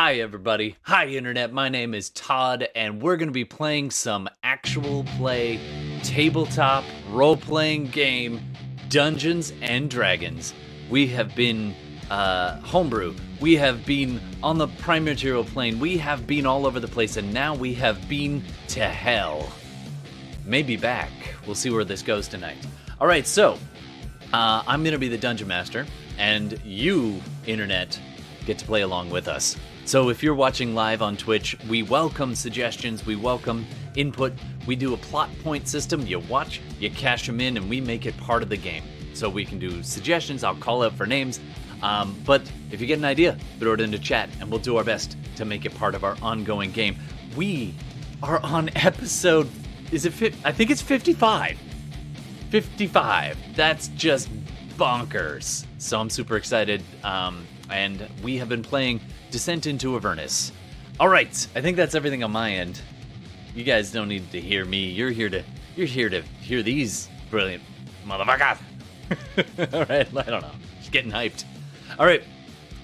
Hi, everybody. Hi, Internet. My name is Todd, and we're going to be playing some actual play tabletop role playing game Dungeons and Dragons. We have been uh, homebrew, we have been on the prime material plane, we have been all over the place, and now we have been to hell. Maybe back. We'll see where this goes tonight. All right, so uh, I'm going to be the dungeon master, and you, Internet, get to play along with us. So if you're watching live on Twitch, we welcome suggestions, we welcome input. We do a plot point system. You watch, you cash them in, and we make it part of the game. So we can do suggestions, I'll call out for names. Um, but if you get an idea, throw it into chat, and we'll do our best to make it part of our ongoing game. We are on episode, is it, I think it's 55. 55. That's just bonkers. So I'm super excited. Um, and we have been playing Descent into Avernus. All right, I think that's everything on my end. You guys don't need to hear me. You're here to you're here to hear these brilliant motherfuckers. All right, I don't know. Just getting hyped. All right.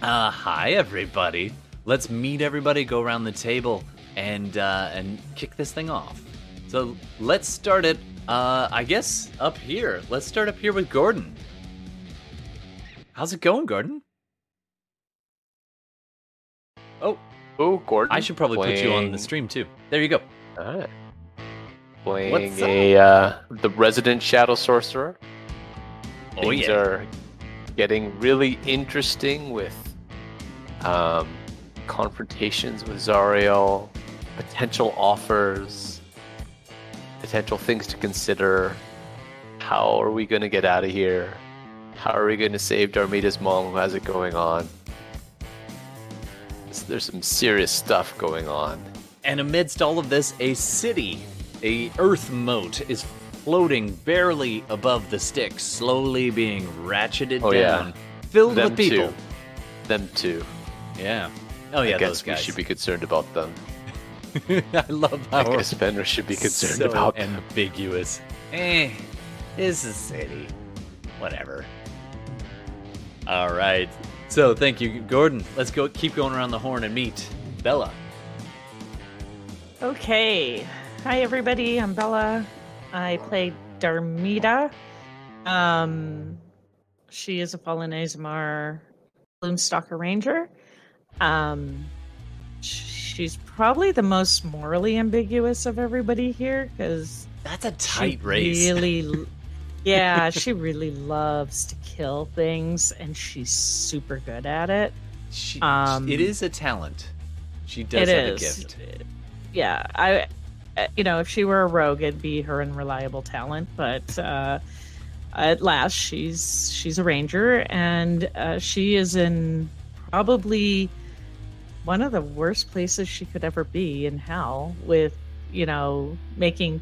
Uh, hi everybody. Let's meet everybody. Go around the table and uh, and kick this thing off. So let's start it. Uh, I guess up here. Let's start up here with Gordon. How's it going, Gordon? Oh, Oh, Gordon. I should probably put you on the stream too. There you go. Alright. Playing What's a uh, the resident shadow sorcerer. Oh Things yeah. are getting really interesting with um, confrontations with Zariel, potential offers, potential things to consider. How are we going to get out of here? How are we going to save Darmida's mom who has it going on? There's- some serious stuff going on. And amidst all of this, a city, a earth moat, is floating barely above the Styx, slowly being ratcheted Oh, yeah. down, filled Them with people. too. Them too. Yeah. Oh yeah, I guess those guys. we should be concerned about them. I love how I guess should be concerned so about them. ambiguous. Eh, it's a city. Whatever. All right. So thank you, Gordon. Let's go. Keep going around the horn and meet Bella. Okay. Hi, everybody. I'm Bella. I play Darmida. Um, she is a fallen Aasimar Bloomstalker Ranger. Um, she's probably the most morally ambiguous of everybody here because That's a tight race. really, yeah, she really loves to kill things, and she's super good at it. She, Um, it is a talent. She does It have is. a gift. Yeah, I, uh, you know, if she were a rogue, it'd be her unreliable talent. But uh, at last, she's she's a ranger, and uh, she is in probably one of the worst places she could ever be in hell. With you know, making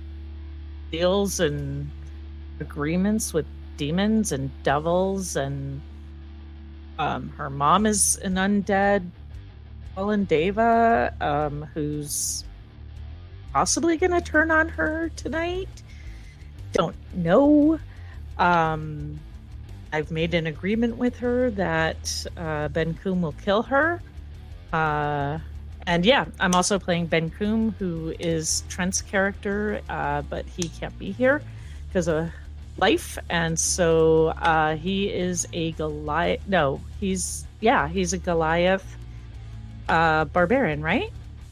deals and agreements with demons and devils, and um, her mom is an undead Deva, um, who's possibly going to turn on her tonight. Don't know. Um, I've made an agreement with her that uh, Ben Coom will kill her. Uh, and yeah, I'm also playing Ben Coom, who is Trent's character, uh, but he can't be here because of life. And so uh, he is a Goliath. No, he's, yeah, he's a Goliath uh, barbarian, right?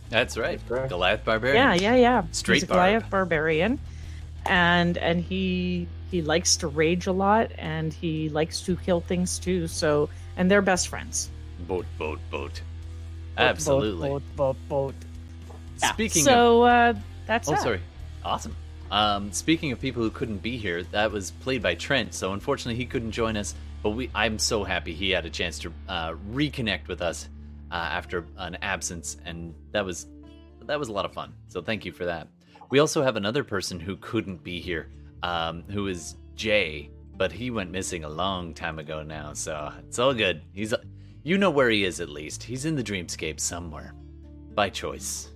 That's right. Goliath Barbarian. Yeah, yeah, yeah. Straight He's a barb. Goliath barbarian, and and he he likes to rage a lot, and he likes to kill things too. So, and they're best friends. Boat, boat, boat. Boat, Absolutely. Boat, boat, boat. boat. Yeah. Speaking of so uh, that's Oh, that. sorry. Awesome. Um, speaking of people who couldn't be here, that was played by Trent. So unfortunately, he couldn't join us. But we, I'm so happy he had a chance to uh, reconnect with us uh, after an absence, and that was that was a lot of fun. So thank you for that. We also have another person who couldn't be here, um, who is Jay, but he went missing a long time ago now. So it's all good. He's, you know where he is at least. He's in the dreamscape somewhere, by choice.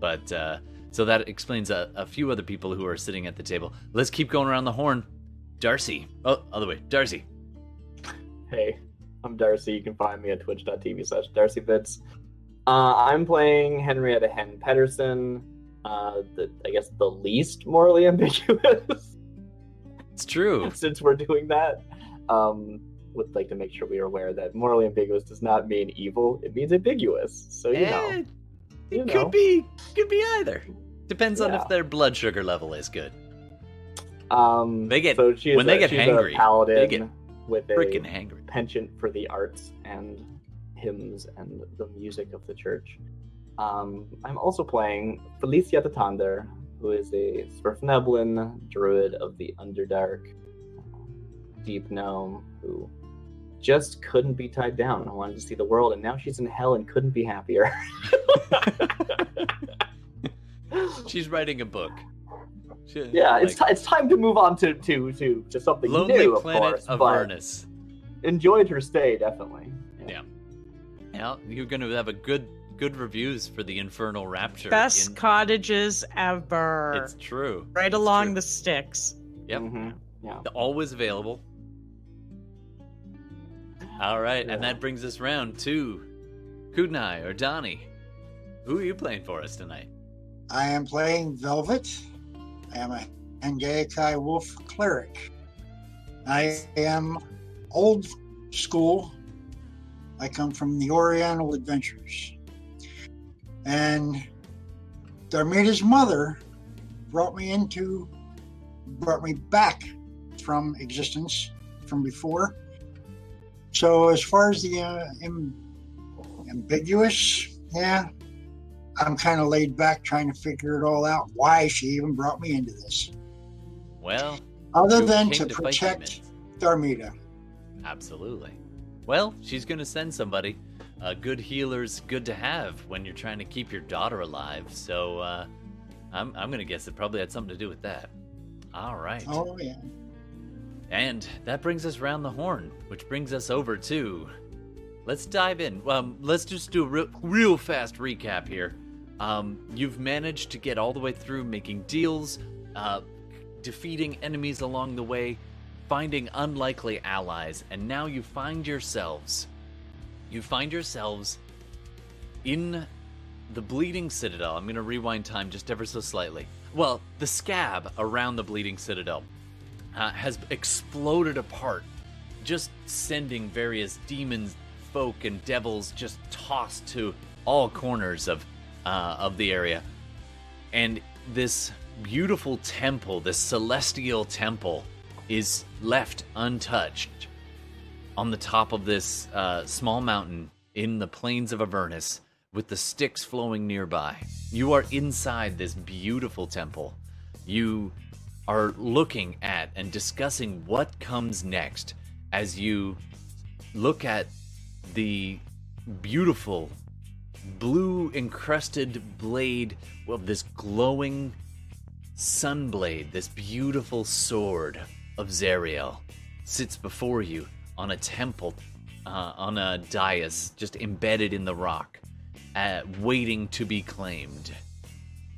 But uh, so that explains a, a few other people who are sitting at the table. Let's keep going around the horn. Darcy. Oh, other way. Darcy. Hey, I'm Darcy. You can find me at twitch.tv slash darcybits. Uh, I'm playing Henrietta Hen Pedersen. Uh, the, I guess the least morally ambiguous. It's true. since we're doing that. Um, would like to make sure we are aware that morally ambiguous does not mean evil; it means ambiguous. So you know, Eh, you it know. could be could be either. Depends on if their blood sugar level is good. Um, They get- so when they a, get hangry, a paladin they get with a Freaking hangry. penchant for the arts and hymns and the music of the church. Um, I'm also playing Felicia Tatander, who is a svirfneblin druid of the Underdark, deep gnome who just couldn't be tied down and wanted to see the world, and now she's in hell and couldn't be happier. She's writing a book. She- yeah, it's like, ti it's time to move on to to to, to something Lonely new, of Planet course. of but enjoyed her stay definitely. Yeah. Yeah, you're going to have a good good reviews for the Infernal Rapture. Best in- cottages ever. It's true. right It's along true. the Styx. Yep. Mhm, Yeah. Always available. All right, and that brings us round to Kudnai or Donnie. Who are you playing for us tonight? I am playing Velvet. I am a Hengeyokai Wolf cleric. I am old school. I come from the Oriental Adventures. And Darmida's mother brought me into, brought me back from existence from before. So as far as the uh, am- ambiguous, yeah, I'm kind of laid back trying to figure it all out why she even brought me into this. Well, Other than came to protect. Darmida. Absolutely. Well, she's going to send somebody. Uh, good healer's good to have when you're trying to keep your daughter alive. So uh, I'm, I'm going to guess it probably had something to do with that. All right. Oh, yeah. And that brings us round the horn, which brings us over to. Let's dive in. Um, let's just do a real, real fast recap here. Um, you've managed to get all the way through making deals, uh, defeating enemies along the way, finding unlikely allies, and now you find yourselves. You find yourselves in the Bleeding Citadel. I'm going to rewind time just ever so slightly. Well, the scab around the Bleeding Citadel uh, has exploded apart, just sending various demons, folk, and devils just tossed to all corners of uh, of the area. And this beautiful temple, this celestial temple, is left untouched on the top of this uh, small mountain in the plains of Avernus, with the Styx flowing nearby. You are inside this beautiful temple. You are looking at and discussing what comes next as you look at the beautiful blue encrusted blade of this glowing sunblade, this beautiful sword of Zariel, sits before you on a temple, uh, on a dais just embedded in the rock, uh, waiting to be claimed.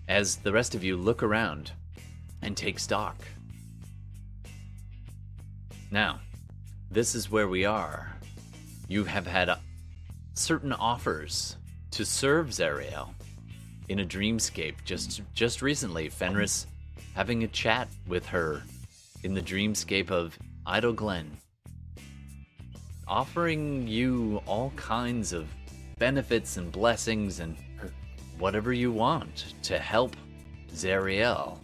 As the rest of you look around and take stock. Now, this is where we are. You have had uh, certain offers to serve Zariel in a dreamscape just just recently. Fenris having a chat with her in the dreamscape of Idyllglen, offering you all kinds of benefits and blessings and whatever you want to help Zariel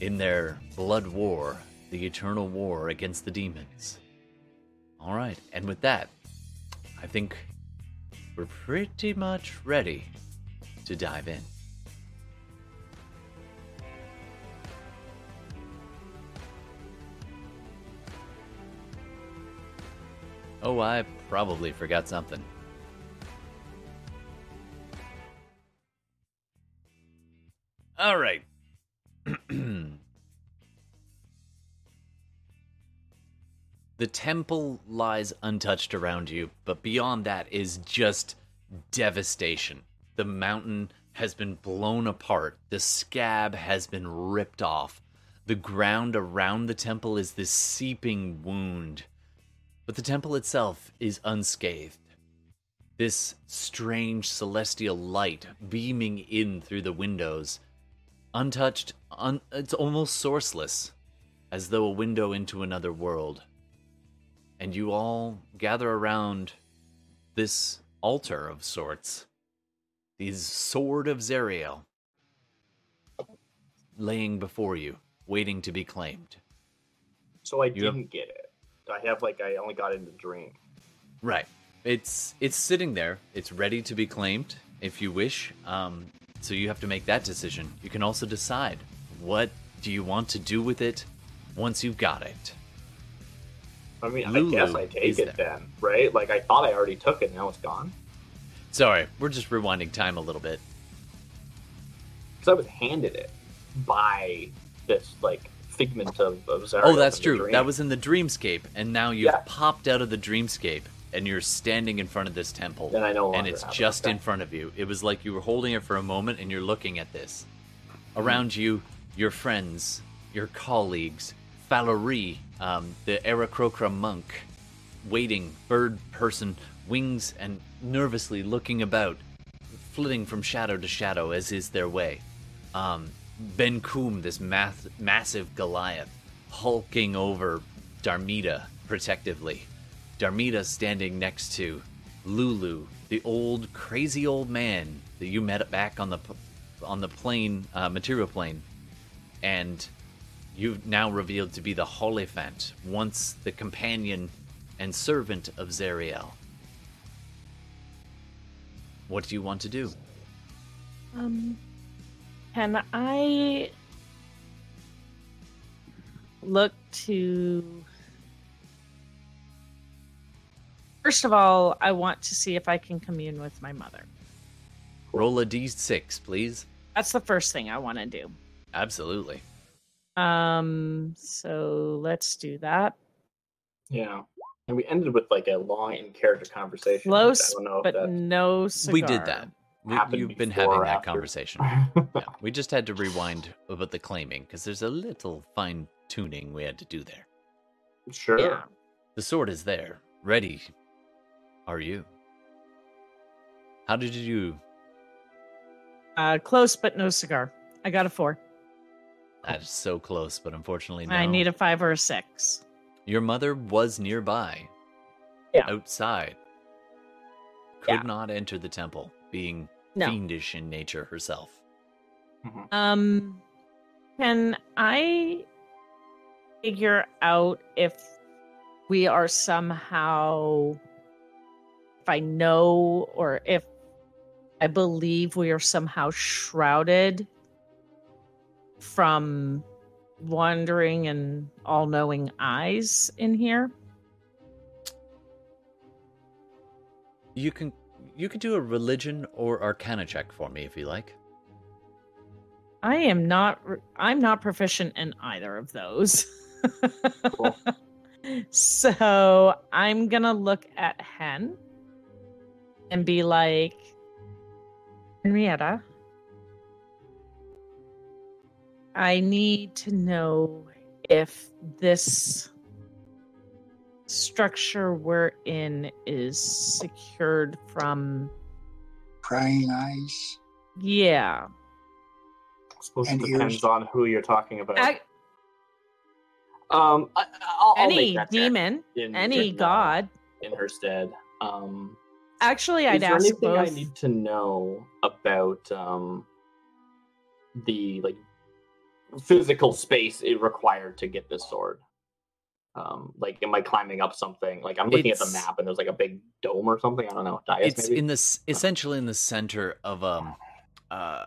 in their blood war, the eternal war against the demons. All right, and with that, I think we're pretty much ready to dive in. Oh, I probably forgot something. All right. The temple lies untouched around you, but beyond that is just devastation. The mountain has been blown apart, the scab has been ripped off. The ground around the temple is this seeping wound, but the temple itself is unscathed. this strange celestial light beaming in through the windows, untouched, un- it's almost sourceless, as though a window into another world. And you all gather around this altar of sorts, the sword of Zariel, laying before you, waiting to be claimed. So I You didn't get it. I have like I only got it in the dream. Right. It's it's sitting there. It's ready to be claimed if you wish. Um, so you have to make that decision. You can also decide what do you want to do with it once you've got it. I mean, Lulu I guess I take it there. then, right? Like I thought I already took it, now it's gone. Sorry, we're just rewinding time a little bit. Because I was handed it by this like figment of, of Oh, that's true. That was in the dreamscape, and now you've Yeah. popped out of the dreamscape and you're standing in front of this temple. Then I no and it's just in front of you. It was like you were holding it for a moment and you're looking at this. Around you, your friends, your colleagues, Fallery, um, the Aarakocra monk, waiting, bird person, wings, and nervously looking about, flitting from shadow to shadow as is their way. Um, ben Kum, this math- massive Goliath, hulking over Darmida protectively. Darmida standing next to Lulu, the old crazy old man that you met back on the on the plane, uh, material plane, and you've now revealed to be the Hollyphant, once the companion and servant of Zariel. What do you want to do? Um, can I look to? First of all, I want to see if I can commune with my mother. Roll a d6, please. That's the first thing I want to do. Absolutely. Um, so let's do that. Yeah. And we ended with like a long in character conversation. Close, I don't know if but that no cigar. We did that. We, you've been having that after. conversation. Yeah, we just had to rewind about the claiming because there's a little fine tuning we had to do there. Sure. Yeah. The sword is there, ready. Are you? How did you do? Uh, close, but no cigar. I got a four. That is so close, but unfortunately, no. I need a five or a six. Your mother was nearby. Yeah. Outside. Could Yeah. not enter the temple, being No. fiendish in nature herself. Um, can I figure out if we are somehow, if I know or if I believe we are somehow shrouded from wandering and all knowing eyes in here? You can you could do a religion or arcana check for me if you like. I am not. I'm not proficient in either of those. Cool. so I'm gonna look at Hen and be like, Henrietta, I need to know if this structure we're in is secured from. Prying eyes. Yeah. I suppose And it depends ears. on who you're talking about. I- um, I, I'll, I'll make any that demon, in- any in, uh, god. in her stead. Um, Actually, I'd there ask anything both. I need to know about um, the like physical space it required to get this sword? Um, like, am I climbing up something? Like, I'm looking at the map and there's like a big dome or something. I don't know. Dais, it's maybe? in this essentially in the center of um uh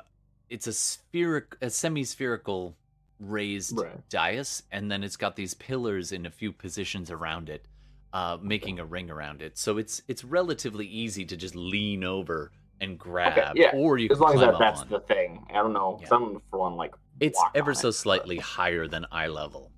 it's a spheric a semi-spherical raised Right. dais and then it's got these pillars in a few positions around it uh making a ring around it so it's it's relatively easy to just lean over and grab yeah, or you as can long as that, that's on. the thing. I don't know. Yeah. Some for one like it's ever on so it, but- slightly higher than eye level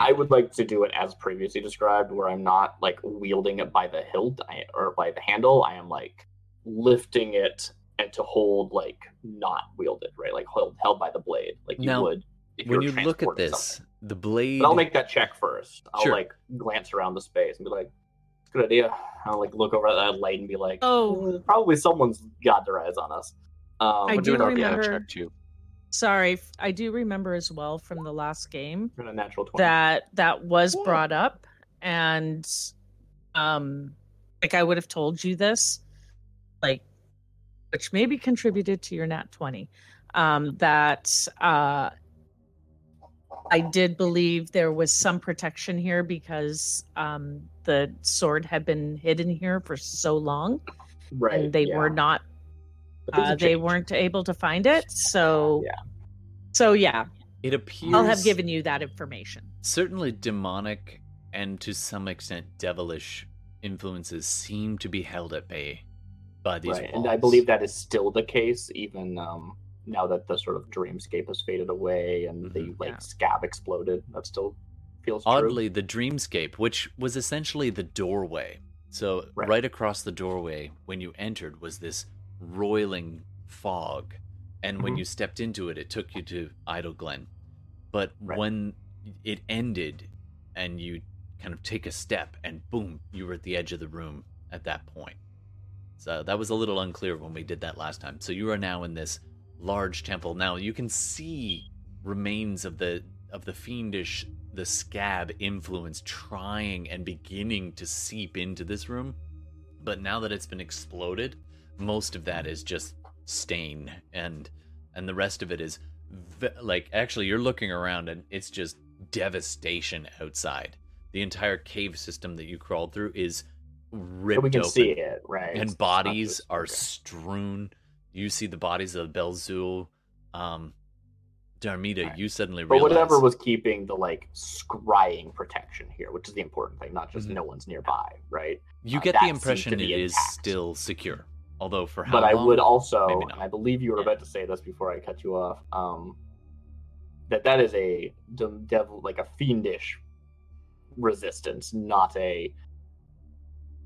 I would like to do it as previously described, where I'm not like wielding it by the hilt I, or by the handle. I am like lifting it and to hold like not wielded, right? Like held held by the blade, like you Now, would. If when you look at this something. the blade but I'll make that check first. I'll Sure. like glance around the space and be like, good idea. I'll like look over at that light and be like, Oh. "Mm, probably someone's got their eyes on us. Um, I do do an RBI remember- check too. Sorry, f- I do remember as well from the last game a natural twenty. that that was Cool. brought up and um like I would have told you this like which maybe contributed to your nat 20 um that uh I did believe there was some protection here because um the sword had been hidden here for so long right? and they yeah. were not, uh, they changed. weren't able to find it so Yeah. so yeah It appears I'll have given you that information certainly demonic and to some extent devilish influences seem to be held at bay by these right, walls. and I believe that is still the case, even um, now that the sort of dreamscape has faded away and the Mhm. like Yeah. scab exploded. That still feels true. Oddly, the dreamscape, which was essentially the doorway. So right. Right. across the doorway, when you entered, was this roiling fog, and when Mhm. you stepped into it, it took you to Idyllglen. But Right. when it ended, and you kind of take a step, and boom, you were at the edge of the room at that point. So that was a little unclear when we did that last time. So you are now in this large temple. Now you can see remains of the of the fiendish the scab influence trying and beginning to seep into this room. But now that it's been exploded, most of that is just stain and and the rest of it is ve- like actually you're looking around and it's just devastation outside. The entire cave system that you crawled through is ripped we can open see it, right? And bodies just- are okay. strewn. You see the bodies of Belzul. Um, Darmida, Right. you suddenly realize. But whatever was keeping the like scrying protection here, which is the important thing, not just Mhm. no one's nearby, right? you uh, get the impression it be is still secure. Although for how but I would also, and I believe you were about to say this before I cut you off, um, that that is a devil, like a fiendish resistance, not a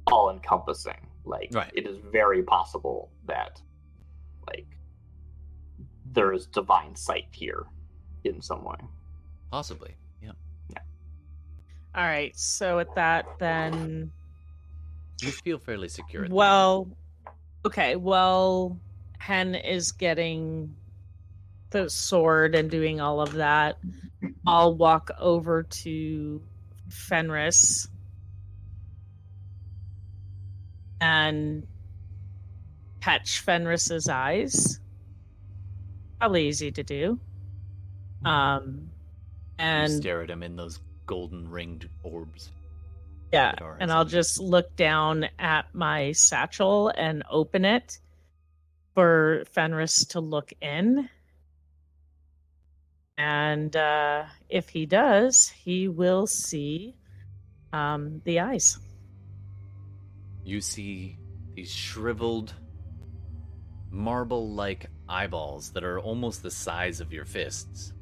all-encompassing. Like Right. it is very possible that, like, there is divine sight here in some way. possibly. Yeah, Yeah. All right. So at that, then, you feel fairly secure. at the well, okay. Well, Hen is getting the sword and doing all of that. I'll walk over to Fenris and catch Fenris's eyes. Probably easy to do. Um, and you stare at him in those golden ringed orbs. Yeah, and I'll just look down at my satchel and open it for Fenris to look in. And uh, if he does, he will see um, the eyes. You see these shriveled, marble like eyeballs that are almost the size of your fists.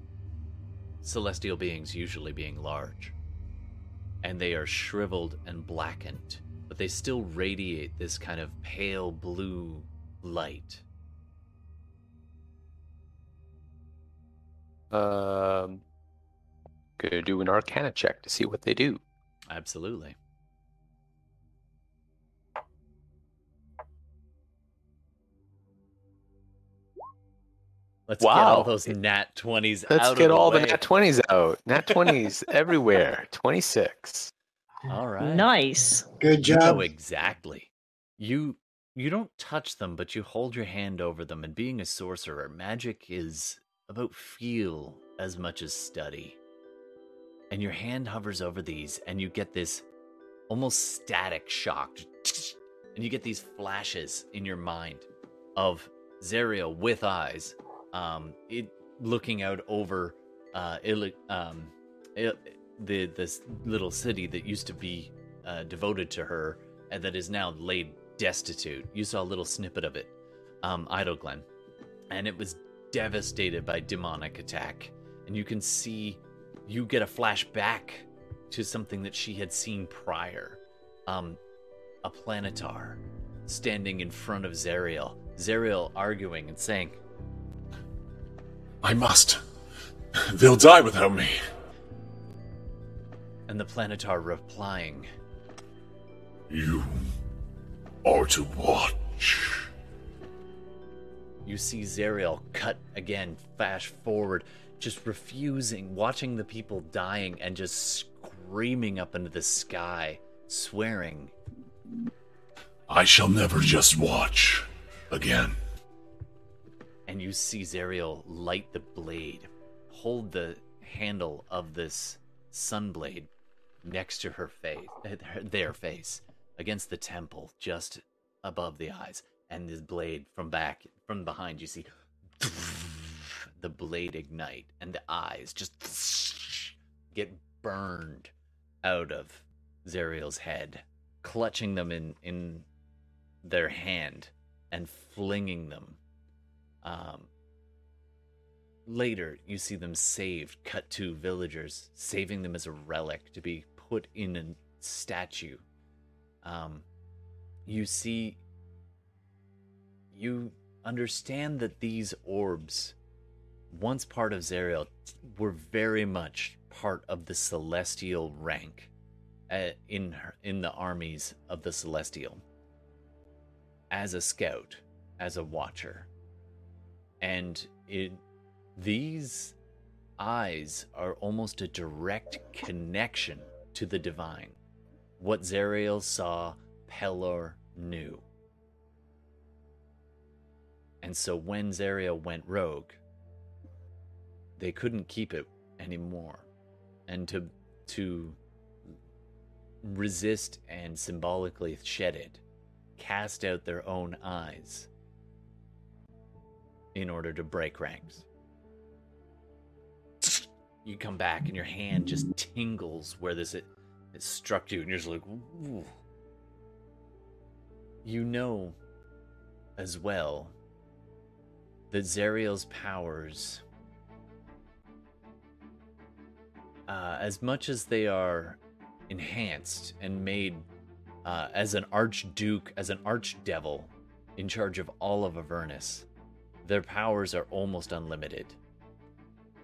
Celestial beings usually being large. And they are shriveled and blackened, but they still radiate this kind of pale blue light. Um, gonna do an Arcana check to see what they do. Absolutely. Let's get all Wow. those nat 20s Let's out get of all the the nat twenties out. Nat twenties everywhere. Twenty six. All right. Nice. Good You job. know exactly. You you don't touch them, but you hold your hand over them. And being a sorcerer, magic is about feel as much as study. And your hand hovers over these, and you get this almost static shock. And you get these flashes in your mind of Zariel with eyes, um, it looking out over uh, Ili- um, the this little city that used to be uh, devoted to her and that is now laid destitute. You saw a little snippet of it, um, Idyllglen, and it was devastated by demonic attack. And you can see, you get a flashback to something that she had seen prior, um, a planetar standing in front of Zariel. Zariel arguing and saying, I must. They'll die without me. Uh, "Oh, and the planetar replying, You are to watch. You see Zariel cut again, flash forward, just refusing, watching the people dying and just screaming up into the sky, swearing. I shall never just watch again. And you see Zariel light the blade, hold the handle of this sunblade next to her face, uh, their face, against the temple, just above the eyes, and this blade from back, from behind, you see the blade ignite, and the eyes just get burned out of Zariel's head, clutching them in in their hand and flinging them. Um, later, you see them saved, cut to villagers, saving them as a relic to be put in a statue. Um, you see, you understand that these orbs, once part of Zariel, were very much part of the celestial rank uh, in her, in the armies of the celestial. As a scout, as a watcher, and it these eyes are almost a direct connection to the divine. What Zariel saw, Pelor knew. And so when Zariel went rogue, they couldn't keep it anymore. And to to resist and symbolically shed it, cast out their own eyes in order to break ranks. You come back and your hand just tingles where this it, it struck you, and you're just like, Ooh. you know as well that Zariel's powers, uh, as much as they are enhanced and made uh, as an archduke, as an archdevil in charge of all of Avernus, their powers are almost unlimited.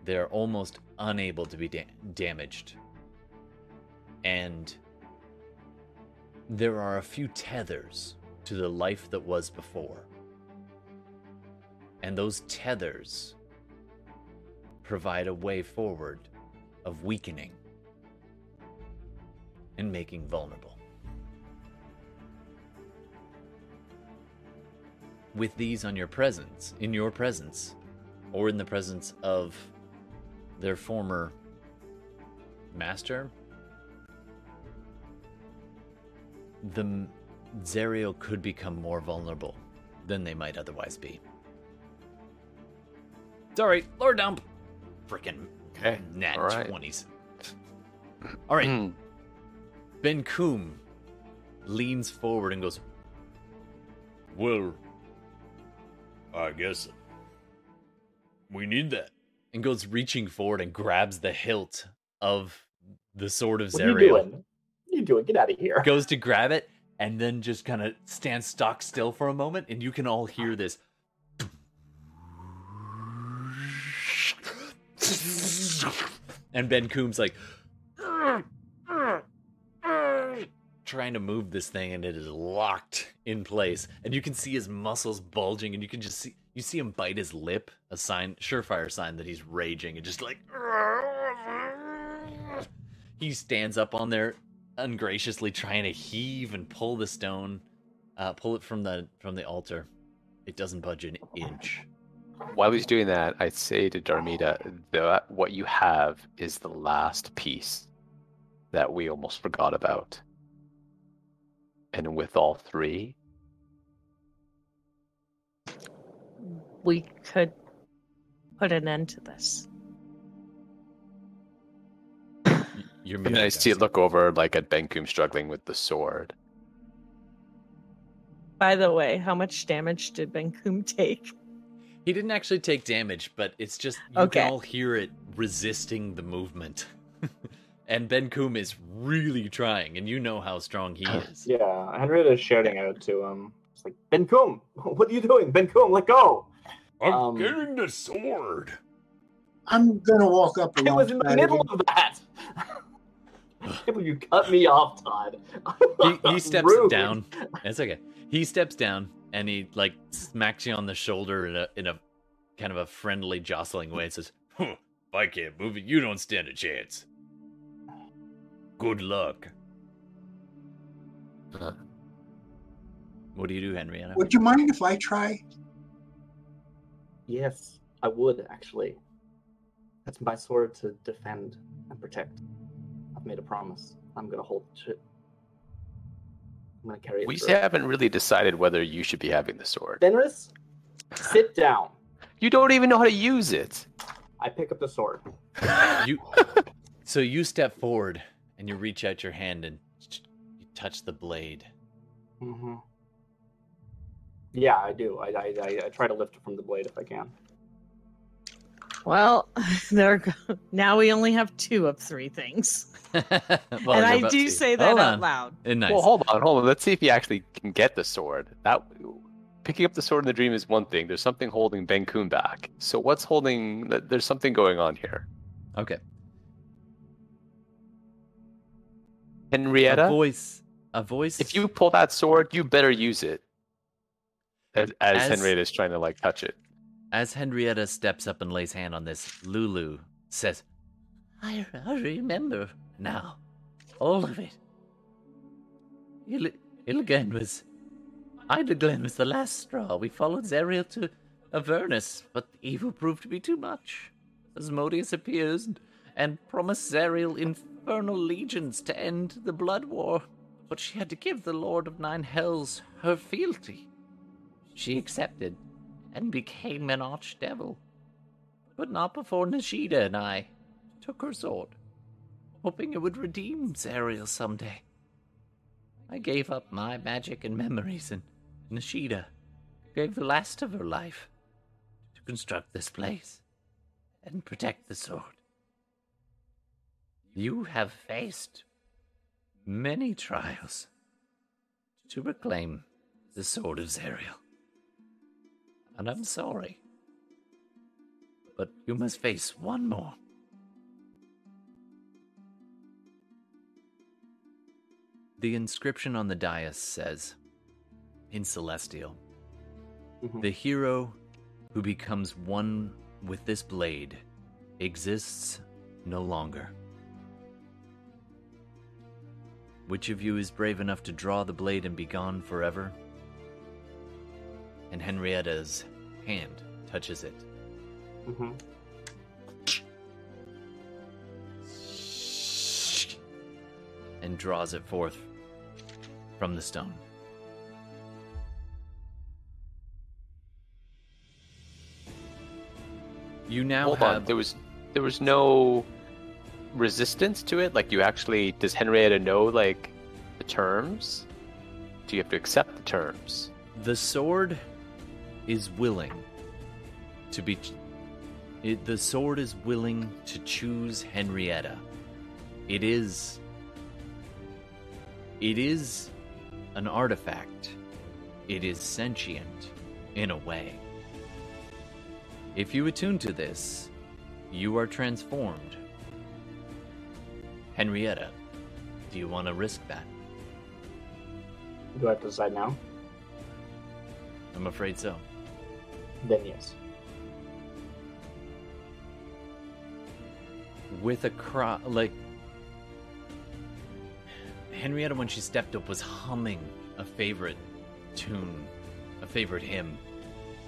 They're almost unable to be da- damaged. And there are a few tethers to the life that was before. And those tethers provide a way forward of weakening and making vulnerable. With these on your presence, in your presence, or in the presence of their former master, the Zariel could become more vulnerable than they might otherwise be. Sorry, Lord dump. Freaking Okay. nat all right. 20s. All right, Hmm. Ben Coom leans forward and goes, Well, I guess we need that. And goes reaching forward and grabs the hilt of the sword of What are you Zariel. doing? What are you doing? Get out of here. Goes to grab it and then just kind of stands stock still for a moment, and you can all hear this. And Ben Coombs like trying to move this thing and it is locked in place and you can see his muscles bulging and you can just see you see him bite his lip a sign surefire sign that he's raging and just like he stands up on there ungraciously trying to heave and pull the stone uh, pull it from the from the altar it doesn't budge an inch While he's doing that, I say to Darmida that what you have is the last piece that we almost forgot about. And with all three, We could put an end to this. you're and then I see it look over like at Benkum struggling with the sword. By the way, how much damage did Benkum take? He didn't actually take damage, but it's just you Okay. can all hear it resisting the movement. and Ben Koom is really trying, and you know how strong he is. Yeah, Henrietta is shouting out to him. It's like, Ben Kum, what are you doing? Ben Kum, let go! I'm Um, getting the sword. I'm gonna walk up I was in the middle him. of that! you cut me off, Todd. he, he steps Rude. down. It's okay. He steps down and he like smacks you on the shoulder in a in a kind of a friendly, jostling way. And says, "Huh, "If I can't move it, you don't stand a chance. Good luck." Uh, What do you do, Henrietta? Would you mind if I try? Yes, I would actually. That's my sword to defend and protect. I've made a promise. I'm gonna hold it. I'm gonna carry it. we through. haven't really decided whether you should be having the sword. Fenris, sit down. You don't even know how to use it. I pick up the sword. You. So you step forward and you reach out your hand and you touch the blade. Mm-hmm. Yeah, I do. I, I, I, I try to lift it from the blade if I can. Well, there. go- Now we only have two of three things, Well, and I do to. say that Hold out on. loud. Eh, Nice. Well, hold on, hold on. Let's see if he actually can get the sword. That picking up the sword in the dream is one thing. There's something holding Ben Kun back. So what's holding? th- There's something going on here. Okay. Henrietta, A voice. A voice. if you pull that sword, you better use it. As, as, As- Henrietta is trying to like touch it. As Henrietta steps up and lays hand on this, Lulu says, I, I remember now. All of it. Il- Illigan was. Idyllglen was the last straw. We followed Zariel to Avernus, but the evil proved to be too much. Asmodeus appears and, and promised Zariel infernal legions to end the blood war, but she had to give the Lord of Nine Hells her fealty. She accepted and became an archdevil. But not before Nishida and I took her sword, hoping it would redeem Zariel someday. I gave up my magic and memories, and Nishida gave the last of her life to construct this place and protect the sword. You have faced many trials to reclaim the sword of Zariel and I'm sorry. But you must face one more. The inscription on the dais says, in Celestial, Mhm. the hero who becomes one with this blade exists no longer. Which of you is brave enough to draw the blade and be gone forever? and Henrietta's hand touches it. Mm-hmm. And draws it forth from the stone. You now Hold have on. There was there was no resistance to it. Like you actually does Henrietta know like the terms? Do you have to accept the terms? the sword is willing to be it, the sword is willing to choose Henrietta. It is it is an artifact. It is sentient in a way. If you attune to this, you are transformed. Henrietta, do you want to risk that? Do I have to decide now? I'm afraid so. Then yes. with a cry like Henrietta when she stepped up was humming a favorite tune, a favorite hymn.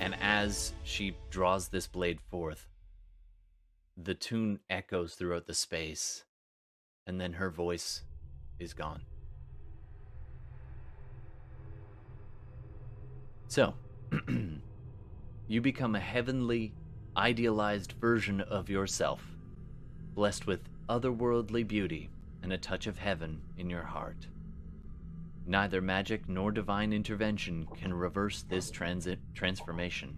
And as she draws this blade forth, the tune echoes throughout the space, and then her voice is gone. So, you become a heavenly, idealized version of yourself blessed with otherworldly beauty and a touch of heaven in your heart. Neither magic nor divine intervention can reverse this transit transformation.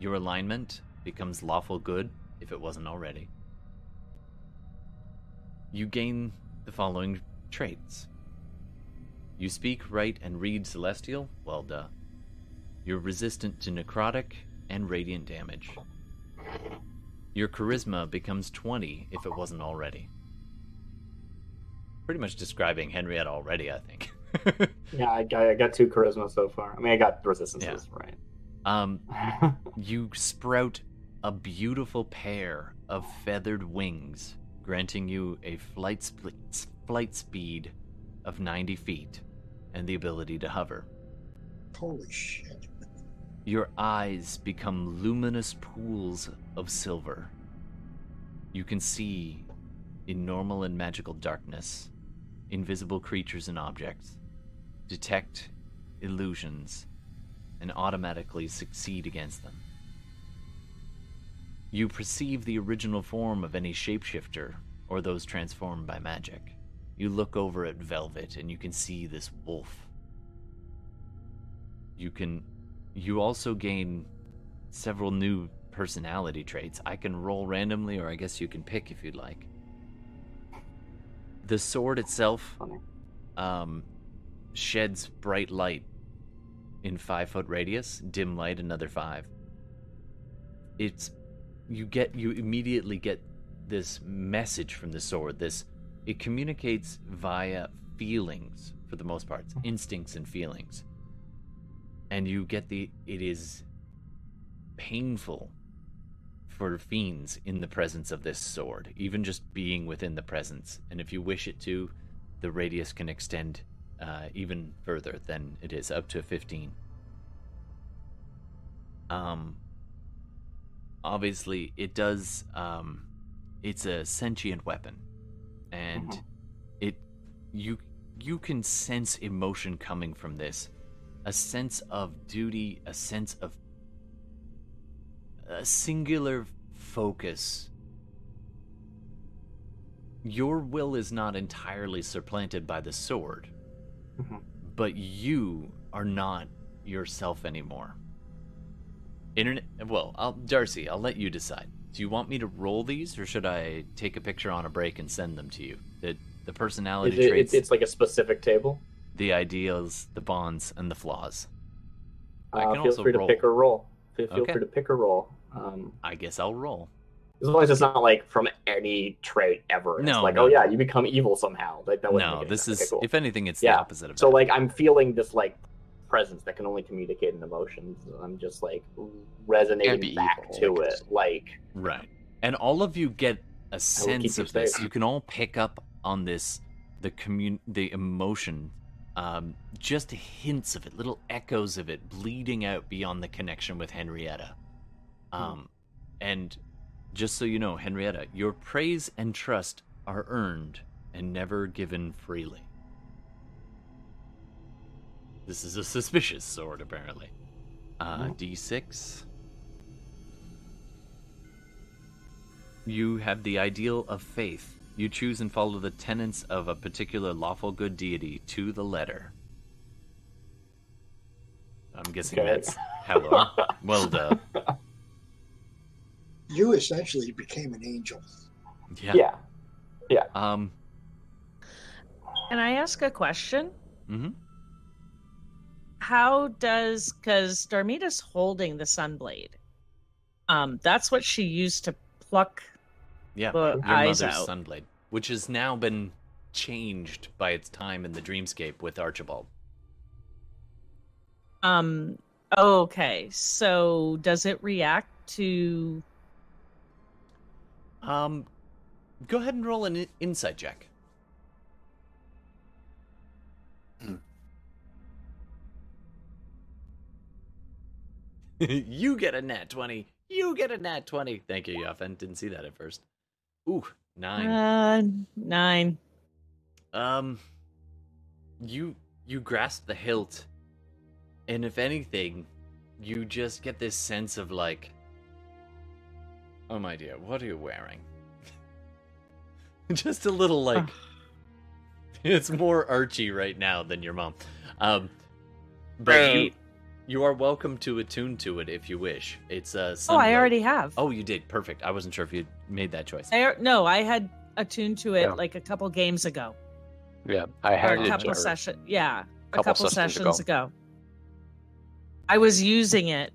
Your alignment becomes lawful good if it wasn't already. You gain the following traits. You speak, write, and read celestial? Well, duh. You're resistant to necrotic and radiant damage. Your charisma becomes 20 if it wasn't already. pretty much describing Henrietta already, I think. Yeah, I got, I got two charisma so far. I mean, I got resistances, um, right? Um, you sprout a beautiful pair of feathered wings, granting you a flight spl- flight speed of 90 feet and the ability to hover. Holy shit. Your eyes become luminous pools of silver. You can see, in normal and magical darkness, invisible creatures and objects, detect illusions, and automatically succeed against them. You perceive the original form of any shapeshifter or those transformed by magic. You look over at Velvet and you can see this wolf. You can you also gain several new personality traits. I can roll randomly, or I guess you can pick if you'd like. The sword itself um, sheds bright light in five foot radius, dim light another five. It's you get you immediately get this message from the sword. This it communicates via feelings for the most part, instincts and feelings. And you get the it is painful for fiends in the presence of this sword even just being within the presence. And if you wish it to the radius can extend uh, even further than it is up to 15 um obviously it does um it's a sentient weapon and Mhm. it you you can sense emotion coming from this a sense of duty, a sense of a singular focus. Your will is not entirely supplanted by the sword, Mhm. but you are not yourself anymore. Internet. Well, I'll, Darcy, I'll let you decide. Do you want me to roll these, or should I take a picture on a break and send them to you? The the personality it, traits, it's, it's like a specific table. the ideals, the bonds, and the flaws. I Uh, can feel also free roll. to pick a roll. Feel, feel Okay. free to pick a roll. Um, I guess I'll roll. as long as it's not like from any trait ever. It's No, like, no. oh yeah, you become evil somehow. Like that No, this is Okay, cool. if anything, it's Yeah. the opposite of So that. like I'm feeling this like presence that can only communicate in emotions. I'm just like resonating back evil, to I it. Like right, and all of you get a sense of this. safe. You can all pick up on this, the commun, the emotion, um, just hints of it, little echoes of it, bleeding out beyond the connection with Henrietta. Hmm. Um, and just so you know, Henrietta, your praise and trust are earned and never given freely. This is a suspicious sword, apparently. Uh, Mhm. D6. You have the ideal of faith. You choose and follow the tenets of a particular lawful good deity to the letter. I'm guessing Okay. that's hello. well done. You essentially became an angel. Yeah. yeah. Um. Can I ask a question? hmm How does because Darmida's holding the sunblade? Um, that's what she used to pluck Yeah. the Your eyes mother's out. sunblade, which has now been changed by its time in the dreamscape with Archibald. Um. Okay. So does it react to? Um, go ahead and roll an in- insight check. you get a nat 20. You get a nat 20. Thank you, Yoffen. Didn't see that at first. Ooh, nine. Uh, nine. Um, you you grasp the hilt, and if anything, you just get this sense of like, oh my dear, what are you wearing? just a little like, it's more Archie right now than your mom. Um, but Right. you are welcome to attune to it if you wish. It's a. Oh, I already have. Oh, you did perfect. I wasn't sure if you made that choice. I, no, I had attuned to it Yeah. like a couple games ago, Yeah, I or had a couple or- sessions. Yeah, a couple couple sessions sessions ago. ago. I was using it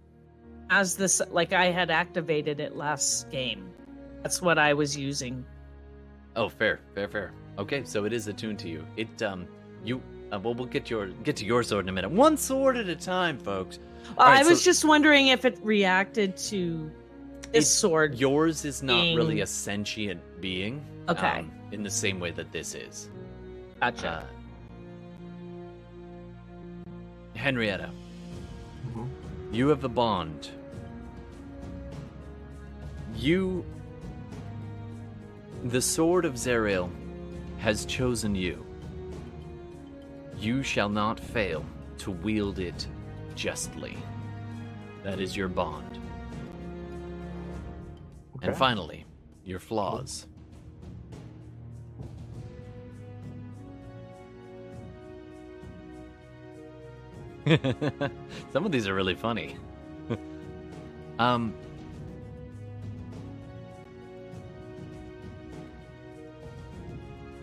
as this, like I had activated it last game. That's what I was using. Oh, fair, fair, fair. Okay, so it is attuned to you. It um you uh, well we'll get your get to your sword in a minute. One sword at a time, folks. All right, I was so- just wondering if it reacted to this It- sword. Yours is not really a sentient being. Okay. um, in the same way that this is. Gotcha. Uh, Henrietta, Mhm. you have a bond. You. The sword of Zariel has chosen you. You shall not fail to wield it justly. That is your bond. And finally, your flaws. Some of these are really funny. um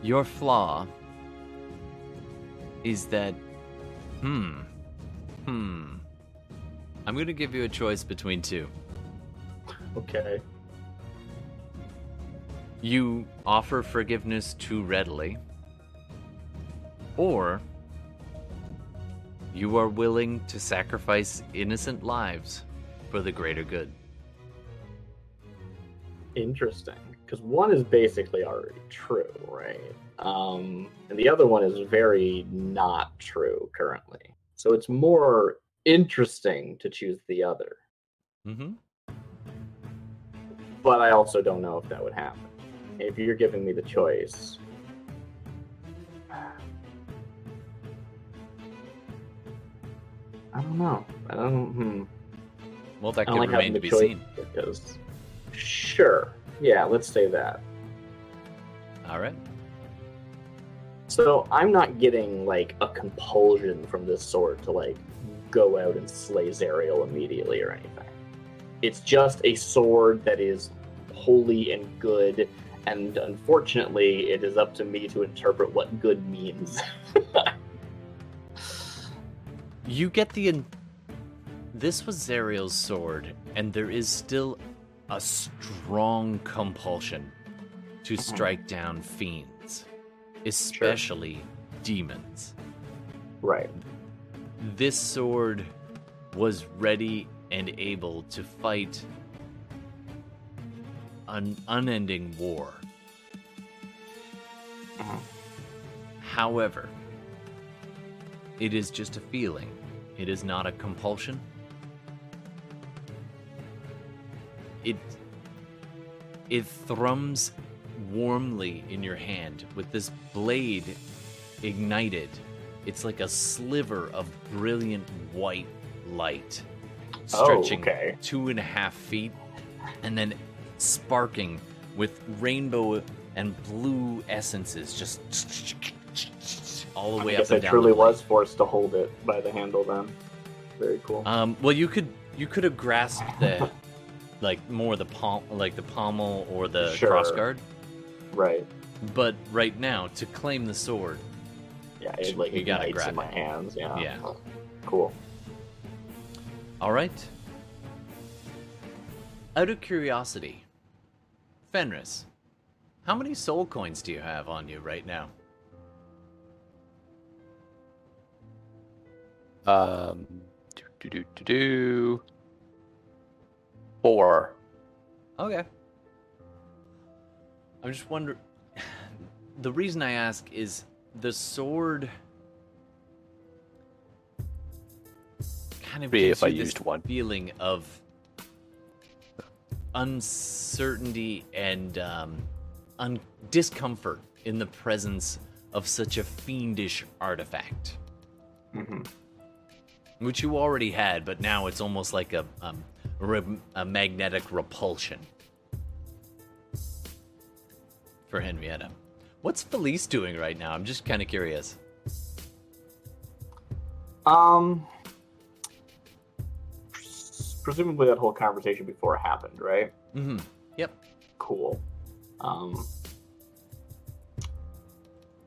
Your flaw is that hmm hmm I'm going to give you a choice between two. Okay. you offer forgiveness too readily, or you are willing to sacrifice innocent lives for the greater good. Interesting. Because one is basically already true, right? Um, and the other one is very not true currently. So it's more interesting to choose the other. Mm-hmm. But I also don't know if that would happen. If you're giving me the choice. I don't know. I don't. Hmm. Well, that could like remain to be seen. because. Sure. Yeah. Let's say that. All right. So I'm not getting like a compulsion from this sword to like go out and slay Zariel immediately or anything. It's just a sword that is holy and good, and unfortunately, it is up to me to interpret what good means. You get the. In- this was Zariel's sword, and there is still a strong compulsion to hmm. strike down fiends, especially demons. right. This sword was ready and able to fight an unending war. Mhm. However, it is just a feeling. It is not a compulsion. It it thrums warmly in your hand with this blade ignited. It's like a sliver of brilliant white light Oh, stretching okay. two and a half feet and then sparking with rainbow and blue essences just all the way I up guess and I down. truly was forced to hold it by the handle then. Very cool. Um, well, you could you could have grasped the like more the palm like the pommel or the Sure. crossguard, right. but right now to claim the sword, Yeah, it like You gotta grab in my it. hands. Yeah. Yeah. Cool. All right. Out of curiosity, Fenris, how many soul coins do you have on you right now? Um, do do do do do. Four. Okay. I'm just wondering. The reason I ask is the sword kind of gives if I you this used one. feeling of uncertainty and um, un- discomfort in the presence of such a fiendish artifact, hmm which you already had, but now it's almost like a um, re- a magnetic repulsion for Henrietta. What's Felice doing right now? I'm just kind of curious. Um, presumably that whole conversation before happened, right? Mm-hmm. Yep. Cool. Um,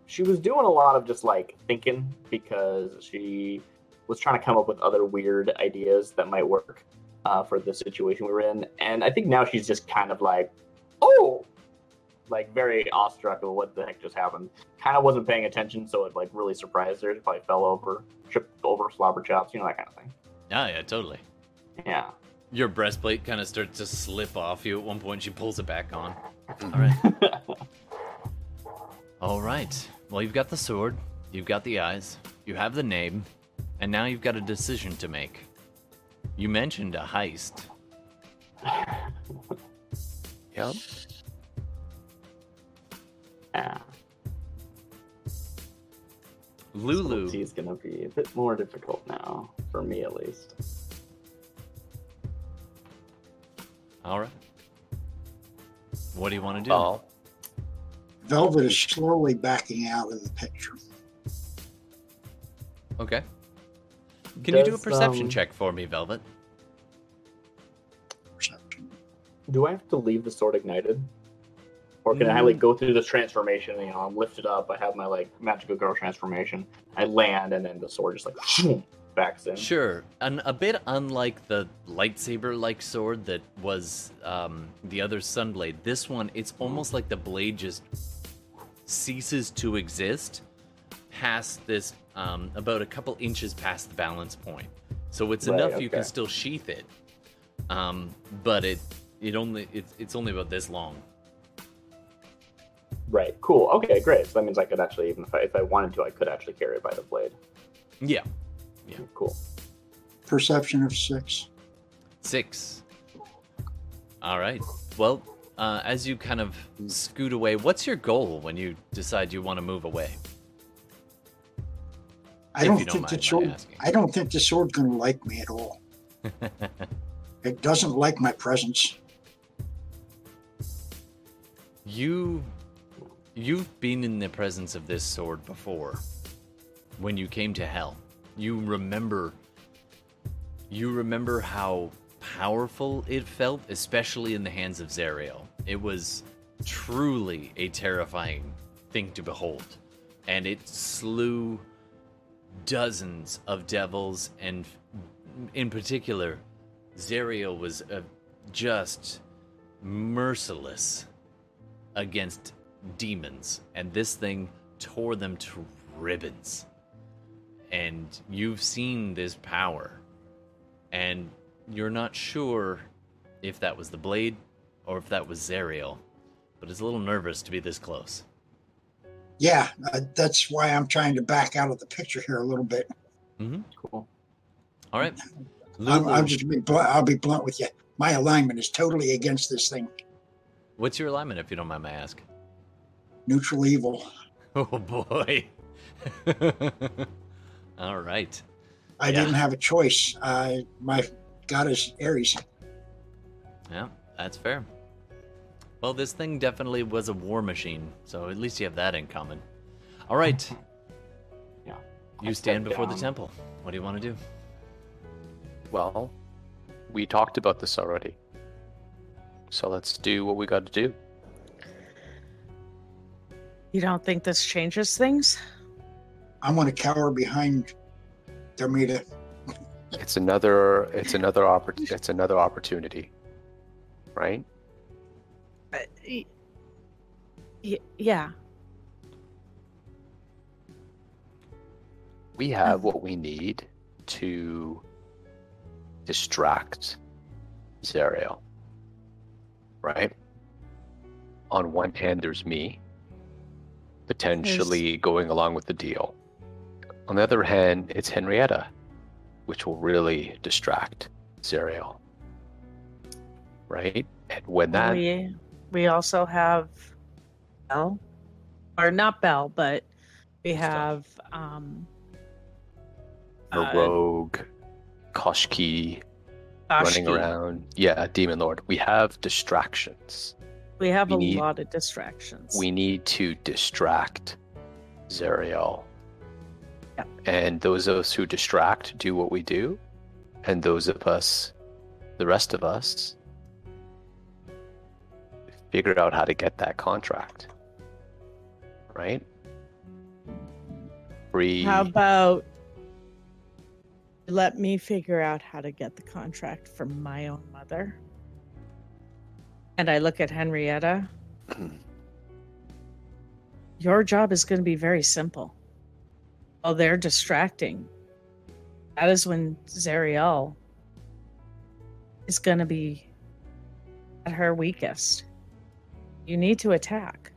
she was doing a lot of just like thinking because she was trying to come up with other weird ideas that might work uh, for the situation we were in, and I think now she's just kind of like, oh, like very awestruck of what the heck just happened. Kind of wasn't paying attention, so it like really surprised her. She probably fell over, tripped over, slobber chops, you know that kind of thing. Yeah, yeah, totally. Yeah. Your breastplate kind of starts to slip off you at one point. She pulls it back on. All right. All right. Well, you've got the sword, you've got the eyes, you have the name, and now you've got a decision to make. You mentioned a heist. Yep. Yeah. Lulu. is gonna be a bit more difficult now, for me at least. All right. What do you want to do? Oh, Velvet is slowly backing out of the picture. Okay. Can you do a perception um, check for me, Velvet? Perception. Do I have to leave the sword ignited? Or can I Mm. like go through this transformation? You know, I'm lifted up. I have my like magical girl transformation. I land, and then the sword just like backs in. Sure. And a bit unlike the lightsaber-like sword that was um, the other Sunblade, this one it's almost like the blade just ceases to exist past this um, about a couple inches past the balance point. So it's Right, enough you can still sheath it, um, but it it only it's it's only about this long. Right. Cool. Okay. Great. So that means I could actually, even if I if I wanted to, I could actually carry it by the blade. Yeah. Yeah. Cool. Perception of six. Six. All right. Well, uh, as you kind of scoot away, what's your goal when you decide you want to move away? I don't don't think the my sword. I don't think the sword's going to like me at all. It doesn't like my presence. You, you've been in the presence of this sword before. When you came to Hell, you remember. You remember how powerful it felt, especially in the hands of Zariel. It was truly a terrifying thing to behold, and it slew dozens of devils, and in particular, Zariel was uh, just merciless against demons, and this thing tore them to ribbons. And you've seen this power, and you're not sure if that was the blade or if that was Zariel, but it's a little nervous to be this close. Yeah, uh, that's why I'm trying to back out of the picture here a little bit. Cool. All right, I'm, I'm just be blunt, I'll be blunt with you. My alignment is totally against this thing. what's your alignment, if you don't mind my ask? Neutral evil. Oh boy. All right. I Yeah. didn't have a choice. I my god is Ares. Yeah, that's fair. Well, this thing definitely was a war machine, so at least you have that in common. All right, Yeah. you I stand step before the temple. What do you want to do? well, we talked about this already. So let's do what we got to do. You don't think this changes things? I want to cower behind Darmida. It's another. It's another oppor- It's another opportunity, right? Uh, y- y- yeah. We have what we need to distract Zariel. Right? On one hand, there's me, potentially going along with the deal. On the other hand, it's Henrietta, which will really distract Zariel. Right? And when that. we we also have Bell, or not Bell, but we have um a uh, rogue, Koshki running around. Yeah, Demon Lord. We have distractions. We have We a need- lot of distractions. We need to distract Zariel. Yep. And those of us who distract do what we do. And those of us, the rest of us, figure out how to get that contract. Right? Free. How about let me figure out how to get the contract from my own mother? And I look at Henrietta. your job is going to be very simple. While they're distracting, that is when Zariel is going to be at her weakest. You need to attack.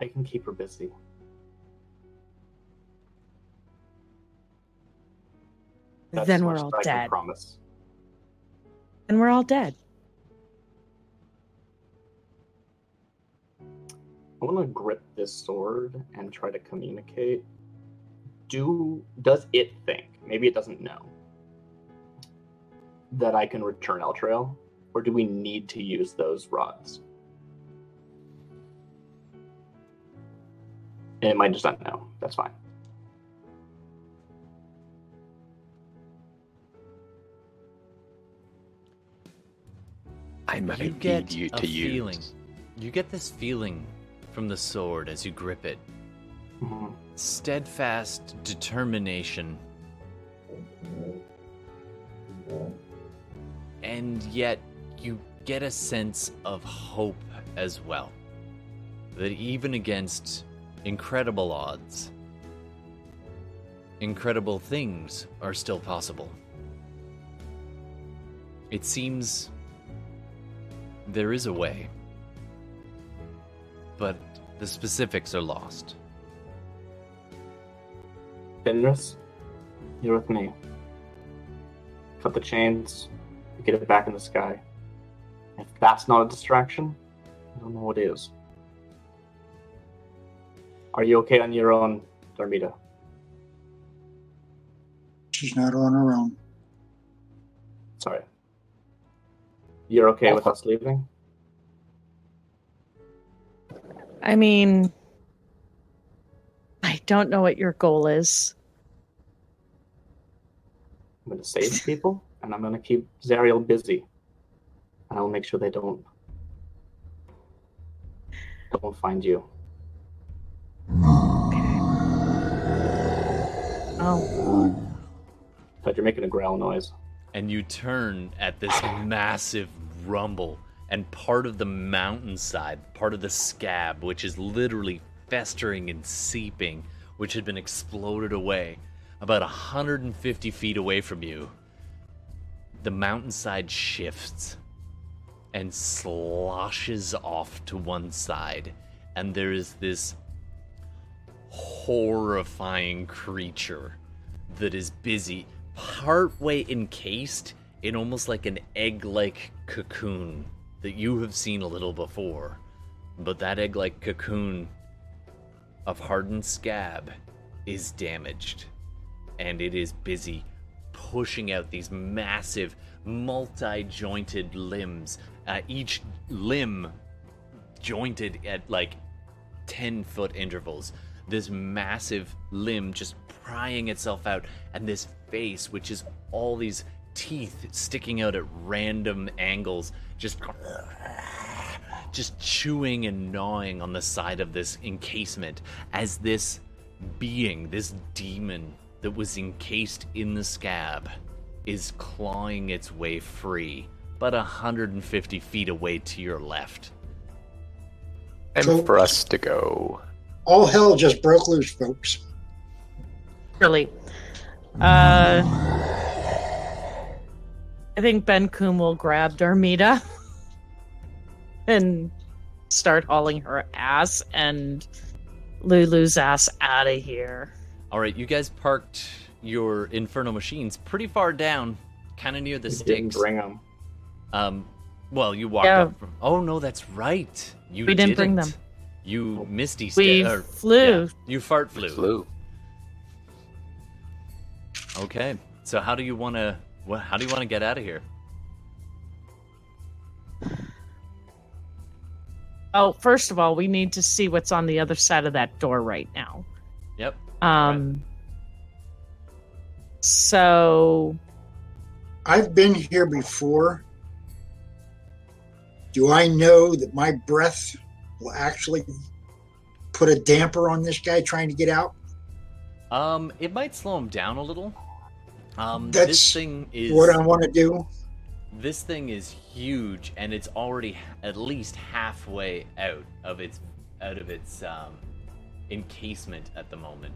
I can keep her busy. That's then we're all I dead. promise. Then we're all dead. I want to grip this sword and try to communicate. Do does it think? Maybe it doesn't know that I can return Elturel, or do we need to use those rods? It might just not know. That's fine. I might you need get you a to use. feeling. You get this feeling from the sword as you grip it. Steadfast determination. And yet you get a sense of hope as well. That even against incredible odds, incredible things are still possible. It seems there is a way, but the specifics are lost. Fenris, you're with me. Cut the chains, get it back in the sky. If that's not a distraction, I don't know what is. Are you okay on your own, Darmida? She's not on her own. Sorry. You're okay oh, with us leaving? I mean, I don't know what your goal is. I'm going to save people, and I'm going to keep Zariel busy. And I'll make sure they don't don't find you. Oh, But you're making a growl noise. And you turn at this massive rumble and part of the mountainside part of the scab which is literally festering and seeping which had been exploded away about 150 feet away from you the mountainside shifts and sloshes off to one side and there is this horrifying creature that is busy, partway encased in almost like an egg like cocoon that you have seen a little before. But that egg like cocoon of hardened scab is damaged, and it is busy pushing out these massive, multi jointed limbs, uh, each limb jointed at like 10 foot intervals. This massive limb just prying itself out, and this face, which is all these teeth sticking out at random angles, just just chewing and gnawing on the side of this encasement as this being, this demon that was encased in the scab, is clawing its way free, but 150 feet away to your left. And So- for us to go. All hell just broke loose, folks. really. Uh, I think Ben Kum will grab Darmida and start hauling her ass and Lulu's ass out of here. All right, you guys parked your Inferno machines pretty far down, kind of near the You didn't bring them. Um, well, you walked Yeah. up from. Oh no, that's right. You We didn't bring them. You misty We sta- or- flew. yeah, you fart flew. Flew. Okay, so how do you want to? What? How do you want to get out of here? Oh, first of all, we need to see what's on the other side of that door right now. Yep. Um. So I've been here before. Do I know that my breath will actually put a damper on this guy trying to get out? Um, it might slow him down a little. Um, That's this thing is What I want to do? this thing is huge and it's already at least halfway out of its out of its um, encasement at the moment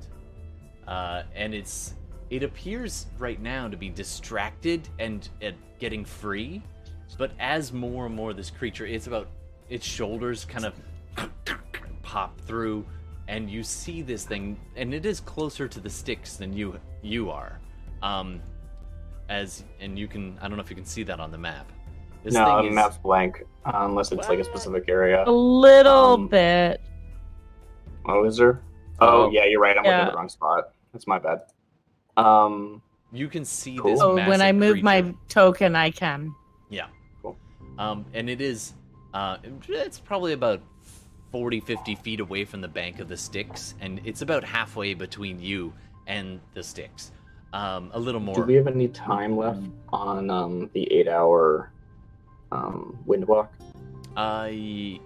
uh, and it's it appears right now to be distracted and, and getting free but as more and more this creature it's about its shoulders kind of pop through and you see this thing and it is closer to the Styx than you you are um as and you can i don't know if you can see that on the map this no, thing the map's blank uh, unless it's like a specific area. A little Um, bit. Oh, is there? Oh, Oh. yeah, you're right. I'm looking at the wrong spot. That's my bad. Um, you can see Cool. this So when I massive move my token, I can. Yeah. Cool. Um, and it is, uh, it's probably about 40, 50 feet away from the bank of the Styx, and it's about halfway between you and the Styx. Um, a little more. do we have any time left on um, the eight-hour um, wind walk? Y-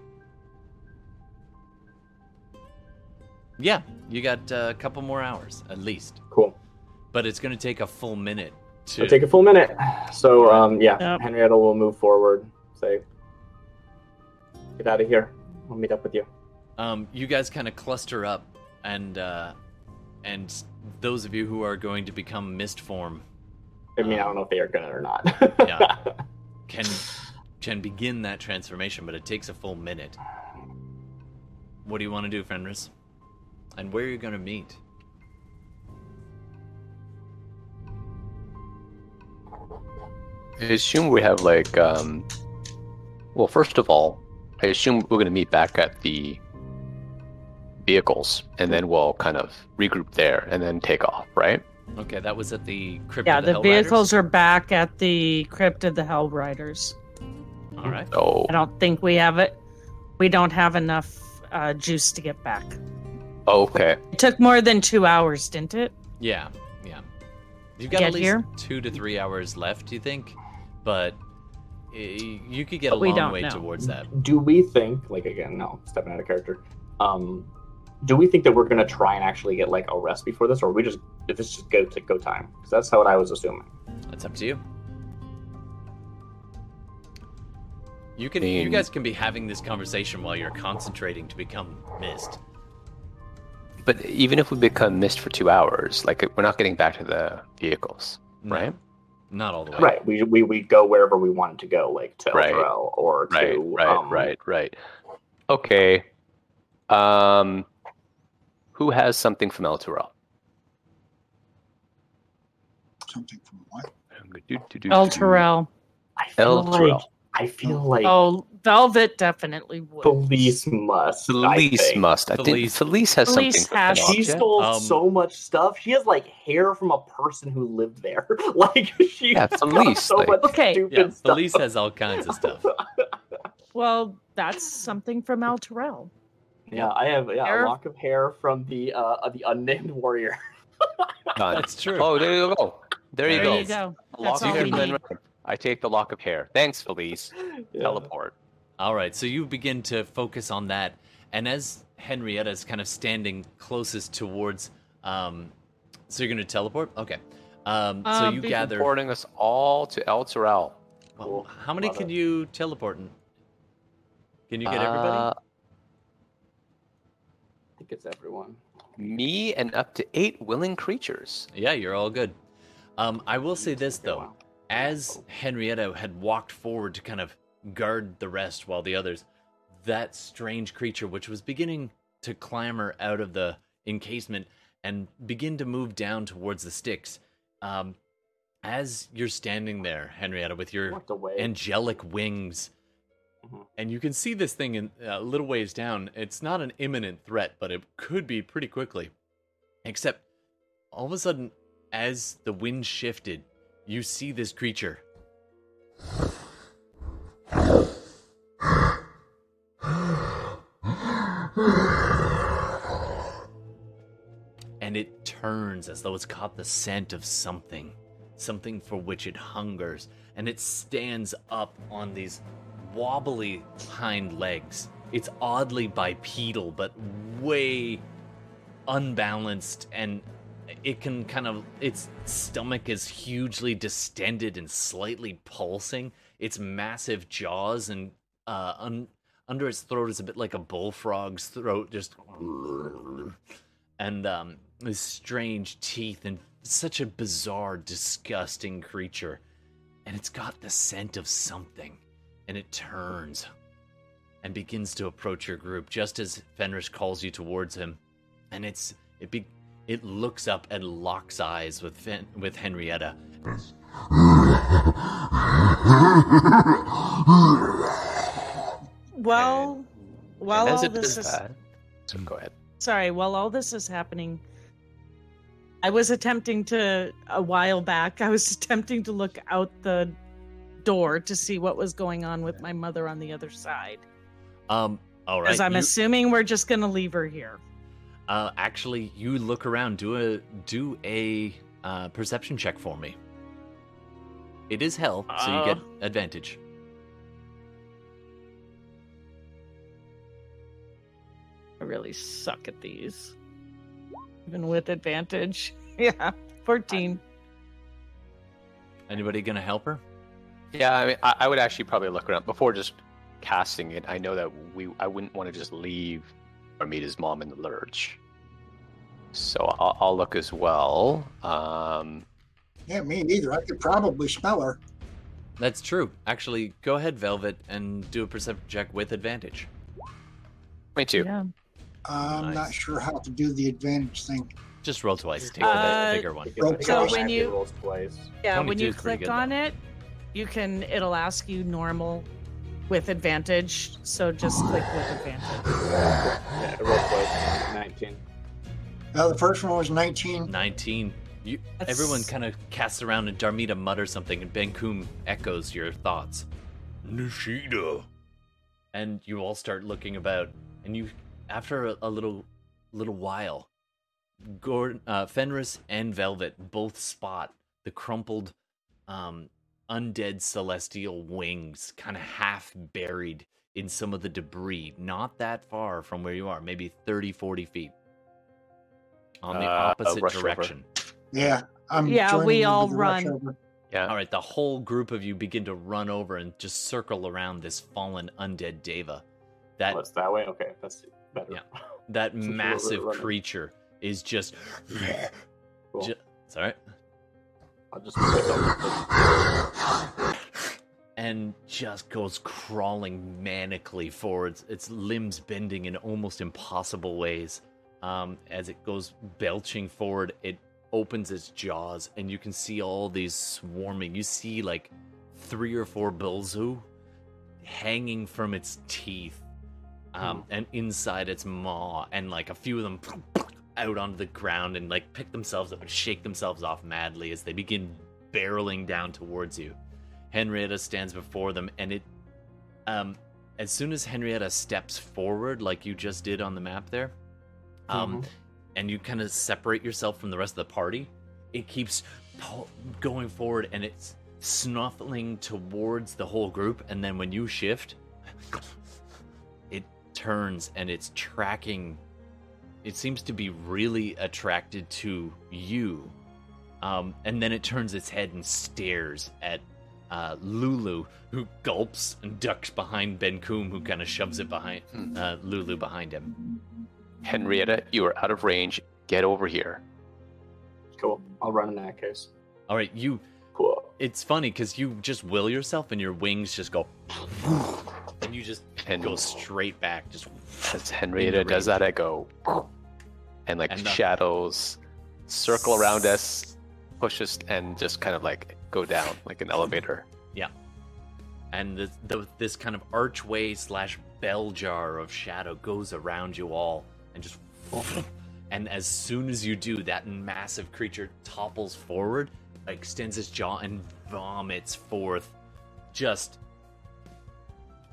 yeah, you got uh, a couple more hours at least, Cool. but it's going to take a full minute to. It'll take a full minute. So, um, yeah, Yep. Henrietta will move forward. Say, get out of here. I'll meet up with you. um, you guys kind of cluster up, and uh, and those of you who are going to become mist form I mean, I don't know if they are gonna or not. Yeah. can can begin that transformation, but it takes a full minute. What do you want to do, Fenris? And where are you going to meet? I assume we have like um well first of all, I assume we're gonna meet back at the vehicles and then we'll kind of regroup there and then take off, right? Okay, that was at the crypt. Yeah, of the, the vehicles are back at the crypt of the Hell Riders. All right. Oh I don't think we have it. We don't have enough uh, juice to get back. okay. It took more than two hours, didn't it? Yeah, yeah. You've got Get at least here? two to three hours left, do you think? But you could get a But we long way know. towards that. Do we think, like again, no, stepping out of character. Um, do we think that we're gonna try and actually get like a rest before this, or we just if this just go to go time? Because that's how what I was assuming. That's up to you. You can, you guys can be having this conversation while you're concentrating to become mist. But even if we become mist for two hours, like we're not getting back to the vehicles, No, right? Not all the way. Right. We we we go wherever we wanted to go, like to Right. Elturel or to Right, right, um, right, right. Okay. Um who has something from Elturel? Something from what? Elturel. I feel El like I feel like Oh, Velvet definitely would. Felice must. I Felice think. must. I Felice. think Felice has Felice something. has- from She Belgium. stole Um, so much stuff. She has like hair from a person who lived there. like she Yeah, got Felice, so like- much Okay. stupid Yeah, stuff. Felice has all kinds of stuff. Well, that's something from Elturel. Yeah, I have yeah, Hair? a lock of hair from the uh the unnamed warrior. Done. That's true. Oh, there you go. There you There go. you go. A lock That's of all hair we need. I take the lock of hair. Thanks, Felice. Yeah. Teleport. All right, so you begin to focus on that, and as Henrietta is kind of standing closest towards, um, so you're going to teleport. Okay. Um, so Um, you be- gather. Teleporting us all to Elturel. Well, Cool. how many Love can it. you teleport? in? Can you get everybody? I think it's everyone. me and up to eight willing creatures. Yeah, you're all good. Um, I will say this though, as Henrietta had walked forward to kind of guard the rest while the others, that strange creature, which was beginning to clamber out of the encasement and begin to move down towards the Styx, um, as you're standing there, Henrietta, with your angelic wings. Mhm. And you can see this thing in a little ways down. It's not an imminent threat, but it could be pretty quickly. Except, all of a sudden, as the wind shifted, you see this creature. And it turns as though it's caught the scent of something, something for which it hungers, and it stands up on these wobbly hind legs. It's oddly bipedal, but way unbalanced and it can kind of its stomach is hugely distended and slightly pulsing. Its massive jaws and uh, un- under its throat is a bit like a bullfrog's throat, just and um, strange teeth and such a bizarre, disgusting creature. And it's got the scent of something, and it turns and begins to approach your group just as Fenris calls you towards him, and it's it be it looks up and locks eyes with Fen- with Henrietta. Well, while all it this is that, so go ahead. sorry, while all this is happening, I was attempting to a while back. I was attempting to look out the door to see what was going on with my mother on the other side, Um, all right. because I'm you- assuming we're just gonna leave her here. uh, actually, you look around. Do a do a uh, perception check for me. It is hell, so you get Uh. advantage. I really suck at these, even with advantage. Yeah, fourteen. Anybody gonna help her? Yeah, I mean, I, I would actually probably look around before just casting it. I know that we, I wouldn't want to just leave Armita's mom in the lurch. So I'll, I'll look as well. Um, Yeah, me neither. I could probably smell her. That's true. Actually, go ahead, Velvet, and do a perception check with advantage. me too. Yeah. I'm Nice. not sure how to do the advantage thing. Just roll twice. Take Uh, the bigger one. So when you- rolls twice. Yeah, when you click on though. it, you can it'll ask you normal with advantage. So just click with advantage. Yeah, it rolled twice. 19. Uh, the first one was 19. 19. You, That's- everyone kind of casts around, and Darmida mutters something, and Benkum echoes your thoughts. Nishida. And you all start looking about, and you, after a, a little, little while, Gordon, uh, Fenris and Velvet both spot the crumpled, um, undead celestial wings, kind of half buried in some of the debris, not that far from where you are, maybe 30, 40 feet. On the Uh, opposite rush over. direction. Yeah, I'm Yeah, we all run. Yeah. All right, the whole group of you begin to run over and just circle around this fallen undead Deva. That Oh, that way? Okay, that's better. Yeah. that Since we were massive creature is just. Cool. Ju- Sorry. I'll just And just goes crawling manically forwards, its limbs bending in almost impossible ways. Um, as it goes belching forward, it opens its jaws, and you can see all these swarming. You see like three or four Bilzu hanging from its teeth, um, and inside its maw, and like a few of them out onto the ground and like pick themselves up and shake themselves off madly as they begin barreling down towards you. Henrietta stands before them, and it, um, as soon as Henrietta steps forward, like you just did on the map there, um, Mhm. and you kind of separate yourself from the rest of the party, it keeps po- going forward and it's snuffling towards the whole group. And then when you shift, it turns and it's tracking. It seems to be really attracted to you. Um, and then it turns its head and stares at uh, Lulu, who gulps and ducks behind Ben Koom, who kind of shoves it behind Hmm. uh, Lulu behind him. Henrietta, you are out of range. Get over here. Cool. I'll run in that case. All right, you. It's funny because you just will yourself, and your wings just go, and you just And go straight back. Just as Henrietta does that, I go, and like And, uh, shadows circle around us, push us, and just kind of like go down like an elevator. Yeah. And the, the, this kind of archway slash bell jar of shadow goes around you all and just and as soon as you do that massive creature topples forward extends its jaw and vomits forth just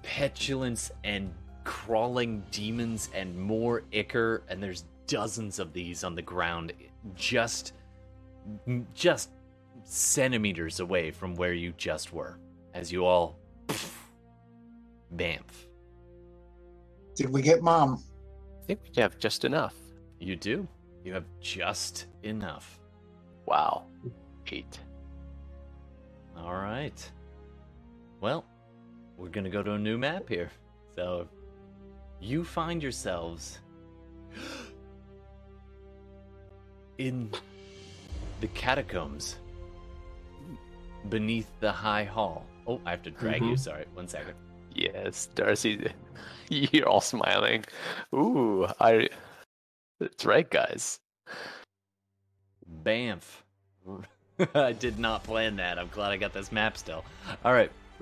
petulance and crawling demons and more ichor and there's dozens of these on the ground just just centimeters away from where you just were as you all bamf Did we get mom? I think we have just enough. you do You have just enough. Wow. Eight. All right. Well, we're gonna go to a new map here. So, you find yourselves in the catacombs beneath the high hall. Oh, I have to drag you. Mhm. Sorry, one second. Yes, Darcy. You're all smiling. Ooh, I. That's right, guys. Banff. I did not plan that. I'm glad I got this map still. All right.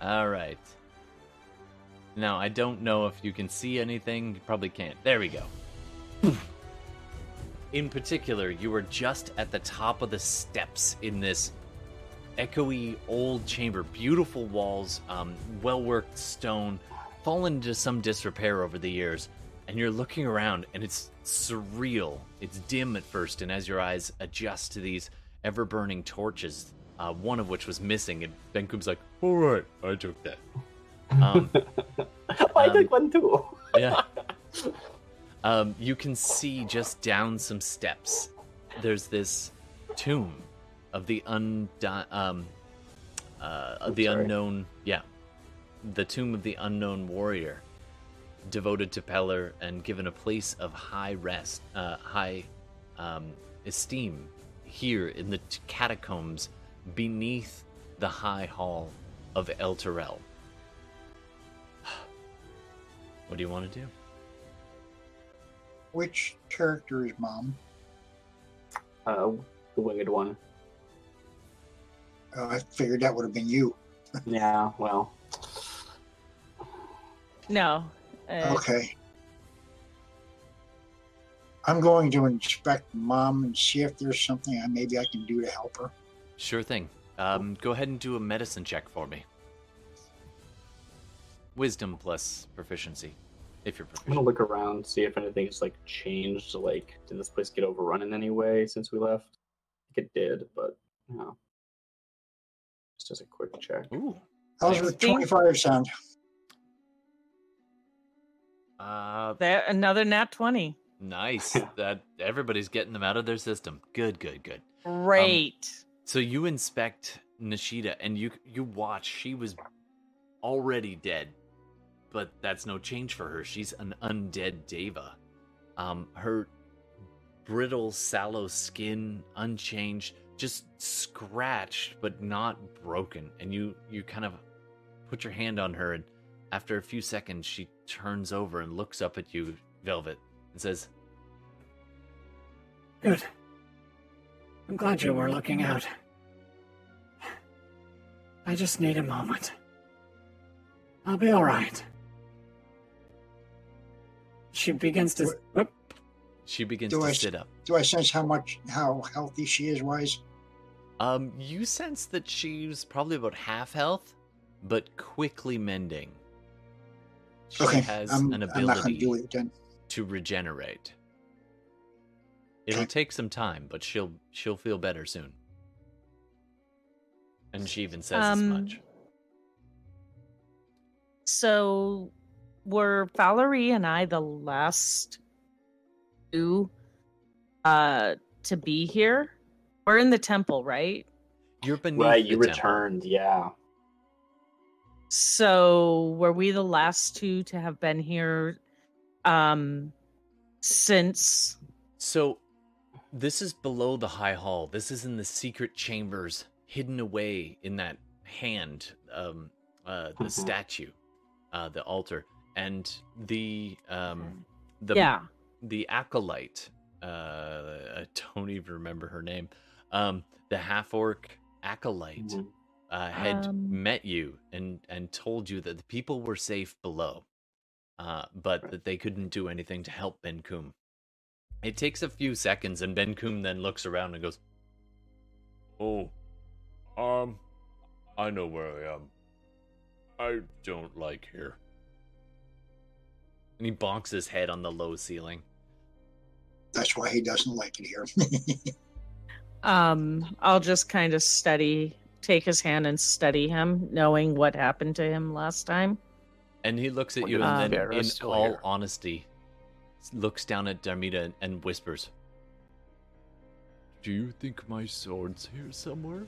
All right. Now, I don't know if you can see anything. You probably can't. There we go. In particular, you are just at the top of the steps in this echoey old chamber. Beautiful walls, um, well worked stone, fallen into some disrepair over the years. And you're looking around, and it's surreal. It's dim at first, and as your eyes adjust to these ever burning torches, uh, one of which was missing, and Ben Coom's like, All right, I took that. Um, I Um, took one too. yeah. Um, you can see just down some steps. There's this tomb of the undi- um, uh, of the sorry. unknown. Yeah, the tomb of the unknown warrior, devoted to Pelor and given a place of high rest, uh, high um, esteem here in the t- catacombs beneath the high hall of Elturel. What do you want to do? Which character is mom? Uh, the winged one. Uh, I figured that would have been you. Yeah, well, No. Uh, Okay. I'm going to inspect mom and see if there's something I maybe I can do to help her. Sure thing. Um, go ahead and do a medicine check for me. Wisdom plus proficiency, if you're I'm gonna look around, see if anything's like changed. Like, did this place get overrun in any way since we left? I think it did, but you know, just as a quick check. Ooh. How's Nice. her 25 sound? Uh, There, another nat 20. nice. That everybody's getting them out of their system. Good, good, good. Great. So you inspect Nishida and you you watch. She was already dead, but that's no change for her. She's an undead deva. Um, her brittle, sallow skin unchanged, just scratched but not broken. And you you kind of put your hand on her, and after a few seconds, she turns over and looks up at you, Velvet, and says, Good. I'm glad you were looking out. I just need a moment. I'll be alright. She begins to. Whoop. she begins Do to I- sit up. Do I sense how much, how healthy she is, wise? Um, you sense that she's probably about half health, but quickly mending. She Okay, has I'm, an I'm not going to ability do it then. to regenerate. It'll Okay. take some time, but she'll she'll feel better soon. And she even says as Um, much. So, were Valerie and I the last two uh, to be here? We're in the temple, right? You're beneath Right, the you temple. returned. Yeah. So, were we the last two to have been here um, since? So, this is below the high hall. This is in the secret chambers, hidden away in that hand, um, uh, the Mhm. statue, uh, the altar, and the um, the yeah. the acolyte. Uh, I don't even remember her name. Um, the half orc acolyte Mhm. Uh, had Um. met you and and told you that the people were safe below, uh, but that they couldn't do anything to help Ben Kum. It takes a few seconds, and Ben Kum then looks around and goes, Oh, um, I know where I am. I don't like here. and he bonks his head on the low ceiling. That's why he doesn't like it here. Um, I'll just kind of study take his hand and steady him, knowing what happened to him last time. And he looks at Wonder you if and then, Farah's in all here. honesty, looks down at Darmida and whispers, Do you think my sword's here somewhere?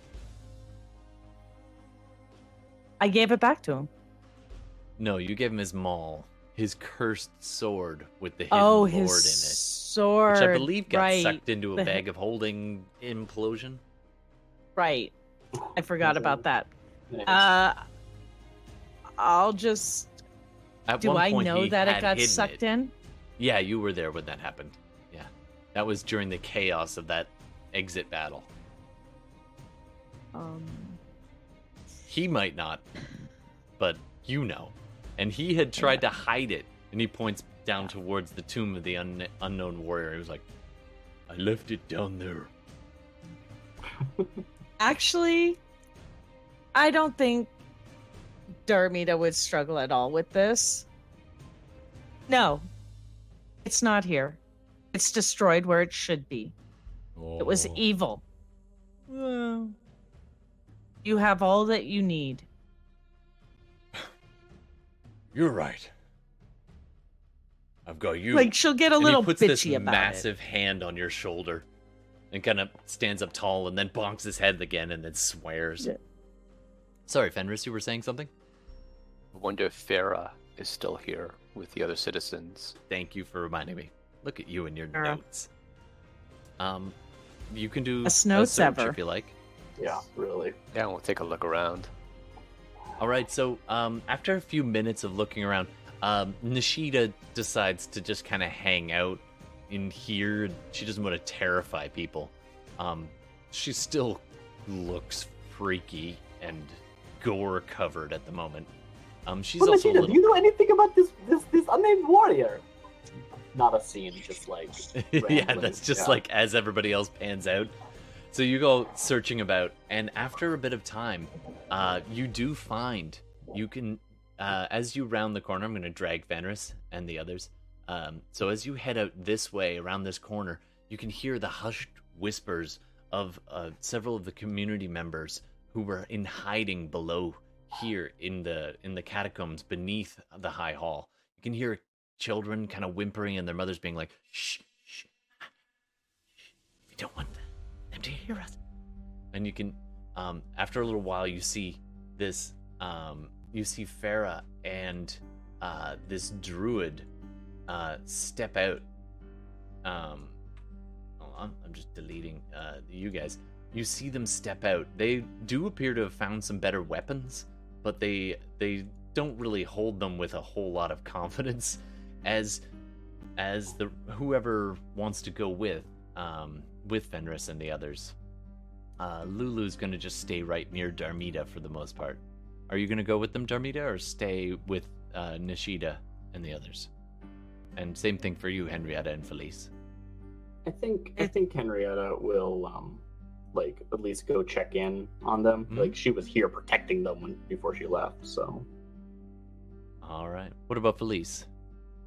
I gave it back to him. No, you gave him his maul, his cursed sword with the hidden oh, lord his in it. sword. Which I believe got right, sucked into a The- bag of holding implosion. Right. I forgot That's about that. Anyways, Uh, I'll just. At Do I know that it got sucked it. in? Yeah, you were there when that happened. Yeah. That was during the chaos of that exit battle. Um, He might not, but you know. And he had tried to hide it, and he points down towards the tomb of the un- unknown warrior. He was like, I left it down there. actually, I don't think Darmida would struggle at all with this. No, it's not here. It's destroyed where it should be. It was Oh. evil. Well, you have all that you need. You're right. I've got you. Like she'll get a and little he puts this bitchy about massive hand on your shoulder and kind of stands up tall and then bonks his head again and then swears. Yeah. Sorry, Fenris, you were saying something? I wonder if Farah is still here with the other citizens. Thank you for reminding me. Look at you and your Sarah. notes. Um, you can do A snow search sever. if you like. yeah, really. Yeah, we'll take a look around. All right, so um, after a few minutes of looking around, um, Nishida decides to just kind of hang out in here. She doesn't want to terrify people. Um, she still looks freaky and gore covered at the moment. Um, she's Well, also a little... do you know anything about this this this unnamed warrior? Not a scene, just like yeah, that's just Yeah. like as everybody else pans out. So you go searching about, and after a bit of time, uh, you do find you can, uh, as you round the corner. I'm going to drag Fenris and the others. Um, so as you head out this way around this corner, you can hear the hushed whispers of uh, several of the community members who were in hiding below here in the in the catacombs beneath the high hall. You can hear children kind of whimpering and their mothers being like, "Shh, shh, we don't want them to hear us." And you can, um, after a little while, you see this, um, you see Farah and uh, this druid uh, step out. Um, on, I'm just deleting uh, you guys. You see them step out. They do appear to have found some better weapons, but they they don't really hold them with a whole lot of confidence as as the whoever wants to go with um with Fenris and the others. Uh Lulu's going to just stay right near Darmida for the most part. Are you going to go with them Darmida or stay with uh Nishida and the others? And same thing for you Henrietta and Felice. I think I think Henrietta will um like at least go check in on them. Mhm. Like she was here protecting them when before she left, so All right. What about Felice?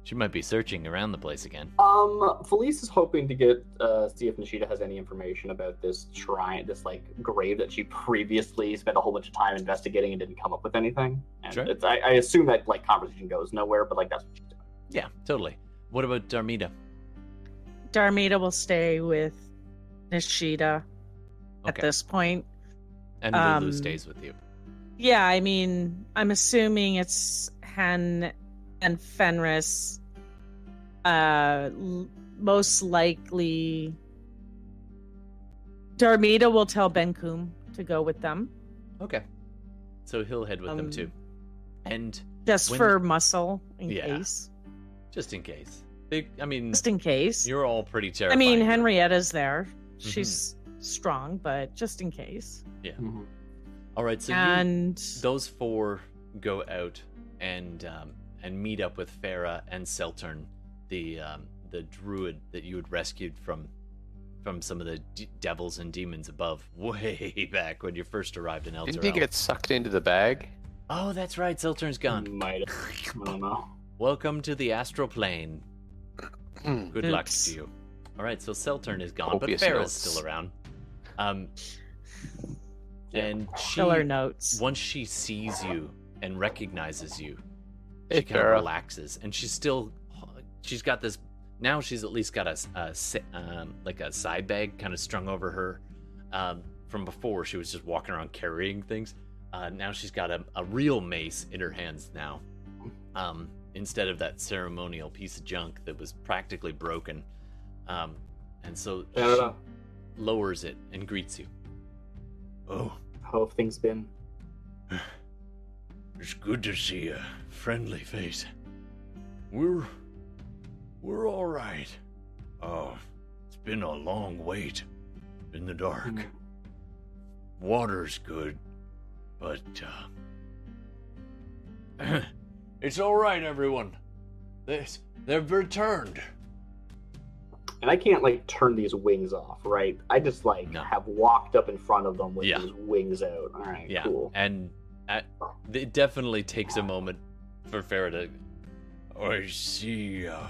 She might be searching around the place again. Um, Felice is hoping to get uh, see if Nishida has any information about this shrine, this like grave that she previously spent a whole bunch of time investigating and didn't come up with anything. And Sure. it's, I, I assume that like conversation goes nowhere, but like that's what she's doing. Yeah, totally. What about Darmida? Darmida will stay with Nishida at this point. And Lulu um, stays with you. Yeah, I mean, I'm assuming it's Hen and Fenris. Uh, l- most likely, Darmida will tell Benkum to go with them, Okay. So he'll head with them Um, too. And just When- for muscle in Yeah. case, just in case. They I mean just in case. you're all pretty terrible. I mean. Henrietta's there. Mm-hmm. She's strong, but just in case. Yeah. All right, so you, and those four go out and um, and meet up with Farah and Seltern, the um, the druid that you had rescued from from some of the d- devils and demons above way back when you first arrived in Didn't he get sucked into the bag? Oh, that's right. Seltern's gone. Might have. I don't know. Welcome to the astral plane. Hmm. Good luck to you. All right, so Seltern is gone, Copious but Farah's notes. still around. Um, Yeah. and she Fill notes. once she sees you and recognizes you, Hey, she kind of relaxes, and she's still she's got this. Now she's at least got a, si- um, like a side bag kind of strung over her. Um, from before, she was just walking around carrying things. Uh, now she's got a, a real mace in her hands now, um, instead of that ceremonial piece of junk that was practically broken. Um, and so I she lowers it and greets you. Oh, How have things been? it's good to see a friendly face. We're. We're alright. Oh, it's been a long wait in the dark. Mm. Water's good, but, uh. it's alright, everyone. This, they've returned. And I can't like turn these wings off, right? I just like No. have walked up in front of them with Yeah. these wings out. All right, Yeah, cool. and at, it definitely takes a moment for Farah to. I see, uh.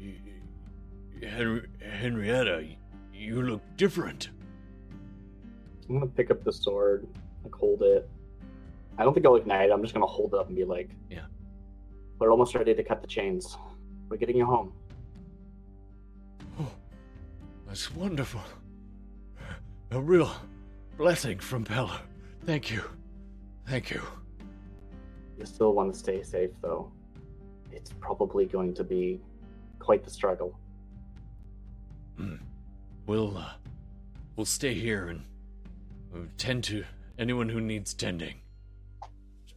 y- y- Henri- Henrietta, you look different. I'm gonna pick up the sword, like hold it. I don't think I'll ignite. I'm just gonna hold it up and be like, Yeah. We're almost ready to cut the chains. We're getting you home. Oh, that's wonderful. A real blessing from Pella. Thank you. Thank you. You still want to stay safe, though. It's probably going to be quite the struggle. We'll, uh, we'll stay here and uh, tend to anyone who needs tending as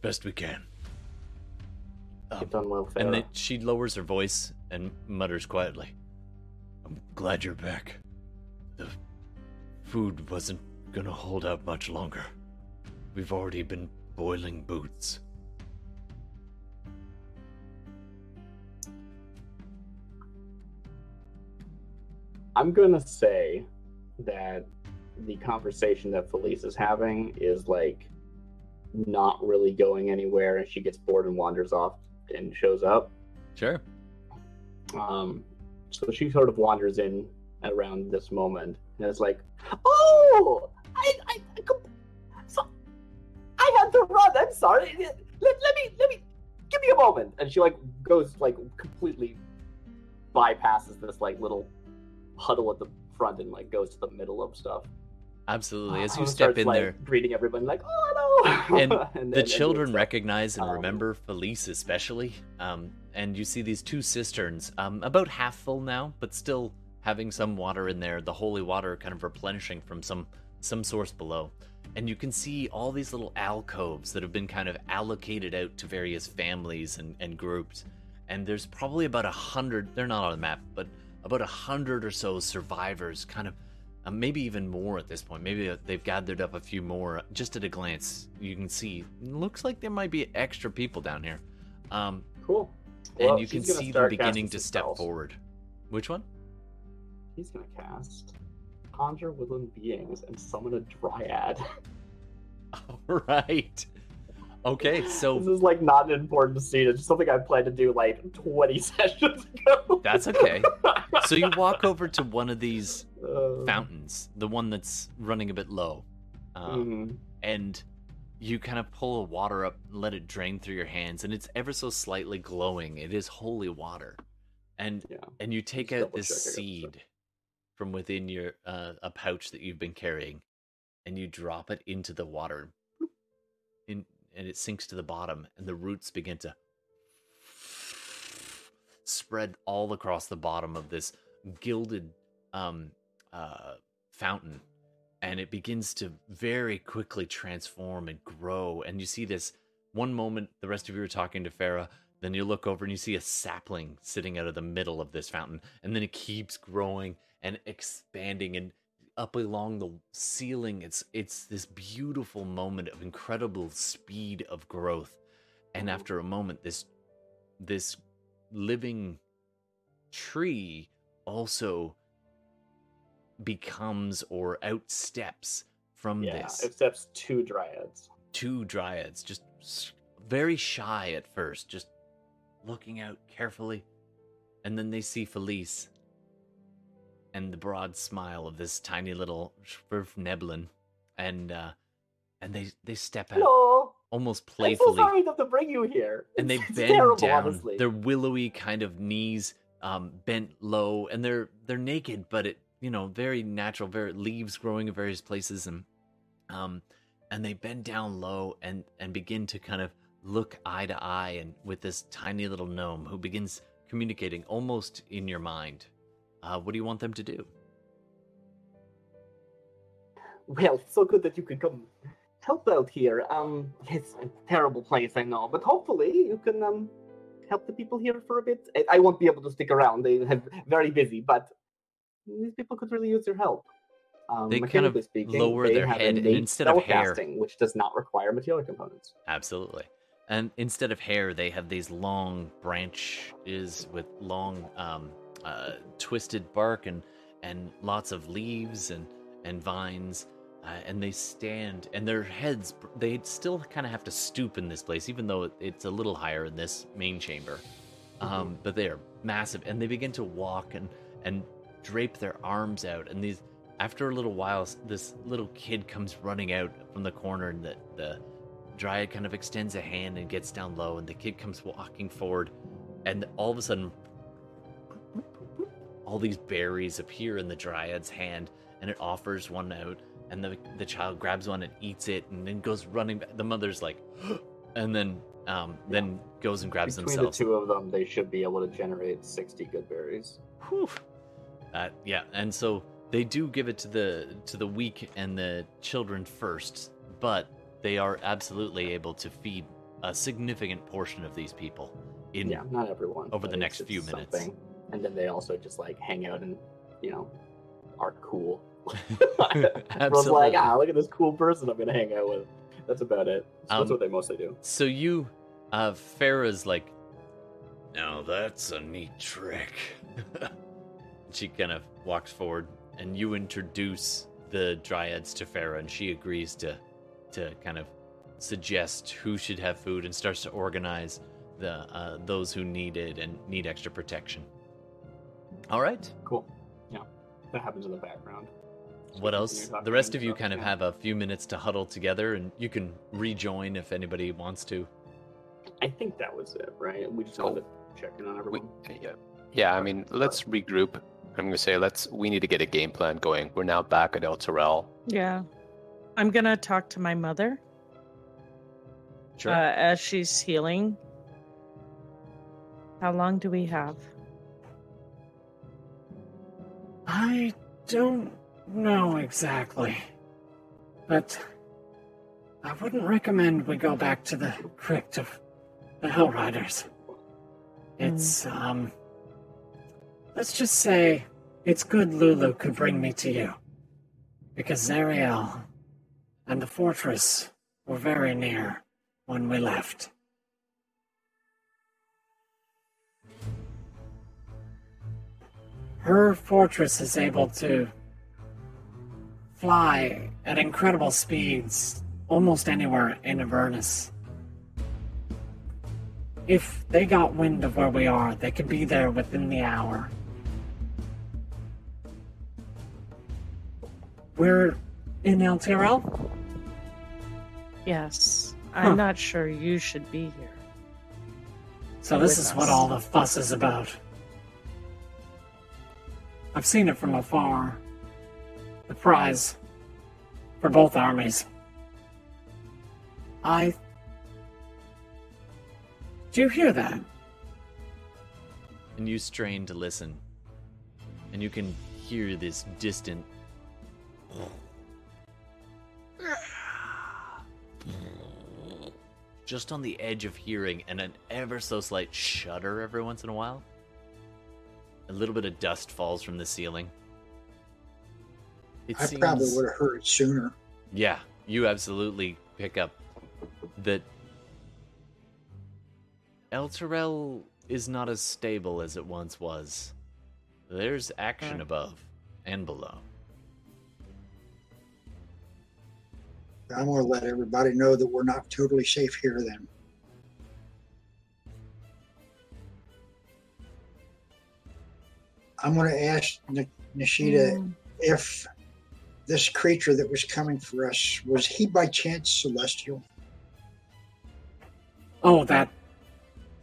best we can. You've done well. And then she lowers her voice and mutters quietly. I'm glad you're back. The food wasn't gonna hold out much longer. We've already been boiling boots. I'm gonna say that the conversation that Felice is having is like not really going anywhere, and she gets bored and wanders off and shows up. Sure. Um, so she sort of wanders in around this moment, and it's like, "Oh, I, I, I so, I had to run. I'm sorry. Let, let me, let me, give me a moment." And she like goes like completely bypasses this like little huddle at the front and like goes to the middle of stuff. Absolutely. As you step in like, there, greeting everyone like, "Oh no!" And and the then children like, recognize and um, remember Felice especially. Um, and you see these two cisterns, um, about half full now, but still having some water in there. The holy water kind of replenishing from some some source below. And you can see all these little alcoves that have been kind of allocated out to various families and, and groups. And there's probably about a hundred. They're not on the map, but about a hundred or so survivors, kind of uh, maybe even more at this point. Maybe uh, they've gathered up a few more. Just at a glance, you can see. Looks like there might be extra people down here, um, Cool. and you can see them beginning to step spells. forward. Which one? He's gonna cast conjure woodland beings and summon a dryad. All right. Okay, so this is like not an important scene. It's just something I planned to do like 20 sessions ago. That's okay. so you walk over to one of these Uh, fountains, the one that's running a bit low, um, mhm. and you kind of pull the water up, and let it drain through your hands, and it's ever so slightly glowing. It is holy water, and Yeah. and you take Just out this double check I got the seed from within your uh, a pouch that you've been carrying, and you drop it into the water, and it sinks to the bottom, and the roots begin to spread all across the bottom of this gilded um, uh, fountain, and it begins to very quickly transform and grow. And you see this one moment, the rest of you are talking to Farah. Then you look over and you see a sapling sitting out of the middle of this fountain, and then it keeps growing and expanding and up along the ceiling. It's it's this beautiful moment of incredible speed of growth. And Mhm. after a moment, this this living tree also becomes or outsteps from this. Yeah, this it steps two dryads. two dryads just very shy at first just looking out carefully and then they see felice and the broad smile of this tiny little svirfneblin and uh, and they they step out Hello. almost I'm so sorry to bring you here. and they bend terrible, down honestly. their willowy kind of knees um, bent low and they're they're naked but it you know very natural very leaves growing in various places and um and they bend down low and and begin to kind of look eye to eye and with this tiny little gnome who begins communicating almost in your mind uh, what do you want them to do Well, so good that you could come help out here. Um, it's a terrible place, I know, but hopefully you can um help the people here for a bit. I, I won't be able to stick around; they have very busy, but these people could really use your help. Um, They kind of speaking, lower their head and instead of hair- spellcasting, which does not require material components. Absolutely. And instead of hair, they have these long branches with long, um, uh, twisted bark and and lots of leaves and and vines. Uh, and they stand, and their heads, they still kind of have to stoop in this place, even though it's a little higher in this main chamber. Um, but they are massive, and they begin to walk and and drape their arms out. And these, after a little while, this little kid comes running out from the corner, and the the Dryad kind of extends a hand and gets down low, and the kid comes walking forward, and all of a sudden, all these berries appear in the Dryad's hand, and it offers one out, and the the child grabs one and eats it, and then goes running back. The mother's like, and then um then goes and grabs Between themselves. the two of them, they should be able to generate sixty good berries. Whew. Uh, yeah, and so they do give it to the to the weak and the children first, but they are absolutely able to feed a significant portion of these people in yeah, not everyone. over the next few minutes. something. And then they also just like hang out and you know are cool. Everyone's Absolutely. like, ah, look at this cool person I'm gonna hang out with. That's about it. So Um, that's what they mostly do. So you, uh, Farah's like, Now that's a neat trick. she kind of walks forward, and you introduce the dryads to Farah, and she agrees to, to kind of suggest who should have food and starts to organize the uh, those who need it and need extra protection. All right. Cool. Yeah, that happens in the background. What else? The rest of you stuff, kind of yeah. have a few minutes to huddle together, and you can rejoin if anybody wants to. I think that was it, right? We just Oh. wanted to check in on We, everyone. yeah, yeah. I mean, let's regroup. I'm gonna say let's. We need to get a game plan going. We're now back at Elturel. Yeah. I'm going to talk to my mother Sure. uh, as she's healing. How long do we have? I don't know exactly. But I wouldn't recommend we go back to the crypt of the Hell Riders. It's, um. Let's just say it's good Lulu could bring me to you. Because Zariel and the fortress were very near when we left. Her fortress is able to fly at incredible speeds almost anywhere in Avernus. If they got wind of where we are, they could be there within the hour. We're in Elturel? Yes. I'm not sure you should be here. So this is what all the fuss is about. I've seen it from afar. The prize for both armies. I. Do you hear that? and you strain to listen, and you can hear this distant. Just on the edge of hearing, and an ever so slight shudder every once in a while. A little bit of dust falls from the ceiling. It I seems... probably would have heard it sooner. Yeah, you absolutely pick up that Elturel is not as stable as it once was. There's action Okay. above and below. I'm going to let everybody know that we're not totally safe here then. I'm going to ask N- Nishida Mm, if this creature that was coming for us, was he by chance celestial? Oh, that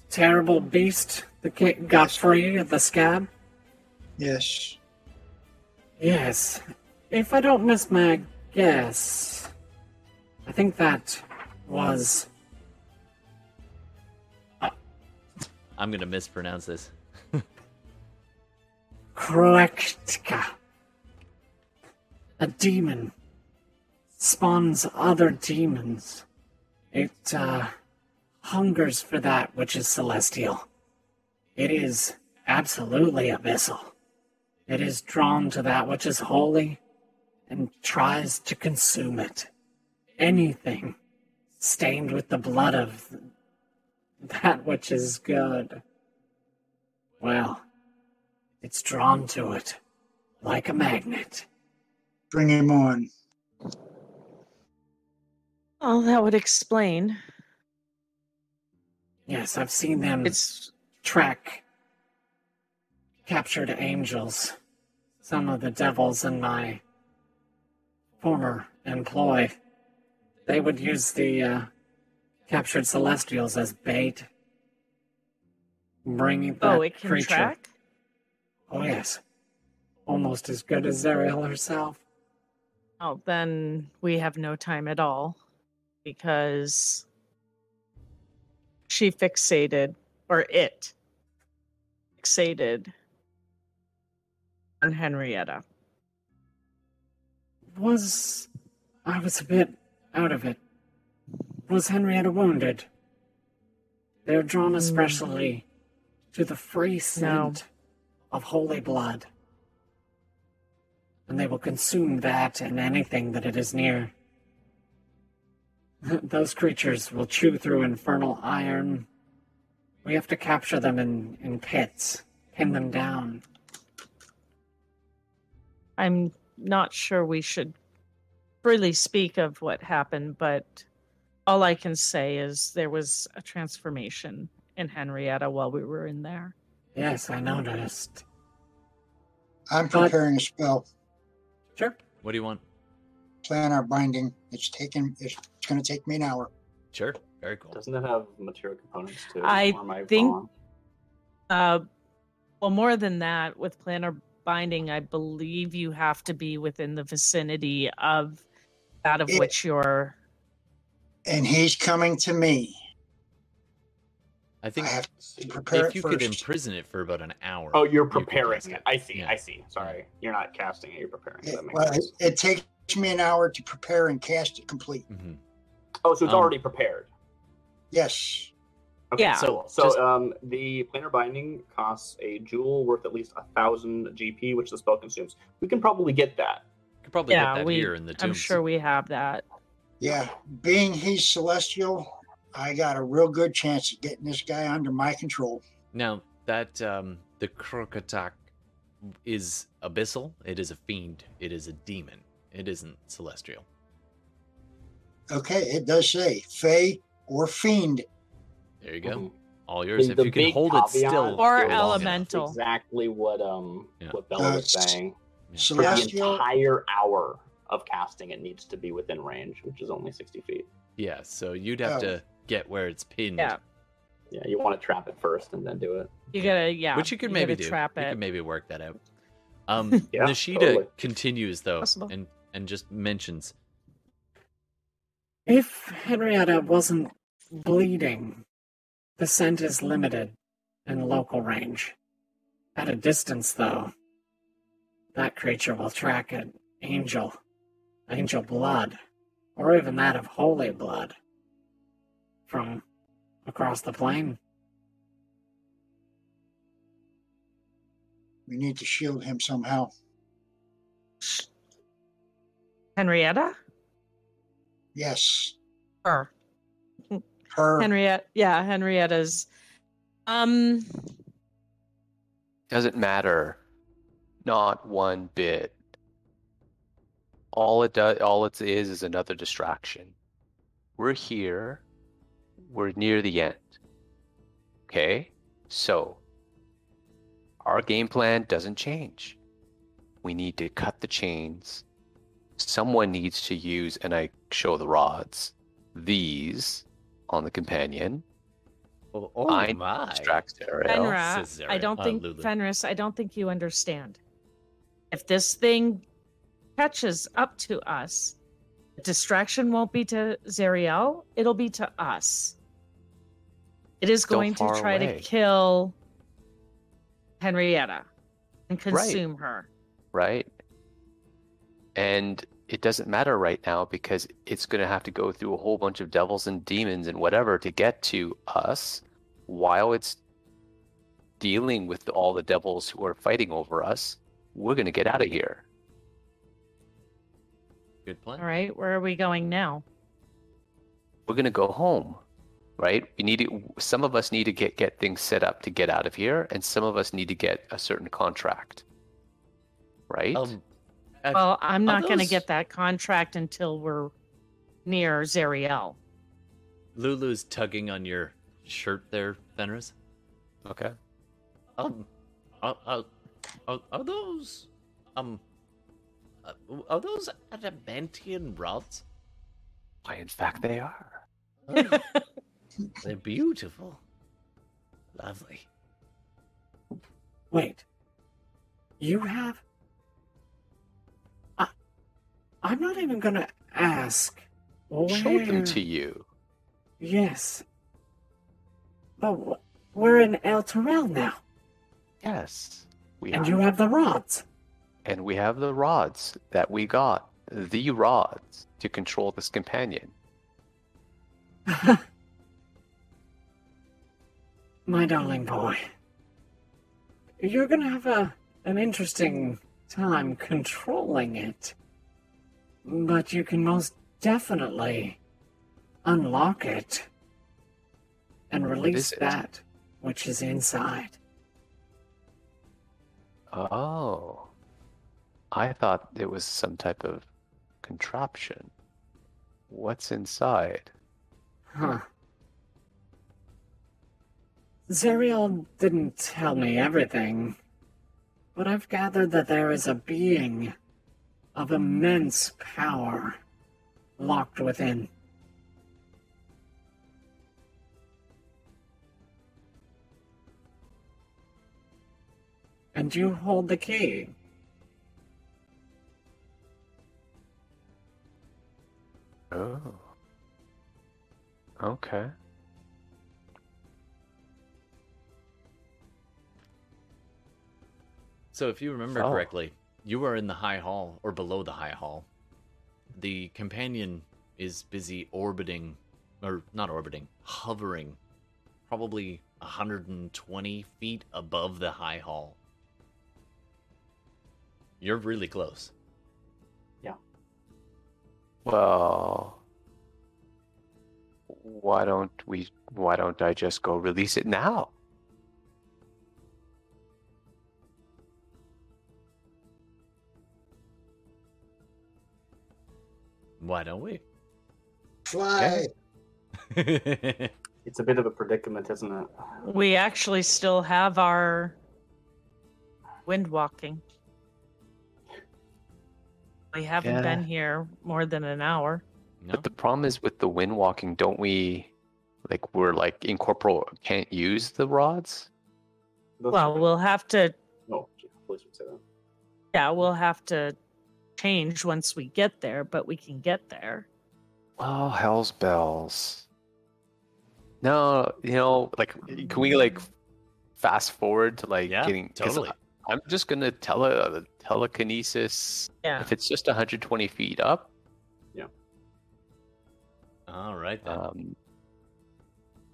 terrible beast that ca- got free of the scab? Yes. Yes. If I don't miss my guess, I think that was. I'm gonna mispronounce this. Kroektka. A demon spawns other demons. It uh, hungers for that which is celestial. It is absolutely abyssal. It is drawn to that which is holy and tries to consume it. Anything stained with the blood of that which is good. Well, it's drawn to it like a magnet. Bring him on. Oh, that would explain. Yes, I've seen them It's track captured angels. Some of the devils in my former employ. They would use the uh, captured celestials as bait. Bringing that oh, it can creature. track. Oh yes, almost as good as Zariel herself. Oh, then we have no time at all because she fixated, or it fixated on Henrietta. Was I was a bit out of it. Was Henrietta wounded? They're drawn mm. especially to the free scent of holy blood. And they will consume that and anything that it is near. Those creatures will chew through infernal iron. We have to capture them in, in pits, pin them down. I'm not sure we should freely speak of what happened, but all I can say is there was a transformation in Henrietta while we were in there. Yes, I noticed. I'm But- preparing a spell. Sure. What do you want? Planar binding. It's taken. It's going to take me an hour. Sure. Very cool. Doesn't it have material components too? I Or am I think- wrong? Uh, well, more than that, with planar binding, I believe you have to be within the vicinity of that of It- which you're. And he's coming to me. I I think have to prepare if you first. could imprison it for about an hour. Oh, you're preparing cast it. I see. Yeah. I see. Sorry, you're not casting it. You're preparing it. It, well, it, sense. it takes me an hour to prepare and cast it complete. Mhm. Oh, so it's um, already prepared. Yes. Okay, Yeah. So, so Just- um, the planar binding costs a jewel worth at least a thousand GP, which the spell consumes. We can probably get that. We could probably Yeah, get that we- here in the tomb. I'm sure we have that. Yeah. Being he's celestial, I got a real good chance of getting this guy under my control. Now that um, the Krokatak is abyssal, it is a fiend. It is a demon. It isn't celestial. Okay, it does say Fey or Fiend. There you go. Mhm. All yours. If you can hold it still. Or for long elemental. Mental. Exactly what um Yeah. what Bella Uh, was saying. Yeah. For the entire hour of casting, it needs to be within range, which is only sixty feet. Yeah, so you'd have Oh. to get where it's pinned. Yeah. Yeah, you want to trap it first and then do it. You gotta, yeah. Which you could gotta maybe do. Trap You it. could maybe work that out. Um, Yeah, Nishida totally. continues though, Possible. and and just mentions, If Henrietta wasn't bleeding, the scent is limited in local range. At a distance, though, that creature will track an angel, angel blood, or even that of holy blood from across the plain. We need to shield him somehow. Henrietta? Yes. Her. Her. Henrietta. Yeah, Henrietta's. Um, Doesn't matter. Not one bit. All it does, all it is, is another distraction. We're here. We're near the end. Okay? So, our game plan doesn't change. We need to cut the chains someone needs to use, and I show the rods, these on the companion. Oh, oh I my. Distracts Ariel. Fenra, I don't Zariel. Uh, think Fenris, I don't think you understand. If this thing catches up to us, the distraction won't be to Zariel, it'll be to us. It is Still going to try away. to kill Henrietta and consume her. right? And it doesn't matter right now because it's going to have to go through a whole bunch of devils and demons and whatever to get to us while it's dealing with all the devils who are fighting over us. We're going to get out of here. Good plan. All right, where are we going now? We're going to go home. Right? We need to, some of us need to get get things set up to get out of here and some of us need to get a certain contract. Right? Um, uh, Well, I'm are not going to get that contract until we're near Zariel. Lulu's tugging on your shirt there, Fenris. okay. Um, are, are, are, are those, um, uh, are those adamantine rods? Why in fact they are. They're beautiful. Lovely. Wait. You have? I, I'm not even gonna ask. Showed them to you. Yes. But we're in Elturel now, Yes. We and are. you have the rods. And we have the rods that we got. The rods to control this companion. My darling boy. You're gonna have a an interesting time controlling it. But you can most definitely unlock it and release that which is inside. Oh. I thought it was some type of contraption. What's inside? Huh. Zariel didn't tell me everything, but I've gathered that there is a being of immense power locked within. And you hold the key. Oh. Okay. So, if you remember Oh. correctly, you are in the high hall or below the high hall. The companion is busy orbiting, or not orbiting, hovering, probably 120 feet above the high hall. You're really close. Yeah. Well, why don't we? Why don't I just go release it now? Why don't we? Fly. It's a bit of a predicament, isn't it? We actually still have our wind walking. We haven't Yeah. been here more than an hour. no? But the problem is with the wind walking, don't we? Like we're like incorporeal, can't use the rods. That's- Well, we'll have to, Oh, gee, police would say that. yeah, we'll have to change once we get there, but we can get there. Oh, hell's bells. No, you know, like, can we like fast forward to like yeah, getting? 'cause totally. I- I'm just gonna tele uh, telekinesis. Yeah. If it's just 120 feet up, Yeah. All right then. um,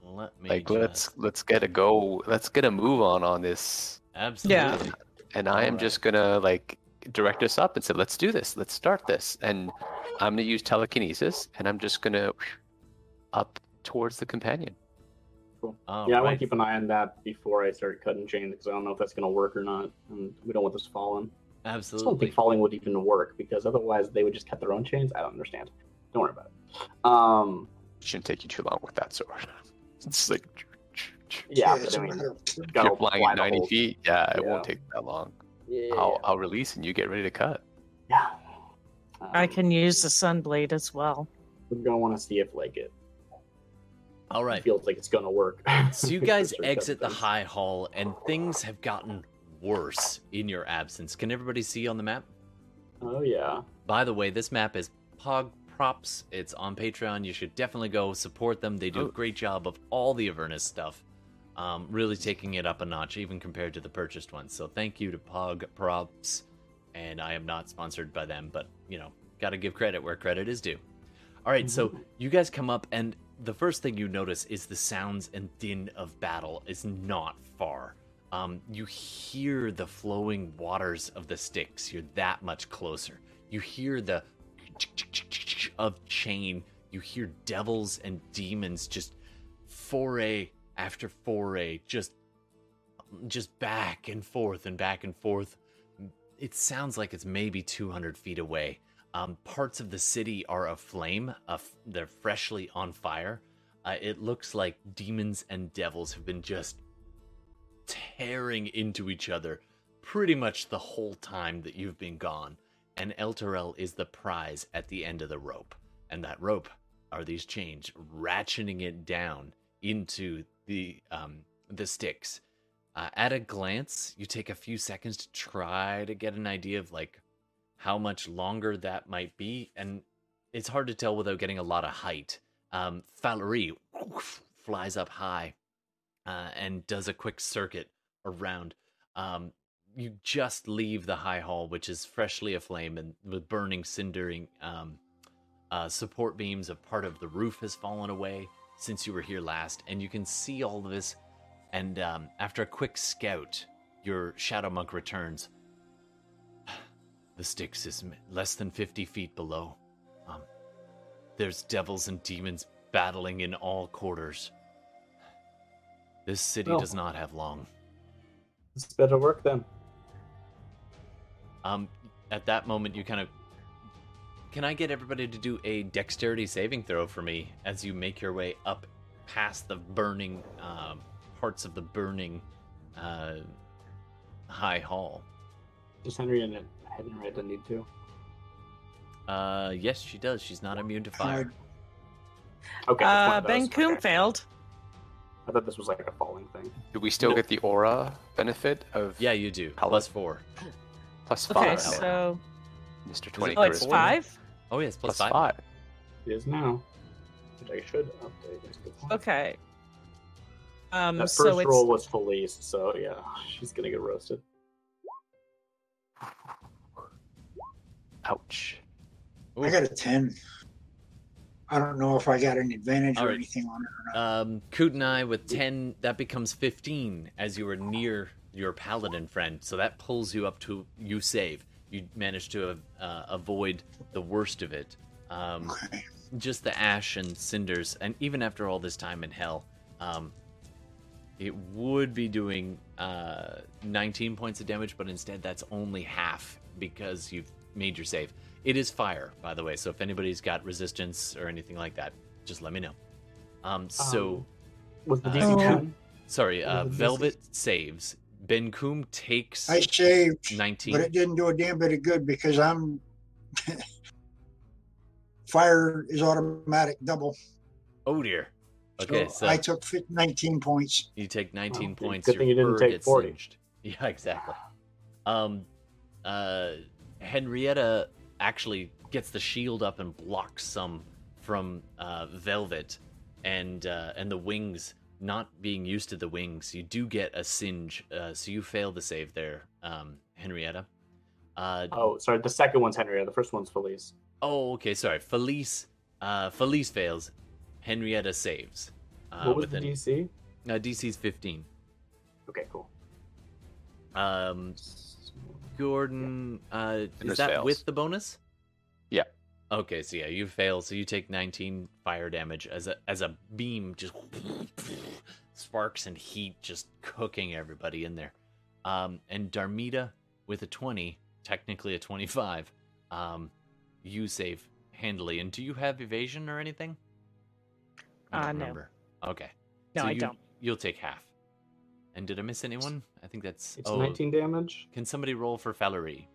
Let me like just... let's let's get a go. Let's get a move on on this. absolutely. Yeah. And I am Alright. just gonna like direct us up and say, let's do this. Let's start this. And I'm gonna use telekinesis, and I'm just gonna up towards the companion. All yeah, I want to keep an eye on that before I start cutting chains because I don't know if that's going to work or not, and we don't want this falling. Absolutely. I don't think falling would even work because otherwise they would just cut their own chains. I don't understand. Don't worry about it. Um, shouldn't take you too long with that sword. It's like yeah, it's but I a mean, matter of- got you're flying at 90 feet. Yeah, it Yeah. won't take that long. Yeah. I'll, I'll release and you get ready to cut. Yeah. I Um, can use the sun blade as well. We're gonna want to see if like it All right. feels like it's gonna work. So you guys exit the high hall, and things have gotten worse in your absence. Can everybody see on the map? Oh yeah. By the way, this map is Pog Props. It's on Patreon. You should definitely go support them. They do a Oh. great job of all the Avernus stuff. Um, really taking it up a notch, even compared to the purchased ones. So thank you to Pog Props. And I am not sponsored by them, but you know, gotta give credit where credit is due. All right, so you guys come up, and the first thing you notice is the sounds and din of battle is not far. Um, you hear the flowing waters of the Styx. You're that much closer. You hear the of chain. You hear devils and demons just foray after foray, just just back and forth and back and forth. It sounds like it's maybe 200 feet away. Um, parts of the city are aflame. They're freshly on fire. Uh, it looks like demons and devils have been just tearing into each other pretty much the whole time that you've been gone. And Elturel is the prize at the end of the rope. And that rope are these chains ratcheting it down into the um, the Styx. Uh, at a glance, you take a few seconds to try to get an idea of like how much longer that might be, and it's hard to tell without getting a lot of height. Um, Valerie flies up high uh, and does a quick circuit around. Um, you just leave the high hall, which is freshly aflame and with burning, cindering um, uh, support beams. A part of the roof has fallen away since you were here last, and you can see all of this. And um, after a quick scout, your shadow monk returns. The Styx is less than 50 feet below. Um, there's devils and demons battling in all quarters. This city Oh. does not have long. It's better work then. Um, at that moment, you kind of. Can I get everybody to do a dexterity saving throw for me as you make your way up past the burning um, parts of the burning uh, high hall? Does Henrietta Henrietta need to? Uh, yes, she does. She's not immune to fire. Okay. Uh. Ben Coom Okay. failed. I thought this was like a falling thing. Do we still No. get the aura benefit of Yeah, you do. Hello. Plus four. plus Okay, five? so Mr. Twenty. oh, it's Four. five. Oh yes, plus, plus five. five. It is now. Which I should update. That's a good point. Okay. Um, That so first it's roll was Felice, so yeah, she's gonna get roasted. Ouch. I got a 10. I don't know if I got an advantage or Alright. anything on it or not. Um, Coot and I with ten, that becomes fifteen as you are near your paladin friend. So that pulls you up to you save. You managed to uh, avoid the worst of it. Um, okay. just the ash and cinders, and even after all this time in hell, um, it would be doing uh, 19 points of damage, but instead that's only half because you've made your save. It is fire, by the way, so if anybody's got resistance or anything like that, just let me know. Um, so, Um, Was the uh, DC. 10? sorry, uh, what was Velvet saves. Ben Coom takes I saved, 19. but it didn't do a damn bit of good because I'm. Fire is automatic double. Oh dear. Okay, so I took 19 points. You take 19 good- points. good thing you didn't take gets 40. singed. Yeah, exactly. Um, uh, Henrietta actually gets the shield up and blocks some from uh, Velvet, and uh, and the wings. Not being used to the wings, you do get a singe. Uh, so you fail the save there, um, Henrietta. Uh, Oh, sorry. The second one's Henrietta. The first one's Felice. oh, okay, sorry. Felice, uh, Felice fails. Henrietta saves. Uh, what was with the an- DC? uh, DC's 15. Okay, cool. Um, Gordon, uh, is that fails. with the bonus? Yeah. Okay, so yeah, you fail, so you take 19 fire damage as a as a beam just sparks and heat just cooking everybody in there. Um, and Darmida with a 20, technically a 25, um, you save handily. And do you have evasion or anything? I Uh, don't no. remember. Okay. No, So I you, don't. You'll take half. And did I miss anyone? I think that's It's oh, 19 damage. can somebody roll for Valerie?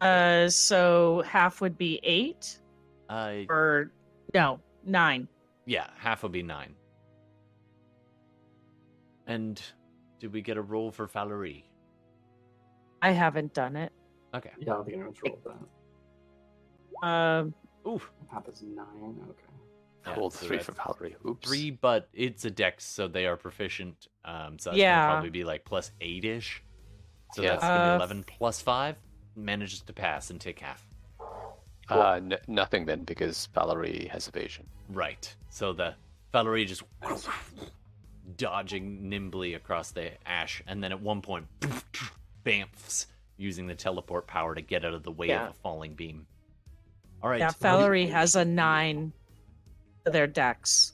Uh, so half would be eight, Uh, or no, nine. yeah, half would be nine. And did we get a roll for Valerie? I haven't done it. Okay. Yeah, I don't think anyone's rolled that. Um, Ooh, Half is nine. Okay. Yeah, Rolled so three for Valerie. Oops. three, but it's a dex, so they are proficient. Um, so that's Yeah. gonna probably be like plus eight ish. So Yeah. that's gonna be Uh, eleven plus five. Manages to pass and take half. Uh, n- nothing then because Valerie has evasion. Right. So the Valerie just dodging nimbly across the ash, and then at one point, bamfs using the teleport power to get out of the way Yeah. of a falling beam. All right. yeah, Valerie has a nine to their dex.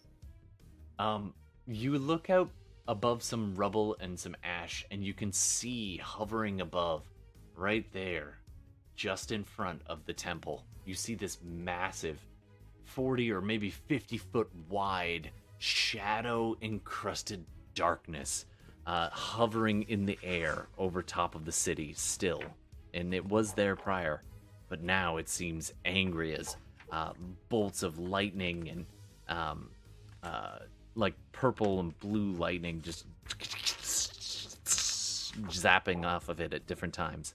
Um, you look out above some rubble and some ash, and you can see hovering above, right there, just in front of the temple. You see this massive, 40 or maybe 50 foot wide, shadow encrusted darkness uh, hovering in the air over top of the city still. And it was there prior, but now it seems angry as uh, bolts of lightning and um, uh, like purple and blue lightning just zapping off of it at different times.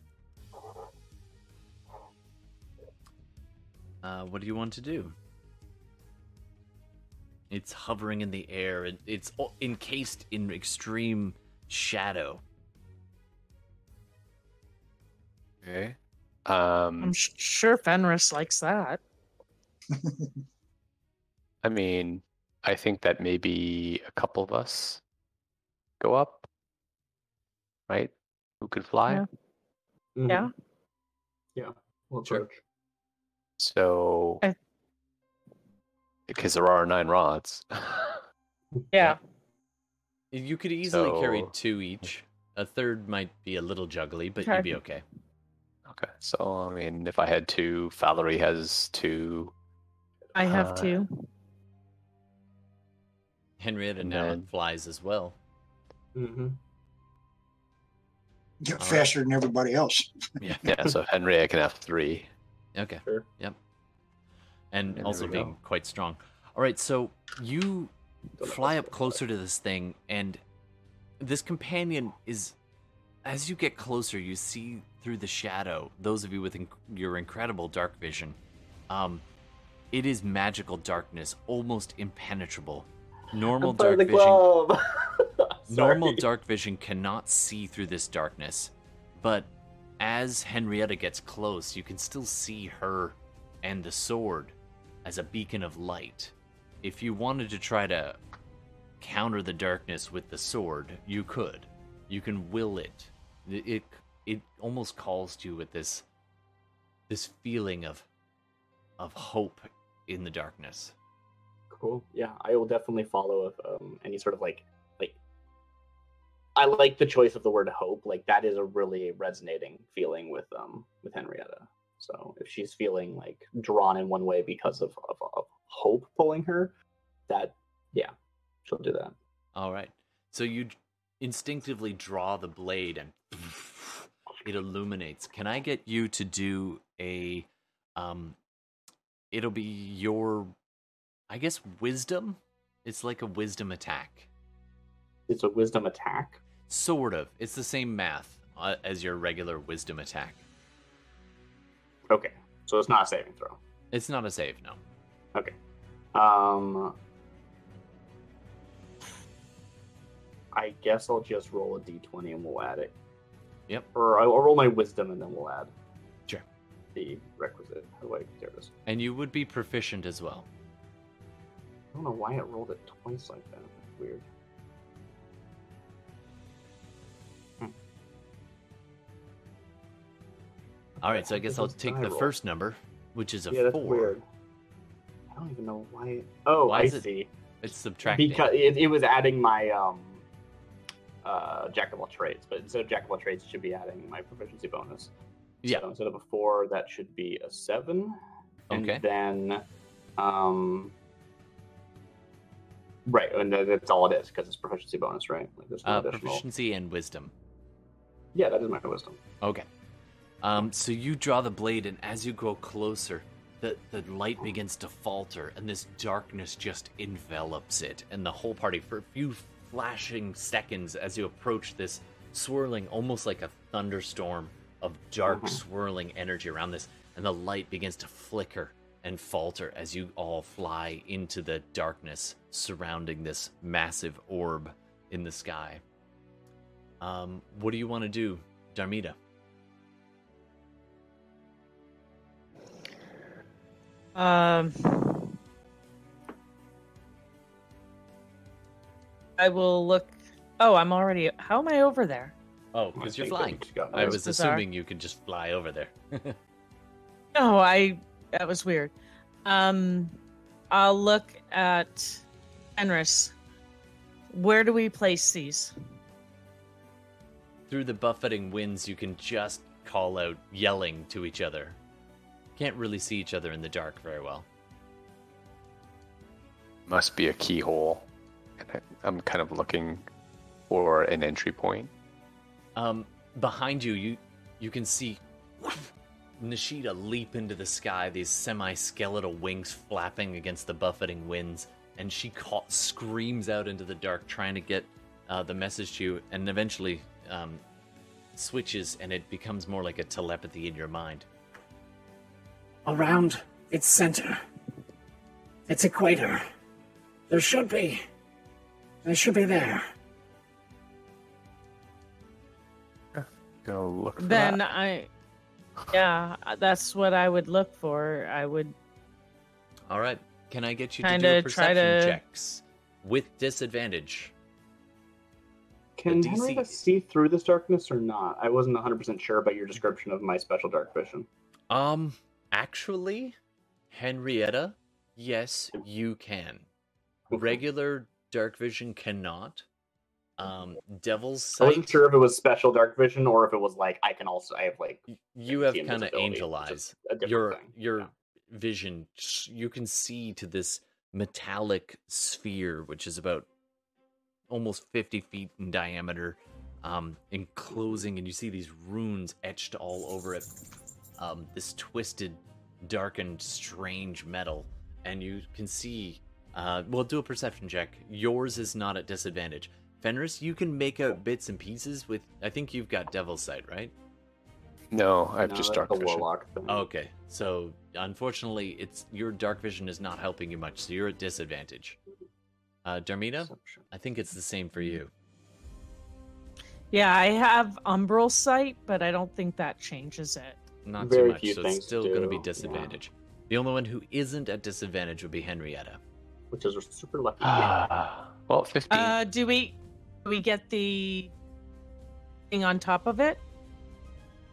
Uh, what do you want to do? It's hovering in the air and it's encased in extreme shadow. Okay. I'm Um, sh- sure Fenris likes that. I mean, I think that maybe a couple of us go up, right? Who could fly? Yeah. Mhm. Yeah. Yeah. We'll Sure. Approach. So, I- because there are nine rods. Yeah. You could easily carry two each. A third might be a little juggly, but Okay. you'd be okay. okay, so I mean, if I had two, Valerie has two. I have Uh, two. Henrietta now then- flies as well. Mm-hmm. Get All right. faster than everybody else. Yeah. Yeah, so Henry, I can have three. Okay. Sure. Yep. And There also being quite strong. All right, so you fly up closer to this thing, and this companion is. As you get closer, you see through the shadow. Those of you with inc- your incredible dark vision, um, it is magical darkness, almost impenetrable. Normal dark vision. Normal dark vision cannot see through this darkness, but as Henrietta gets close, you can still see her and the sword as a beacon of light. If you wanted to try to counter the darkness with the sword, you could. You can will it. It it, almost calls to you with this this feeling of of hope in the darkness. Cool. Yeah, I will definitely follow if um, any sort of like. I like the choice of the word hope. Like that is a really resonating feeling with um with Henrietta. So if she's feeling like drawn in one way because of of, of hope pulling her, that yeah, she'll do that. All right. So you instinctively draw the blade and it illuminates. Can I get you to do a um it'll be your I guess wisdom? It's like a wisdom attack. It's a wisdom attack. Sort of. It's the same math uh, as your regular wisdom attack. Okay, so it's not a saving throw. It's not a save, no. Okay. Um. I guess I'll just roll a d20 and we'll add it. Yep. Or I'll roll my wisdom and then we'll add. Sure. The requisite. How do I? There it is. And you would be proficient as well. I don't know why it rolled it twice like that. That's weird. All right, so I guess I'll take the roll. first number, which is a yeah, that's 4. weird. I don't even know why. Oh, Why I it see. It's subtracting. Because it, it was adding my um, uh, jack of all trades, but instead of jack of all trades, it should be adding my proficiency bonus. Yeah. So instead of a four, that should be a seven. Okay. And then, um, right, and that's all it is because it's proficiency bonus, right? Like there's no uh, additional. proficiency and wisdom. Yeah, that is my wisdom. Okay. Um, so you draw the blade, and as you grow closer, the, the light begins to falter, and this darkness just envelops it. And the whole party, for a few flashing seconds, as you approach this swirling, almost like a thunderstorm of dark, Mhm. swirling energy around this, and the light begins to flicker and falter as you all fly into the darkness surrounding this massive orb in the sky. Um, what do you want to do, Darmida? Um, I will look. Oh, I'm already. How am I over there? Oh, because you're flying. that just got I was bizarre. assuming you could just fly over there. No, I. That was weird. Um, I'll look at Enris. Where do we place these? Through the buffeting winds, you can just call out, yelling to each other. Can't really see each other in the dark very well. Must be a keyhole. I'm kind of looking for an entry point. Um, behind you, you you can see Nishida leap into the sky, these semi-skeletal wings flapping against the buffeting winds, and she ca- screams out into the dark, trying to get uh, the message to you, and eventually um, switches, and it becomes more like a telepathy in your mind. Around its center. Its equator. There should be. There should be there. Gonna look for Then that. I. Yeah, that's what I would look for. I would. All right, can I get you to do a perception to- checks with disadvantage? Can The DC Henrietta see through this darkness or not? I wasn't 100% sure about your description of my special dark vision. Um, actually, Henrietta, yes, you can. Regular dark vision cannot. Um, Devil's I wasn't sure if it was special dark vision or if it was like I can also I have like you have kind of angel eyes. Your thing. your Yeah. vision, you can see to this metallic sphere, which is about almost fifty feet in diameter, um, enclosing, and you see these runes etched all over it. Um, this twisted, darkened, strange metal, and you can see. Uh, well, do a perception check. Yours is not at disadvantage. Fenris, you can make out bits and pieces with. I think you've got Devil's Sight, right? No, I have No, just that's dark vision. Okay, so unfortunately, it's your dark vision is not helping you much, so you're at disadvantage. Uh, Darmida, Perception. I think it's the same for you. Yeah, I have umbral sight, but I don't think that changes it. Not Very too much, few so it's still going to be do, yeah. disadvantage. The only one who isn't at disadvantage would be Henrietta. Which is super lucky. Ah, well, 15. Uh, do we? Do we get the thing on top of it?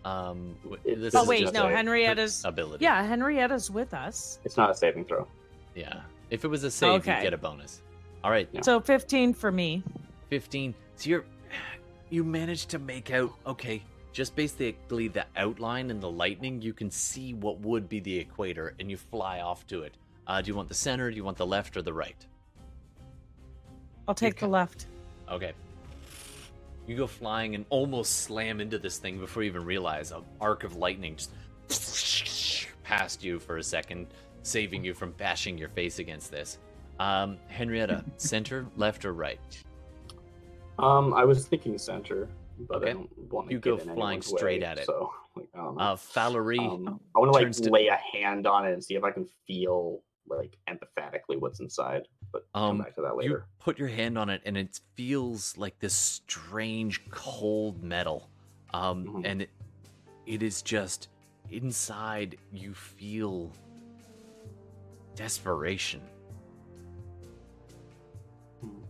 Um, this Oh wait, no, Henrietta's. ability. Yeah, Henrietta's with us. It's not a saving throw. yeah. If it was a save, you Okay. get a bonus. All right, Yeah. So 15 for me. 15 so you're you managed to make out okay just basically the outline and the lightning you can see what would be the equator and you fly off to it. Uh, do you want the center? Do you want the left or the right? I'll take the left. okay. You go flying and almost slam into this thing before you even realize an arc of lightning just past you for a second saving you from bashing your face against this. Um, henrietta center left or right? Um, I was thinking center, but Okay. I don't want to You go flying straight at it. So, like, I don't know. uh, Valerie um, I want to like lay a hand on it and see if I can feel like empathetically what's inside. But Um, come back to that later. You put your hand on it, and it feels like this strange, cold metal. Um, Mhm. and it, it is just inside. You feel desperation. Hmm.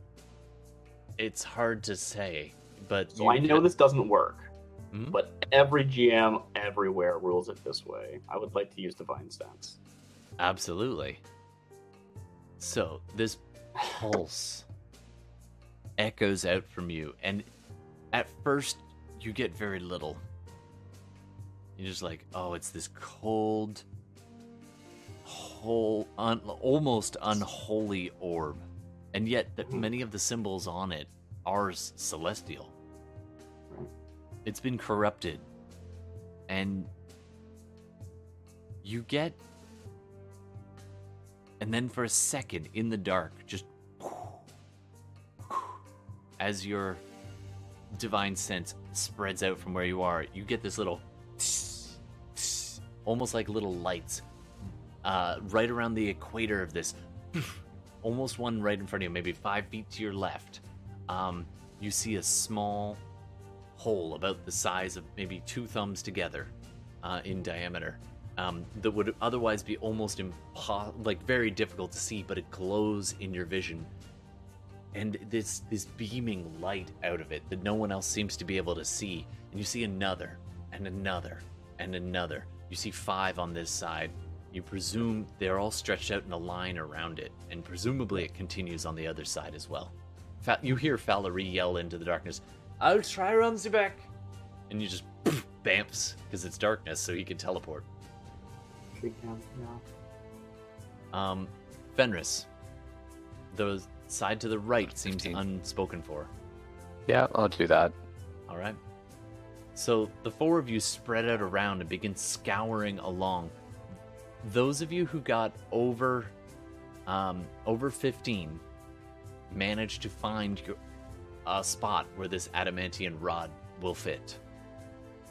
It's hard to say, but So I know can- this doesn't work, Mhm. but every GM everywhere rules it this way. I would like to use divine sense. Absolutely. So this pulse echoes out from you, and at first you get very little. You're just like, oh, it's this cold, whole, un- almost unholy orb, and yet that Mhm. many of the symbols on it are s- celestial. It's been corrupted and you get and then for a second in the dark just as your divine sense spreads out from where you are you get this little almost like little lights uh, right around the equator of this almost one right in front of you maybe five feet to your left um, you see a small hole about the size of maybe two thumbs together uh, in diameter um, that would otherwise be almost impo- like very difficult to see, but it glows in your vision, and this this beaming light out of it that no one else seems to be able to see. And you see another, and another, and another. You see five on this side. You presume they're all stretched out in a line around it, and presumably it continues on the other side as well. Fa- you hear Valerie yell into the darkness, I'll try Ramsey back. And you just poof, bamps, because it's darkness, so he can teleport. Um, Fenris, the side to the right seems unspoken for. Yeah, I'll do that. All right. So the four of you spread out around and begin scouring along. Those of you who got over, um, over 15 manage to find a spot where this adamantine rod will fit.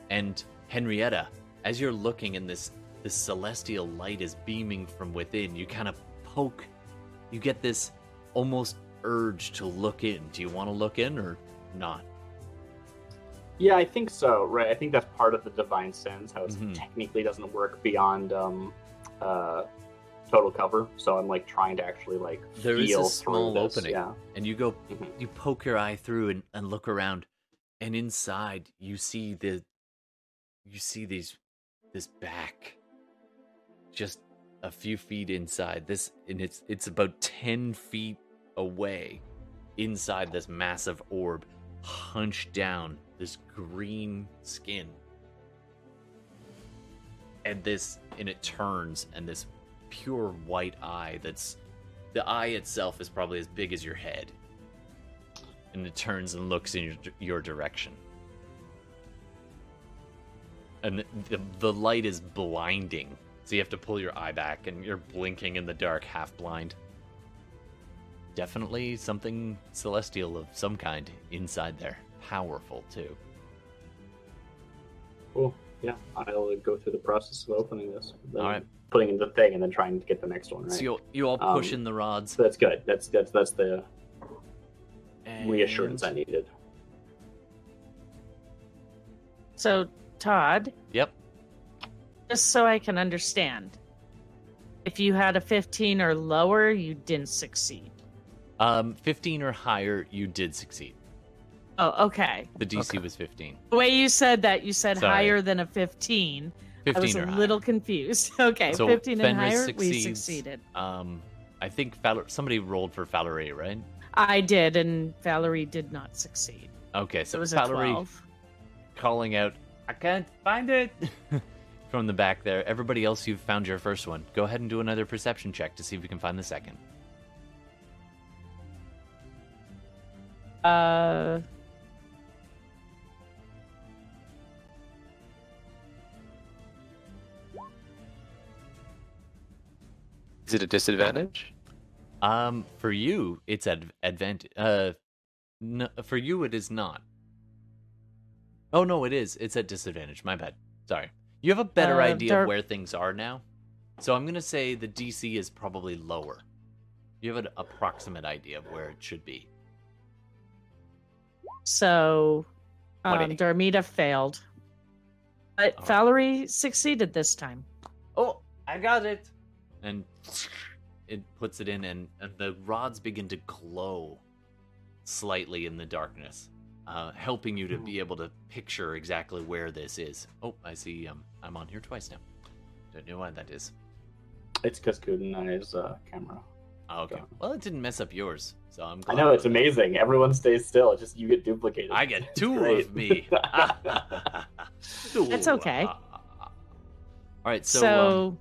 And Henrietta, as you're looking and this this celestial light is beaming from within, you kind of poke. You get this almost urge to look in. Do you want to look in or not? Yeah, I think so. Right, I think that's part of the divine sense. How it mm-hmm. technically doesn't work beyond um, uh, total cover. So I'm like trying to actually like There is a feel small opening. Yeah. and you go Mhm. you poke your eye through and, and look around and inside you see the you see these this back just a few feet inside this and it's it's about 10 feet away inside this massive orb hunched down this green skin and this and it turns and this pure white eye that's the eye itself is probably as big as your head and it turns and looks in your, your direction and the, the light is blinding so you have to pull your eye back and you're blinking in the dark half blind definitely something celestial of some kind inside there powerful too Cool. Yeah, I'll go through the process of opening this. All right. Putting in the thing and then trying to get the next one right. so you, you all push Um, in the rods so that's good. That's that's that's the reassurance I needed. So, Todd, yep just so I can understand, if you had a 15 or lower, you didn't succeed. um 15 or higher you did succeed Oh, okay. the dc Okay. was 15 The way you said that, you said Sorry. higher than a 15. 15 I was a higher. little confused. Okay, So 15 and Fenris higher, we succeeded. Um, I think Val- somebody rolled for Valerie, right? I did, and Valerie did not succeed. Okay, So so it was Valerie a 12. calling out, "I can't find it," from the back there. Everybody else, you've found your first one. Go ahead and do another perception check to see if you can find the second. Uh, Is it a disadvantage? Um, for you, it's ad- advantage. Uh, no, for you, it is not. Oh no, it is. It's at disadvantage. My bad. Sorry. You have a better Uh, idea there- of where things are now, so I'm gonna say the DC is probably lower. You have an approximate idea of where it should be. so, um, 20. Darmida failed. But Oh. Valerie succeeded this time. Oh, I got it. And it puts it in, and, and the rods begin to glow slightly in the darkness, uh, helping you to be able to picture exactly where this is. Oh, I see. Um, I'm on here twice now. Don't know why that is. It's because Kudenai's uh, camera. Oh, okay. Got. Well, it didn't mess up yours, so I'm. I know it's amazing. Everyone stays still. It's just you get duplicated. I get two of me. That's okay. All right, so. So,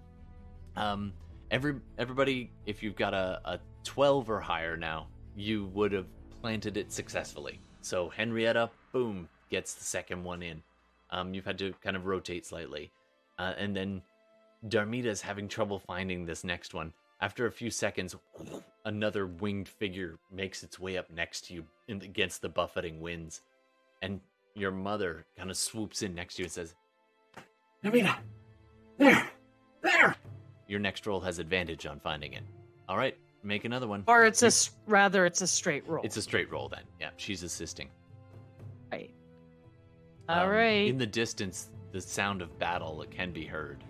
um, Um, every everybody, if you've got a, a twelve or higher now, you would have planted it successfully. So Henrietta, boom, gets the second one in. Um, you've had to kind of rotate slightly, uh, and then Darmida is having trouble finding this next one. After a few seconds, another winged figure makes its way up next to you in, against the buffeting winds, and your mother kind of swoops in next to you and says, Namina! There! "Your next roll has advantage on finding it." All right, make another one. Or it's a rather it's a straight roll. It's a straight roll then. Yeah, she's assisting. right. All Um, right. In the distance, the sound of battle can be heard.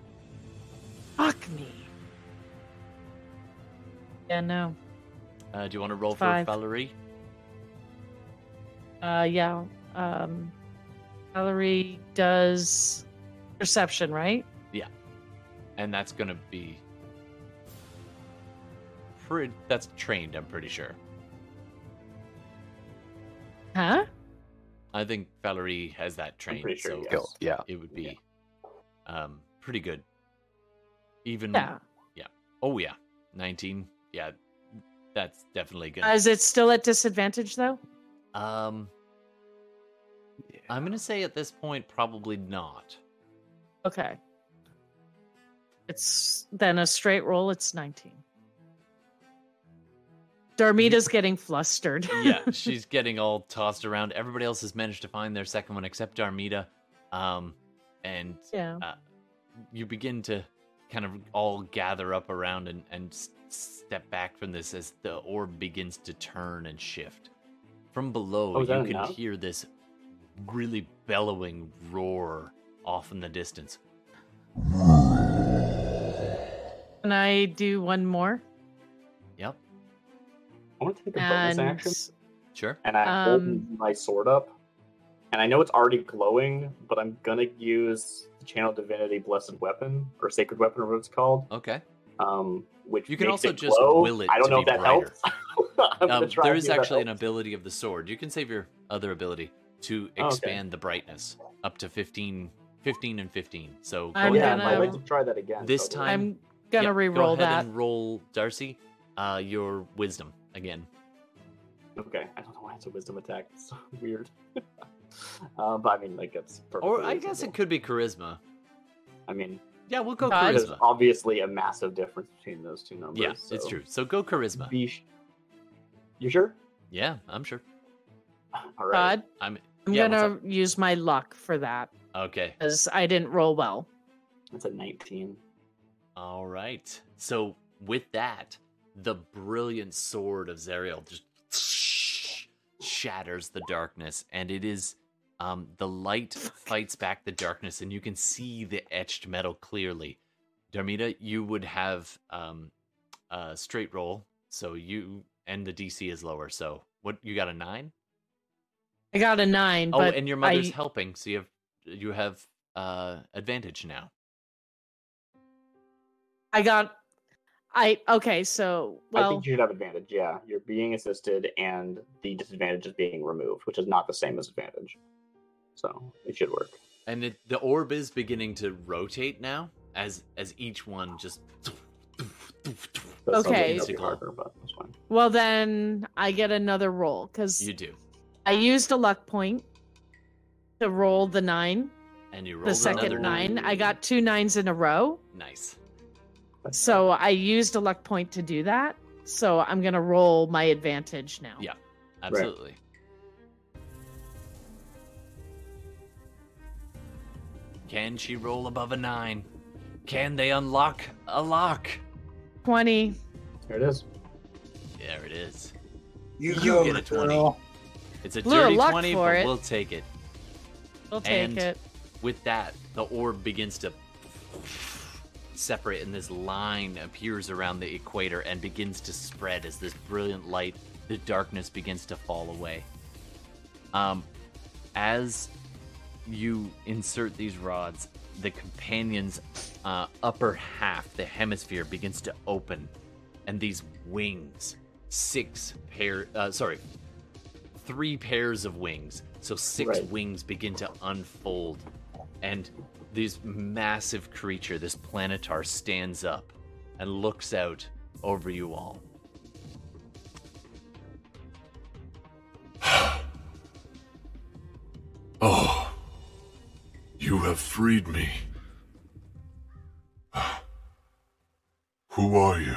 Fuck me. Yeah, no. Uh, do you want to roll for Valerie? Uh, yeah. Um, Valerie does perception, right? And that's gonna be. Pretty, that's trained, I'm pretty sure. Huh? I think Valerie has that trained, sure, so yes. Skill, yeah. it would be um, pretty good. Even Yeah. oh yeah, nineteen. Yeah, that's definitely good. Uh, is it still at disadvantage though? Um, I'm gonna say at this point probably not. Okay. It's then a straight roll. It's nineteen. Darmida's getting flustered. yeah, she's getting all tossed around. Everybody else has managed to find their second one except Darmida. Um, and yeah. you begin to kind of all gather up around and, and step back from this as the orb begins to turn and shift. From below, Oh, you can enough? hear this really bellowing roar off in the distance. Can I do one more? Yep, I want to take a bonus And action, sure. and I hold Um, my sword up, and I know it's already glowing, but I'm gonna use the Channel Divinity Blessed Weapon or Sacred Weapon, or what it's called. Okay. Um, which You can makes also it just glow. will it I don't to know be if that brighter. helps. I'm gonna Um, try there and is see if that actually an helps. ability of the sword. You can save your other ability to Oh, okay. expand the brightness up to 15, 15 and 15. So go I'm Oh, ahead yeah, and I'd gonna- like to try that again. This totally. time- I'm gonna Yeah, re-roll go ahead that. and roll Darcy, uh, your wisdom again. Okay, I don't know why it's a wisdom attack. It's so weird. uh, but I mean, like it's perfectly Or I guess reasonable. it could be charisma. I mean, Yeah, we'll go God. there's charisma. obviously a massive difference between those two numbers. Yeah, it's true. So go charisma. Be sh- you sure? Yeah, I'm sure. All right. Todd, I'm. I'm yeah, gonna use my luck for that Okay. because I didn't roll well. That's a 19. All right. So with that, the brilliant sword of Zariel just shatters the darkness, and it is um, the light fights back the darkness, and you can see the etched metal clearly. Darmida, you would have um, a straight roll, so you and the DC is lower. So what you got a nine? I got a nine, Oh, but and your mother's I, helping, so you have you have uh, advantage now. I got. I okay. So well, I think you should have advantage. Yeah, you're being assisted, and the disadvantage is being removed, which is not the same as advantage. So it should work. And it, the orb is beginning to rotate now as as each one just That's Okay. that'll be harder, but that's fine. well then I get another roll because you do. I used a luck point to roll the nine, And you roll the second another nine. I got two nines in a row, Nice. That's so uh, I used a luck point to do that. So I'm gonna roll my advantage now. Yeah. Absolutely. Can she roll above a nine? Can they unlock a lock? Twenty. There it is. There it is. You, You go, get a 20. girl. It's a Little dirty luck 20, for but it. we'll take it. We'll take And- it. With that, the orb begins to separate, and this line appears around the equator and begins to spread as this brilliant light, the darkness begins to fall away. Um, as you insert these rods, the companion's uh, upper half, the hemisphere, begins to open, and these wings, six pair, uh, sorry, three pairs of wings. So six Right. wings begin to unfold, and this massive creature, this planetar, stands up and looks out over you all. Oh, you have freed me. Who are you?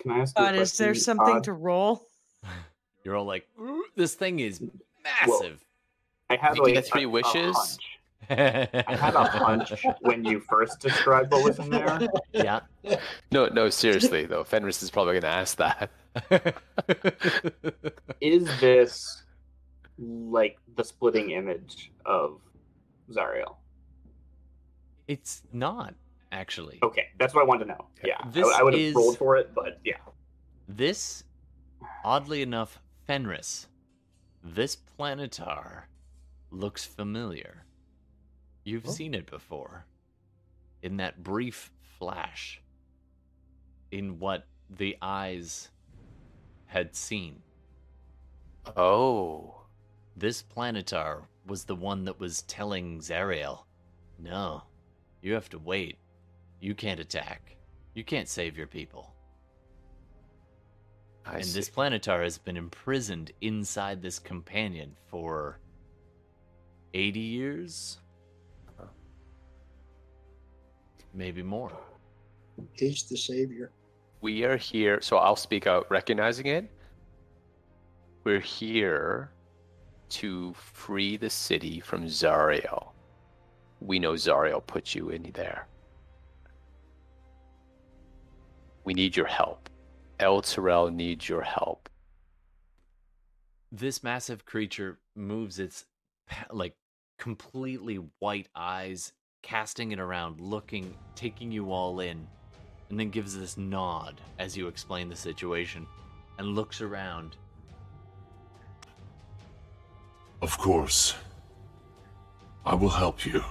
Can I ask you a God, is there something Todd? to roll? You're all like, this thing is Well, massive. I had You like get three a- a wishes? hunch. I had a hunch when you first described what was in there. yeah. No, no, seriously though. Fenris is probably going to ask that. Is this like the splitting image of Zariel? it's not actually. Okay, that's what I wanted to know. Yeah, This I, I would have is- rolled for it, but yeah. This, oddly enough, Fenris, this planetar looks familiar. You've Oh. seen it before. In that brief flash. In what the eyes had seen. Oh. This planetar was the one that was telling Zariel, no, you have to wait. You can't attack. You can't save your people. I and see. this planetar has been imprisoned inside this companion for 80 years? Maybe more. He's the savior. We are here, so I'll speak out recognizing it. We're here to free the city from Zariel. We know Zariel put you in there. We need your help. Elturel needs your help. This massive creature moves its pa- like completely white eyes, casting it around, looking, taking you all in, and then gives this nod as you explain the situation and looks around. Of course. I will help you.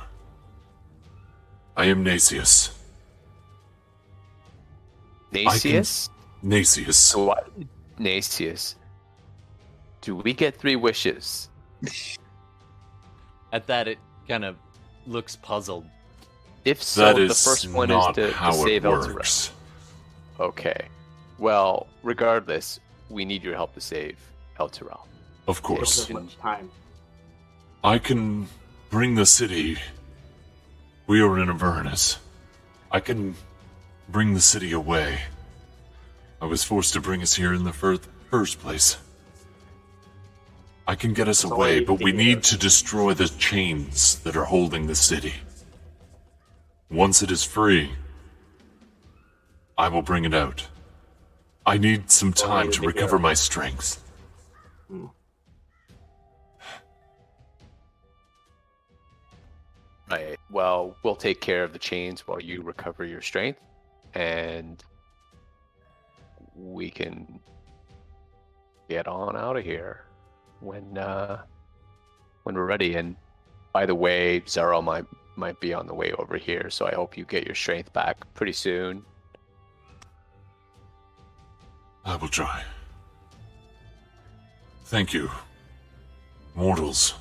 I am Nacius. Nacius? Nacius. So what? Nacius. Do we get three wishes? At that, it kind of looks puzzled. If so, that the first one is not to, to save it El Okay. Well, regardless, we need your help to save Elturel. Of course. have much time. I can bring the city. We are in Avernus. I can bring the city away. I was forced to bring us here in the fir- first place. I can get us That's away, but we need to destroy the chains that are holding the city. Once it is free, I will bring it out. I need some time to to recover my strength. Hmm. Right. Well, we'll take care of the chains while you recover your strength, and we can get on out of here when uh, when we're ready. And by the way, Zaro might might be on the way over here, so I hope you get your strength back pretty soon. I will try. Thank you, mortals.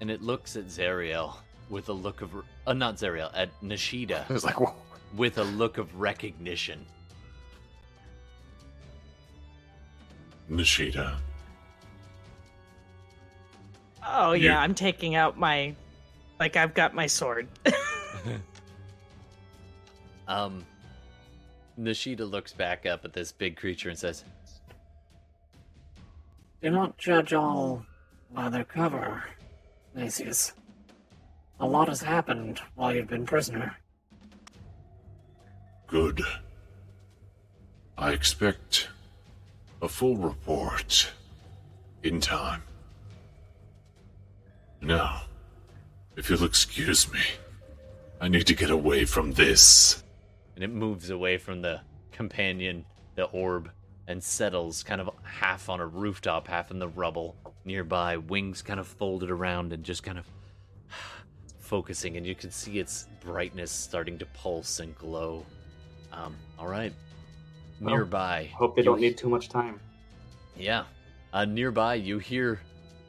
And it looks at Zariel with a look of. Uh, not Zariel, at Nishida It's like, whoa. with a look of recognition. Nishida. Oh You- yeah, I'm taking out my like I've got my sword. Um, Nishida looks back up at this big creature and says, Do not judge all by their cover, Nacius. A lot has happened while you've been prisoner. Good. I expect a full report in time. Now, if you'll excuse me, I need to get away from this. and it moves away from the companion, the orb, and settles kind of half on a rooftop, half in the rubble nearby, wings kind of folded around and just kind of focusing, and you can see its brightness starting to pulse and glow. Um, all right. Well, Nearby. Hope they don't need too much time. Yeah. Uh, nearby, you hear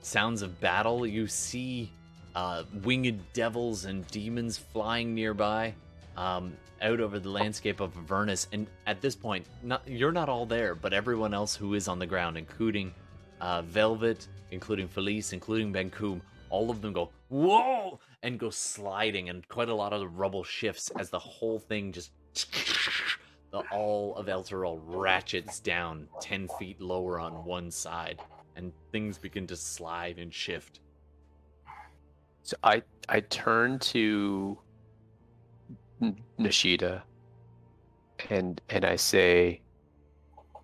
sounds of battle. You see uh, winged devils and demons flying nearby um, out over the landscape of Avernus. And at this point, not, you're not all there, but everyone else who is on the ground, including uh, Velvet, including Felice, including Benkum, all of them go whoa and go sliding, and quite a lot of the rubble shifts as the whole thing just the all of Elturel ratchets down ten feet lower on one side, and things begin to slide and shift. So I I turn to N- Nishida and and I say,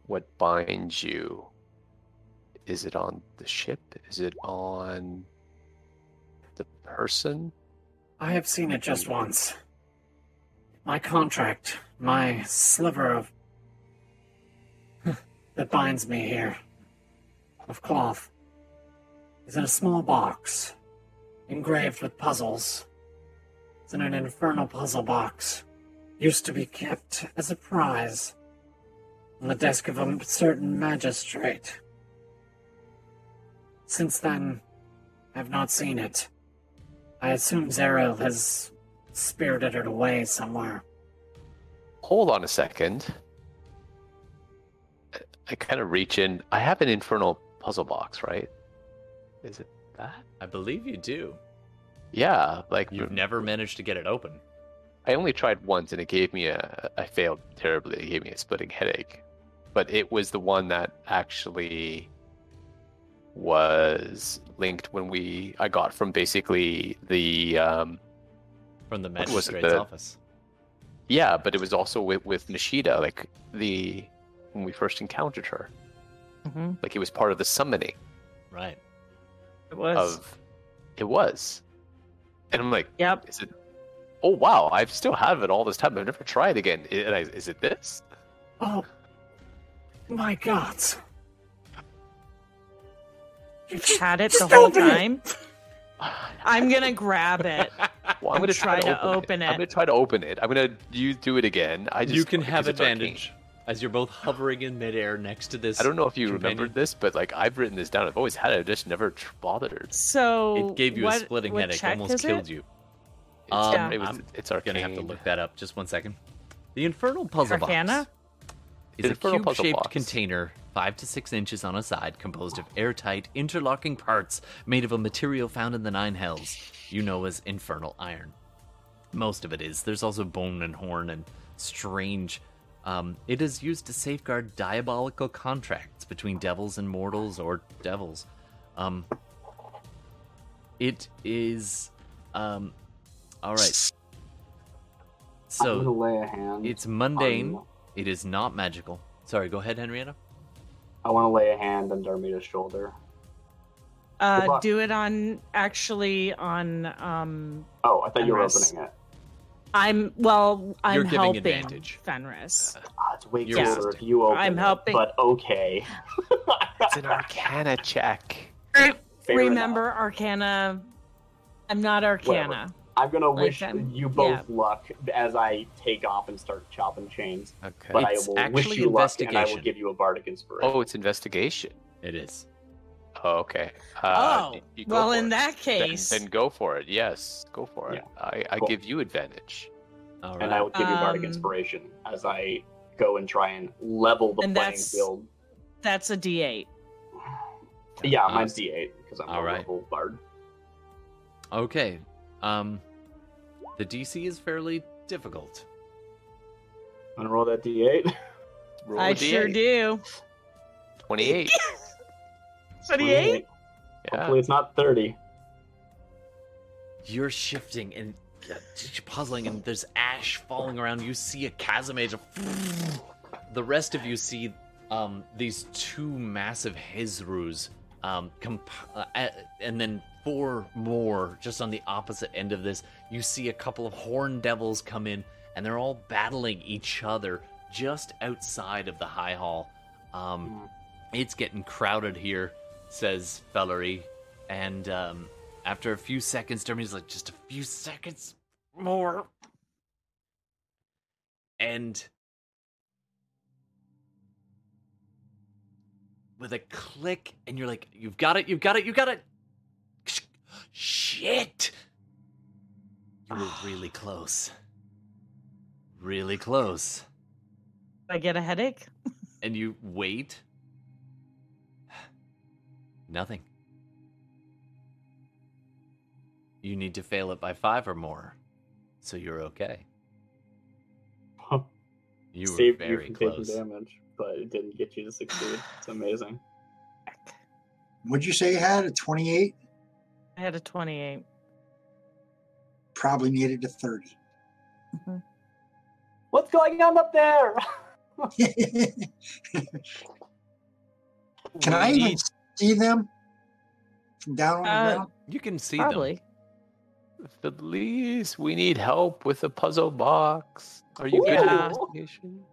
"What binds you? Is it on the ship? Is it on the person?" I have seen it just once. My contract, my sliver of. that binds me here, of cloth, is in a small box, engraved with puzzles. It's in an infernal puzzle box. Used to be kept as a prize on the desk of a certain magistrate. Since then, I've not seen it. I assume Zariel has spirited it away somewhere. Hold on a second. I- I kind of reach in. I have an infernal puzzle box, right? Is it that? I believe you do. Yeah, like You've never managed to get it open. I only tried once and it gave me a. I failed terribly. It gave me a splitting headache. But it was the one that actually was linked when we. I got from basically the. Um, From the What was it, magistrate's the- office. yeah, but it was also with, with Nishida, like the. When we first encountered her. hmm Like it was part of the summoning Right. It was. of. It was. And I'm like, Yep. is it. Oh wow! I still have it all this time. I've never tried again. I- Is it this? Oh, my God. You've had it the whole open it. time. I'm gonna grab it. Well, I'm And gonna try to open I'm it. gonna try to open it. I'm gonna you do it again. I just you can have advantage as you're both hovering in midair next to this. I don't know if you companion. remembered this, but like I've written this down. I've always had it. I've just never tr- bothered. So It gave you what, a splitting headache, almost killed it? you. It's, Um, it was, I'm it's arcane. Gonna have to look that up. Just one second. The infernal puzzle Arcana? box is a Infernal puzzle cube-shaped box. container, five to six inches on a side, composed of airtight, interlocking parts made of a material found in the Nine Hells, you know as infernal iron. Most of it is. There's also bone and horn and strange. Um, it is used to safeguard diabolical contracts between devils and mortals or devils. Um, it is. Um, all right. So lay a hand. it's mundane. It is not magical. Sorry, go ahead, Henrietta. I want to lay a hand on Darmida's shoulder. Uh, do it on actually on. Um, Oh, I thought you were opening it. I'm well. I'm You're giving helping advantage. Fenris. Ah, it's way You're cooler assisting. if you open I'm it, helping. But okay. It's an Arcana check. Fair Remember enough. Arcana. I'm not Arcana. I'm gonna Like, wish you both yeah. luck as I take off and start chopping chains. Okay. But It's I will actually wish you luck, and I will give you a bardic inspiration. Oh, it's investigation. It is. Oh, okay. Uh, oh, y- you go well, in it. that case, then, go for it. Yes, go for it. I, I Cool. give you advantage. All and I will give you bardic Um, inspiration as I go and try and level the And playing that's- field. that's a D8. Yeah, mine's D8 because I'm all a right. level bard. Okay. Um, the DC is fairly difficult. I'm gonna roll that D8. Roll I a sure D8. do. 28. 28? yeah. Hopefully it's not 30. You're shifting and uh, puzzling, and there's ash falling around. You see a chasm age of. The rest of you see um, these two massive Hezrous, um, comp- uh, and then four more just on the opposite end of this. You see a couple of horn devils come in, and they're all battling each other just outside of the high hall. Um, it's getting crowded here, says Valerie. And um, after a few seconds, Dermy's like, just a few seconds more. And with a click, and you're like, you've got it, you've got it, you've got it. Shit! You were ah. really close. Really close. I get a headache? and you wait Nothing. You need to fail it by five or more, so you're okay. You were Saved very you from close. taking damage, but it didn't get you to succeed. It's amazing. What'd you say you had a 28? I had a 28. Probably needed a 30. What's going on up there? Can We I even see them from down on the Uh, ground? You can see them. Probably. Felice, we need help with the puzzle box. Are you good Yeah. at investigation?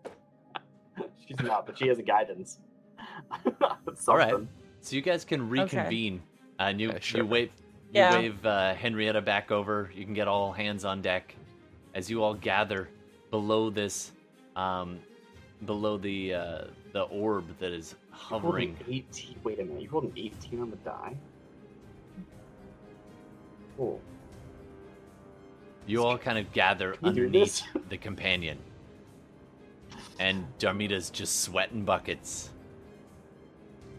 She's not, but she has a guidance. All right. So you guys can reconvene. Uh, and you Yeah, sure. you wave you Yeah. wave uh, Henrietta back over. You can get all hands on deck as you all gather below this, um, below the uh, the orb that is You rolled an hovering. 18. Wait a minute. You rolled an 18 on the die? Oh. You all kind of gather Can you do underneath the companion, and Darmida's just sweating buckets.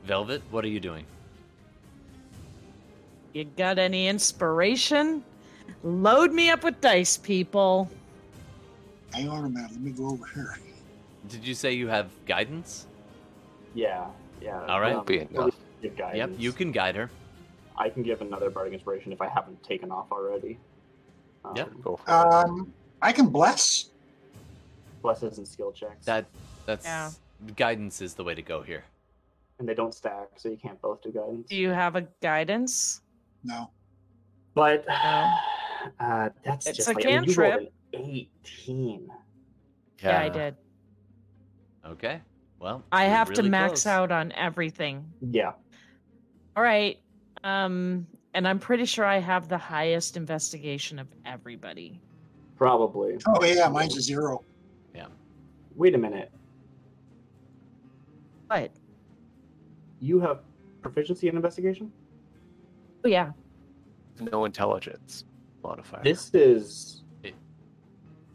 Velvet, what are you doing? You got any inspiration? Load me up with dice, people. Hang on a minute. Let me go over here. Did you say you have guidance? Yeah. Yeah. All right. um, Won't be at enough. give guidance. Yep, you can guide her. I can give another bardic inspiration if I haven't taken off already. Um, Yep. Go. Um, I can bless. Blesses and skill checks. That that's Yeah. guidance is the way to go here. and they don't stack, so you can't both do guidance. Do you have a guidance? No. But uh, that's It's just a like, I mean, you rolled cantrip. an 18. Yeah, I did. Okay. Well, I you're have to really max close. out on everything. Yeah. All right. Um, and I'm pretty sure I have the highest investigation of everybody. Probably. Oh, yeah. Mine's a zero. Wait a minute. What? You have proficiency in investigation? Oh yeah. No intelligence modifier. This is.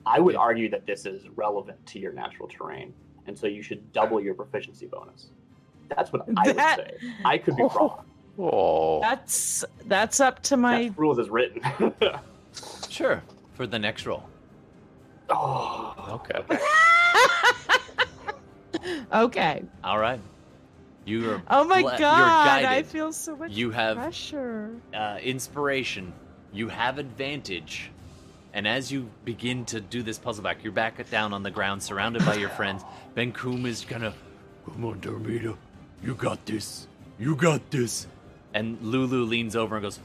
I would argue that this is relevant to your natural terrain, and so you should double your proficiency bonus. That's what I would say. I could be oh. wrong. oh, That's that's up to my That's rules as written. Sure. For the next roll. oh, okay. Okay. All right. You are. Oh my ble- god, I feel so much You have pressure. uh, inspiration. You have advantage. And as you begin to do this puzzle back, you're back down on the ground, surrounded by your friends. Ben Kum is gonna, come on, Darmida, you got this, you got this. And Lulu leans over and goes,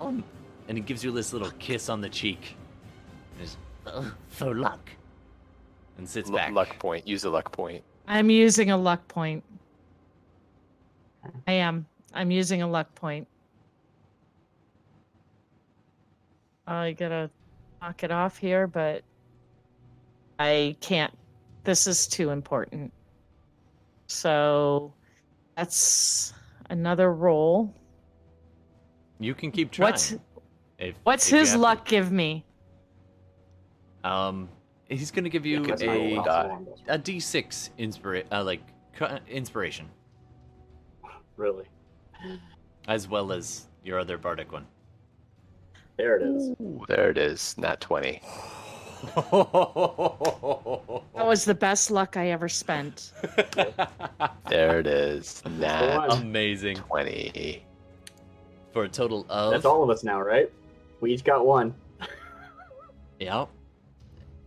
um, and he gives you this little kiss on the cheek. And is, "Uh, for luck. And sits L- back. luck point. Use a luck point. I'm using a luck point. I am. I'm using a luck point. I gotta knock it off here, but I can't. This is too important. So that's another roll. You can keep trying. What's if- what's if his have to. luck give me? Um, he's gonna give you Because a I will die. a d6 inspira- uh, like inspiration, Really? as well as your other bardic one. There it is. Ooh, there it is. Nat 20. That was the best luck I ever spent. There it is. the Nat. Amazing 20. for a total of That's all of us now, right? We each got one. yep.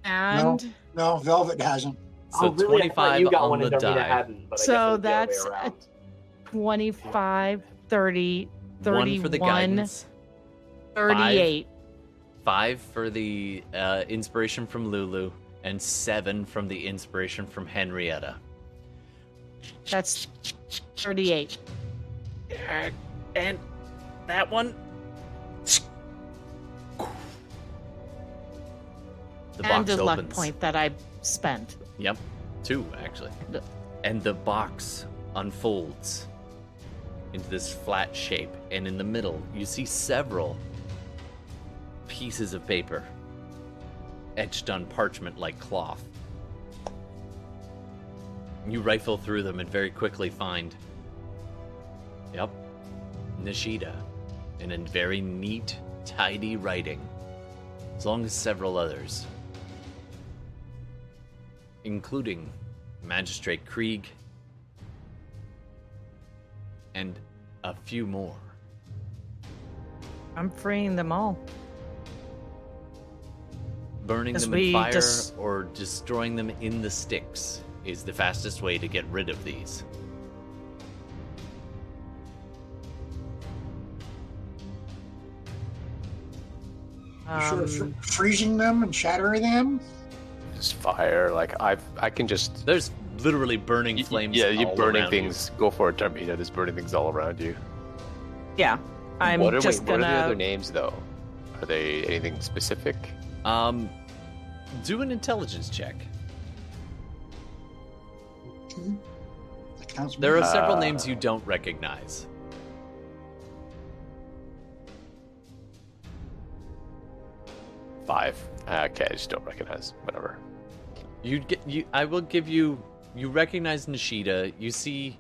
And No, Velvet hasn't. So oh, really? I 25 you got on one and the Darmida die. hadn't, but I So guess it the that's a around. 25, 30, One for the 31, guidance, 38. five for the uh, inspiration from Lulu, and seven from the inspiration from Henrietta. That's 38. And that one. The and box a luck point that I spent. Yep, two actually. And the box unfolds into this flat shape, and in the middle, you see several pieces of paper etched on parchment like cloth. You rifle through them and very quickly find. Yep. Nishida and in very neat, tidy writing, as long as several others, including Magistrate Krieg and a few more. I'm freeing them all. Burning 'Cause them in fire just- or destroying them in the sticks is the fastest way to get rid of these. You sure fr- Um, freezing them and shattering them? Just fire. Like I've, I can just. There's literally burning y- flames. Yeah, you all burning around you. things. Go for it, Termina. There's burning things all around you. yeah, I'm what are, just wait, what are the gonna. other names though? Are they anything specific? Um, do an intelligence check. That counts There are me. several Uh, names you don't recognize. Five. Ah, Okay, I just don't recognize. Whatever. You get you. I will give you. You recognize Nishida. You see,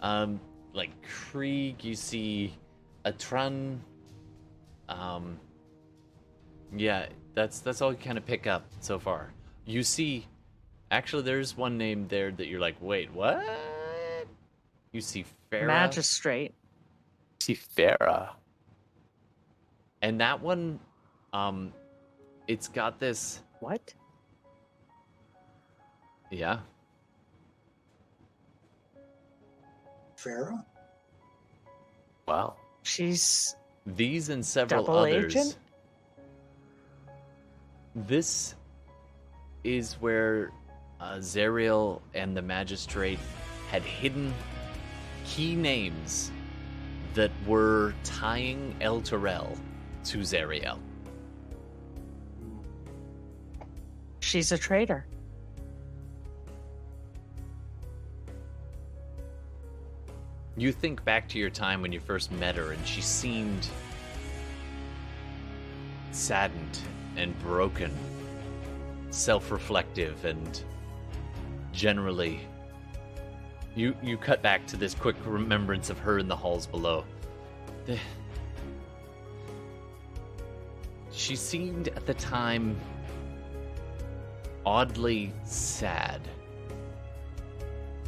um, like Krieg. You see, Atran. Um. Yeah, that's that's all you kind of pick up so far. You see, actually, there's one name there that you're like, wait, what? You see Farah, Magistrate. See Farah. and that one, um, it's got this. What? Yeah, Farah? Wow. She's These and several Double others. agent? This is where uh, Zariel and the magistrate had hidden key names that were tying Elturel to Zariel. she's a traitor. You think back to your time when you first met her, and she seemed saddened and broken, self reflective, and generally. You, you cut back to this quick remembrance of her in the halls below. The- She seemed at the time oddly sad.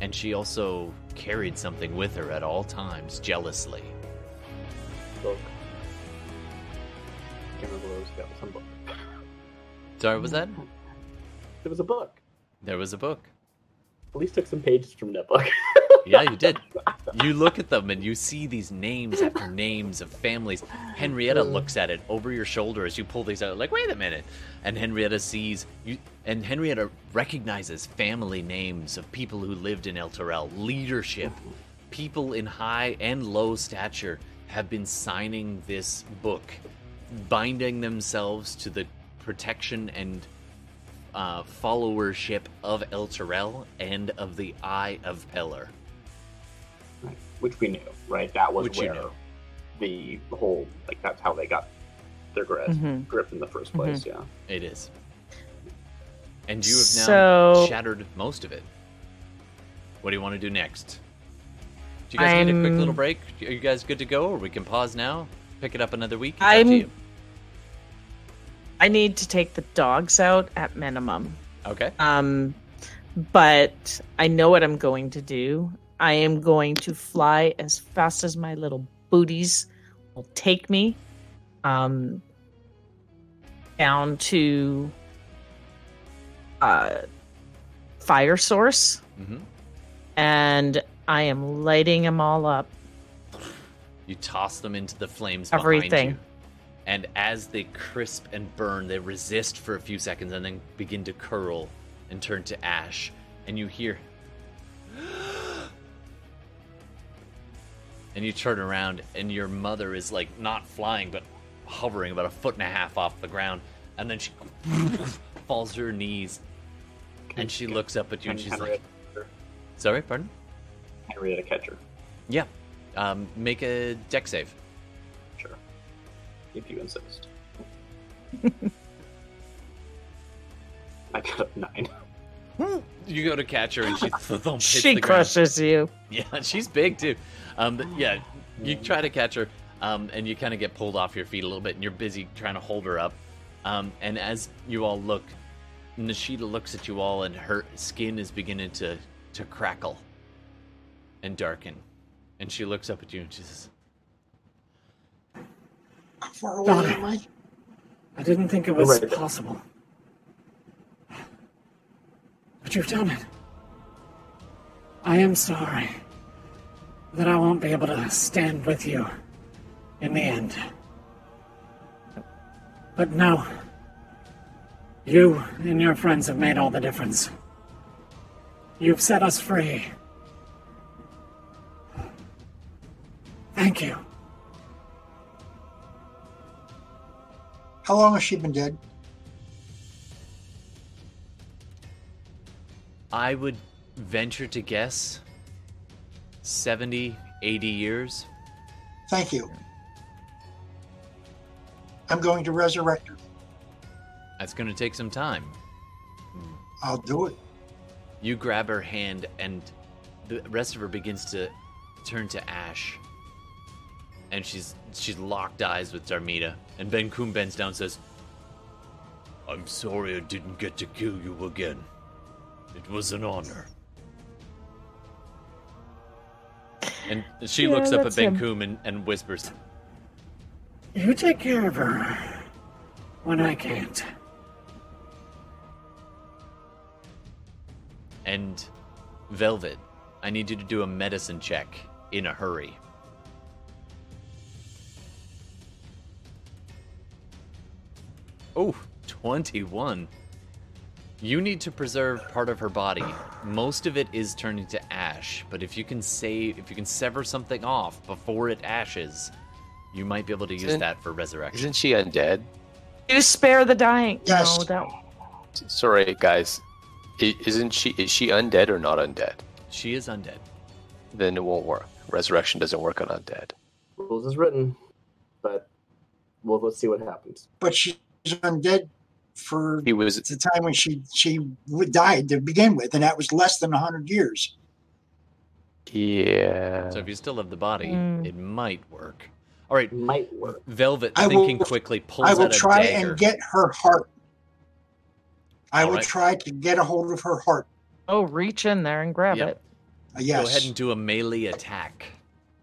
And she also carried something with her at all times, jealously. Book. Can't remember what it was. That was some book. Sorry, what was that? It was a book. There was a book. At least took some pages from that book. Yeah, you did. You look at them and you see these names after names of families. Henrietta uh. looks at it over your shoulder as you pull these out, like, wait a minute. And Henrietta sees you, and Henrietta recognizes family names of people who lived in Elturel, leadership. People in high and low stature have been signing this book, binding themselves to the protection and uh, followership of Elturel and of the Eye of Pelor. Which we knew, right? That was Which where knew. the the whole like that's how they got their grip Mhm. grip in the first place. Yeah. It is. And you have now So- shattered most of it. What do you want to do next? Do you guys need a quick little break? Are you guys good to go, or we can pause now? Pick it up another week? It's up to I'm- you. I need to take the dogs out at minimum. Okay. Um, but I know what I'm going to do. I am going to fly as fast as my little booties will take me um, down to uh, fire source, hmm and I am lighting them all up. You toss them into the flames Everything. And as they crisp and burn, they resist for a few seconds and then begin to curl and turn to ash. And you hear. and you turn around, and your mother is like not flying, but hovering about a foot and a half off the ground. And then she falls to her knees. And she looks up at you and she's like, Sorry, pardon? Henrietta Catcher. Yeah. Um, make a dex save. Sure. If you insist. I got a nine. you go to catch her and she thump hits She the ground. crushes you. Yeah, she's big too. Um, th- yeah, you try to catch her, um, and you kind of get pulled off your feet a little bit, and you're busy trying to hold her up. Um, and as you all look, Nishida looks at you all, and her skin is beginning to to crackle and darken. And she looks up at you and she says, How far away am I? I didn't think it was Right. possible. But you've done it. I am sorry that I won't be able to stand with you in the end. But no. You and your friends have made all the difference. You've set us free. Thank you. How long has she been dead? "I would venture to guess 70, 80 years." Thank you. I'm going to resurrect her. That's going to take some time. I'll do it. You grab her hand, and the rest of her begins to turn to ash. And she's she's locked eyes with Darmida. And Ben Kuhn bends down and says, I'm sorry I didn't get to kill you again. It was an honor. and she Yeah, looks up at Ben him. And, and whispers, You take care of her when I can't. and Velvet, I need you to do a medicine check in a hurry. Oh, 21. You need to preserve part of her body. Most of it is turning to ash, but if you can save if you can sever something off before it ashes, you might be able to use Isn't- that for resurrection. Isn't she undead? You spare the dying. Yes. No, that Sorry, guys. Isn't she? Is she undead or not undead? She is undead. Then it won't work. Resurrection doesn't work on undead. Rules is written, but well, let's see what happens. But she's undead for He was. the time when she she died to begin with, and that was less than hundred years. Yeah. So if you still have the body, Mm. it might work. All right, Might work. Velvet, I will- thinking quickly, pulls I will out a try dagger. and get her heart. I All will right. try to get a hold of her heart. Oh, reach in there and grab Yep. it. Uh, yes. Go ahead and do a melee attack.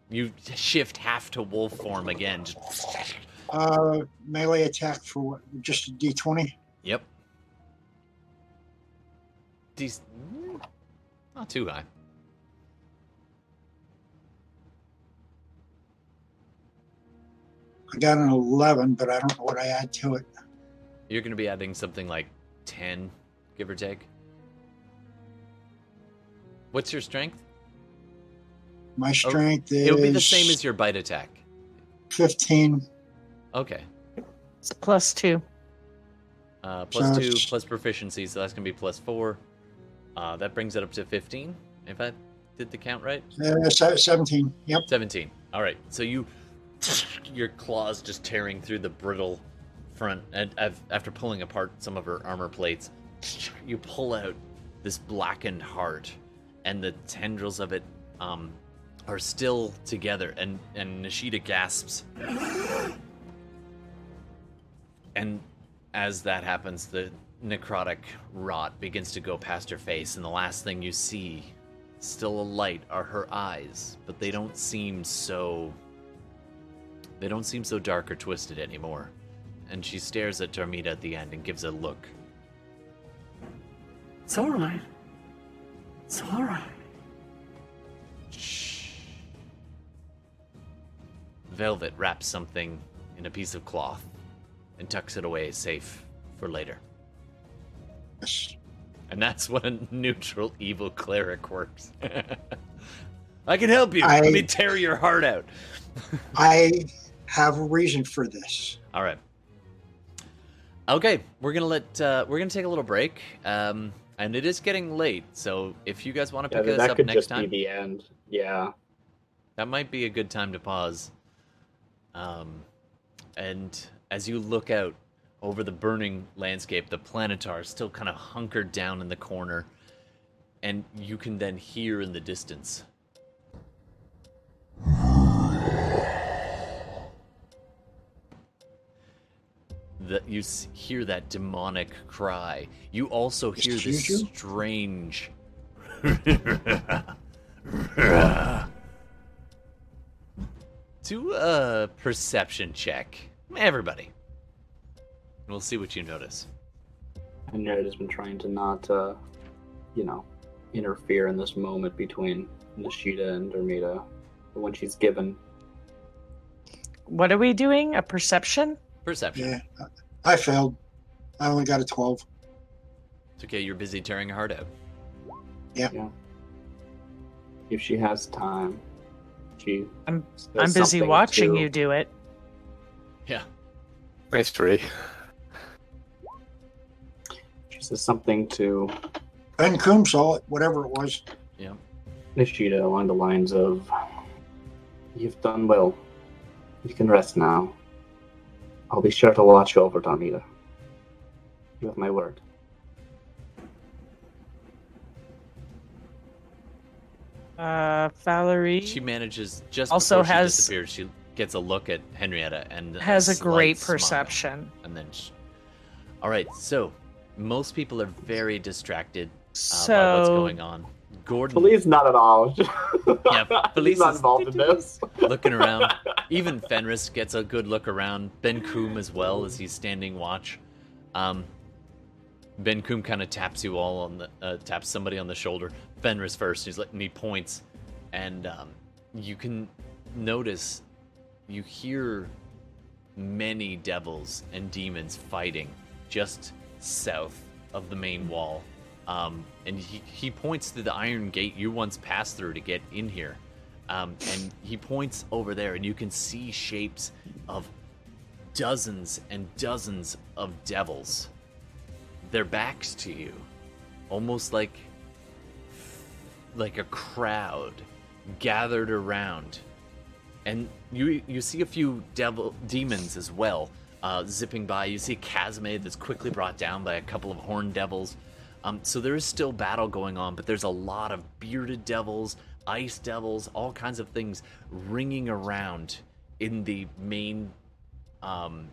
You shift half to wolf form again. Just, Uh, melee attack for what? Just a D twenty. yep. Dec- mm, not too high. I got an eleven, but I don't know what I add to it. You're going to be adding something like 10, give or take. What's your strength? My strength is. Oh, It would be the same as your bite attack. fifteen. Okay. It's plus two. Uh, plus So two, plus proficiency, so that's going to be plus four. Uh, that brings it up to 15, if I did the count right. Uh, seventeen. Yep. 17. All right. So you, your claws just tearing through the brittle front, and after pulling apart some of her armor plates, you pull out this blackened heart, and the tendrils of it um, are still together. And and Nishida gasps, and as that happens, the necrotic rot begins to go past her face, and the last thing you see still alight are her eyes, but they don't seem so they don't seem so dark or twisted anymore. And she stares at Darmida at the end and gives a look. It's all right. It's all right. Shh. Velvet wraps something in a piece of cloth and tucks it away safe for later. Yes. And that's what a neutral evil cleric works. I can help you. Let I- me tear your heart out. I have a reason for this. All right. Okay, we're gonna let uh, we're gonna take a little break, um, and it is getting late. So if you guys want to Yeah, pick us that up could next just time, be the end. Yeah. that might be a good time to pause. Um, and as you look out over the burning landscape, the planetar is still kind of hunkered down in the corner. and you can then hear in the distance. That you hear that demonic cry. You also Mr. hear this Juju? strange. Do a uh, perception check, everybody. We'll see what you notice. Henrietta has been trying to not, uh, you know, interfere in this moment between Nishida and Darmida. But when she's given, What are we doing? A perception? Perception. Yeah, I failed. I only got a 12. It's okay. You're busy tearing her heart out. Yeah. If she has time, she. I'm- I'm busy watching to- you do it. Yeah. Twenty-three. She says something to Ben Coombe saw it, whatever it was. Yeah. Nishida along the lines of, "You've done well. You can rest now. I'll be sure to watch over Darmida. You have my word." Uh, Valerie She manages just Also before she has- disappears. She gets a look at Henrietta and has a slight great smile. perception. And then, sh all right. So most people are very distracted uh, So by what's going on. Gordon Felice not at all. Yeah, Felice He's not is- involved in this. looking around. Even Fenris gets a good look around. Ben Coombe as well as he's standing watch. Um, ben Coombe kind of taps you all on the uh, taps somebody on the shoulder. Fenris first. He's like, and he points, and um, you can notice, you hear many devils and demons fighting just south of the main wall. Um, and he, he points to the iron gate you once passed through to get in here. Um, and he points over there, and you can see shapes of dozens and dozens of devils. Their backs to you, almost like like a crowd gathered around. And you you see a few devil demons as well, uh, zipping by. You see Casimir that's quickly brought down by a couple of horned devils. Um, so there is still battle going on, but there's a lot of bearded devils, ice devils, all kinds of things ringing around in the main, um,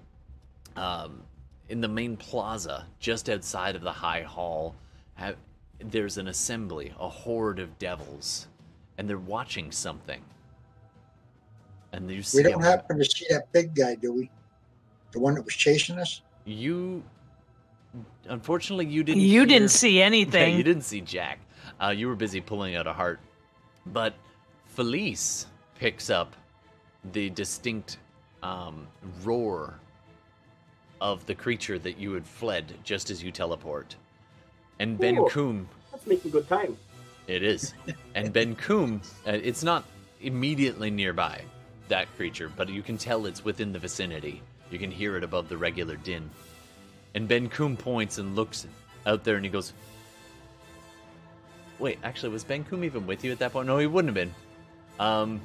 um, in the main plaza just outside of the high hall. Have, there's an assembly, a horde of devils, and they're watching something. And you see We don't a- happen to see that big guy, do we? The one that was chasing us? you. Unfortunately, you didn't. you hear- didn't see anything. Yeah, anything. you didn't see Jack. Uh, you were busy pulling out a heart. But Felice picks up the distinct um, roar of the creature that you had fled just as you teleport. And Ben Ooh. Coombe, That's making good time. it is. and Ben Coombe, uh, it's not immediately nearby, that creature, but you can tell it's within the vicinity. You can hear it above the regular din. And Ben Coombe points and looks out there and he goes, Wait, actually, was Ben Coombe even with you at that point? No, he wouldn't have been. Um,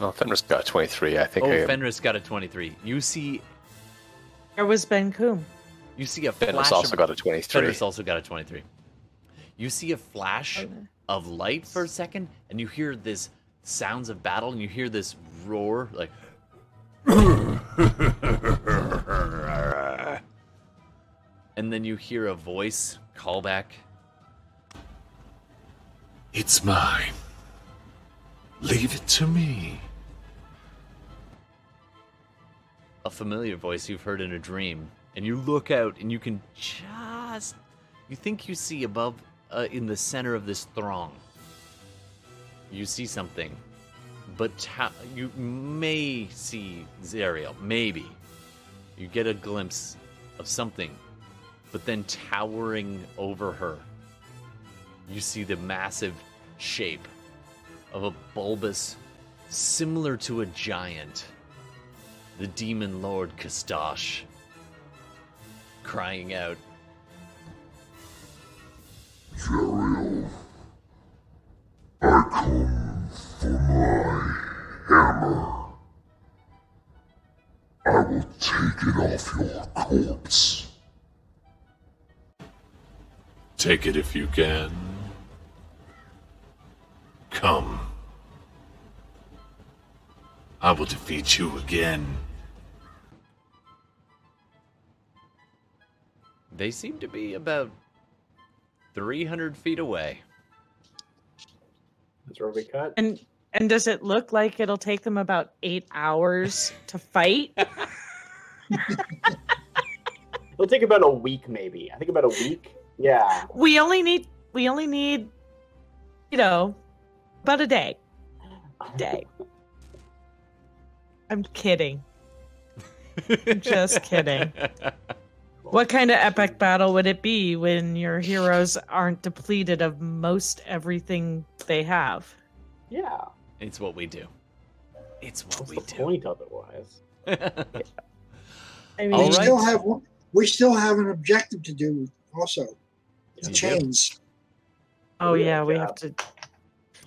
Well, Fenris got a twenty-three. I think. oh, I, Fenris got a 23. You see, Where was Ben Coombe? you see a Fenris flash also of, got a twenty-three. Fenris also got a 23. You see a flash of light for a second, and you hear this sounds of battle, and you hear this roar, like, and then you hear a voice call back. It's mine. Leave it to me. a familiar voice you've heard in a dream, and you look out and you can just you think you see above uh, in the center of this throng. You see something, but ta- you may see Zariel. Maybe you get a glimpse of something, but then towering over her, you see the massive shape of a bulbous, similar to a giant the demon lord Kostchtchie, crying out, Zariel, I come for my hammer. I will take it off your corpse. Take it if you can. Come. I will defeat you again. They seem to be about 300 feet away. That's where we cut. And and does it look like it'll take them about eight hours to fight? It'll take about a week, maybe. I think about a week. Yeah. we only need we only need, you know, about a day. Day. I'm kidding. Just kidding. What kind of epic battle would it be when your heroes aren't depleted of most everything they have? Yeah. It's what we do. It's what What's we the do. point otherwise? I mean, we right. still have we still have an objective to do also. The You do. chains. oh Yeah, yeah, we job. have to.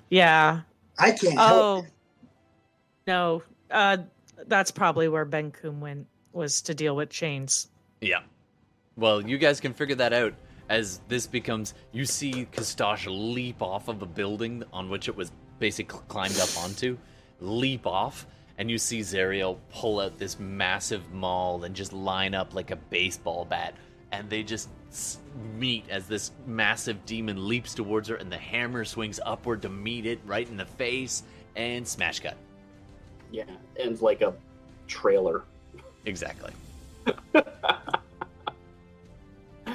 Yeah. I can't help. Oh no. Uh, that's probably where Ben Kum went was to deal with chains. Yeah. Well, you guys can figure that out as this becomes. You see Kostchtchie leap off of a building on which it was basically climbed up onto, leap off, and you see Zariel pull out this massive maul and just line up like a baseball bat. And they just meet as this massive demon leaps towards her, and the hammer swings upward to meet it right in the face, and smash cut. Yeah. Ends like a trailer. Exactly.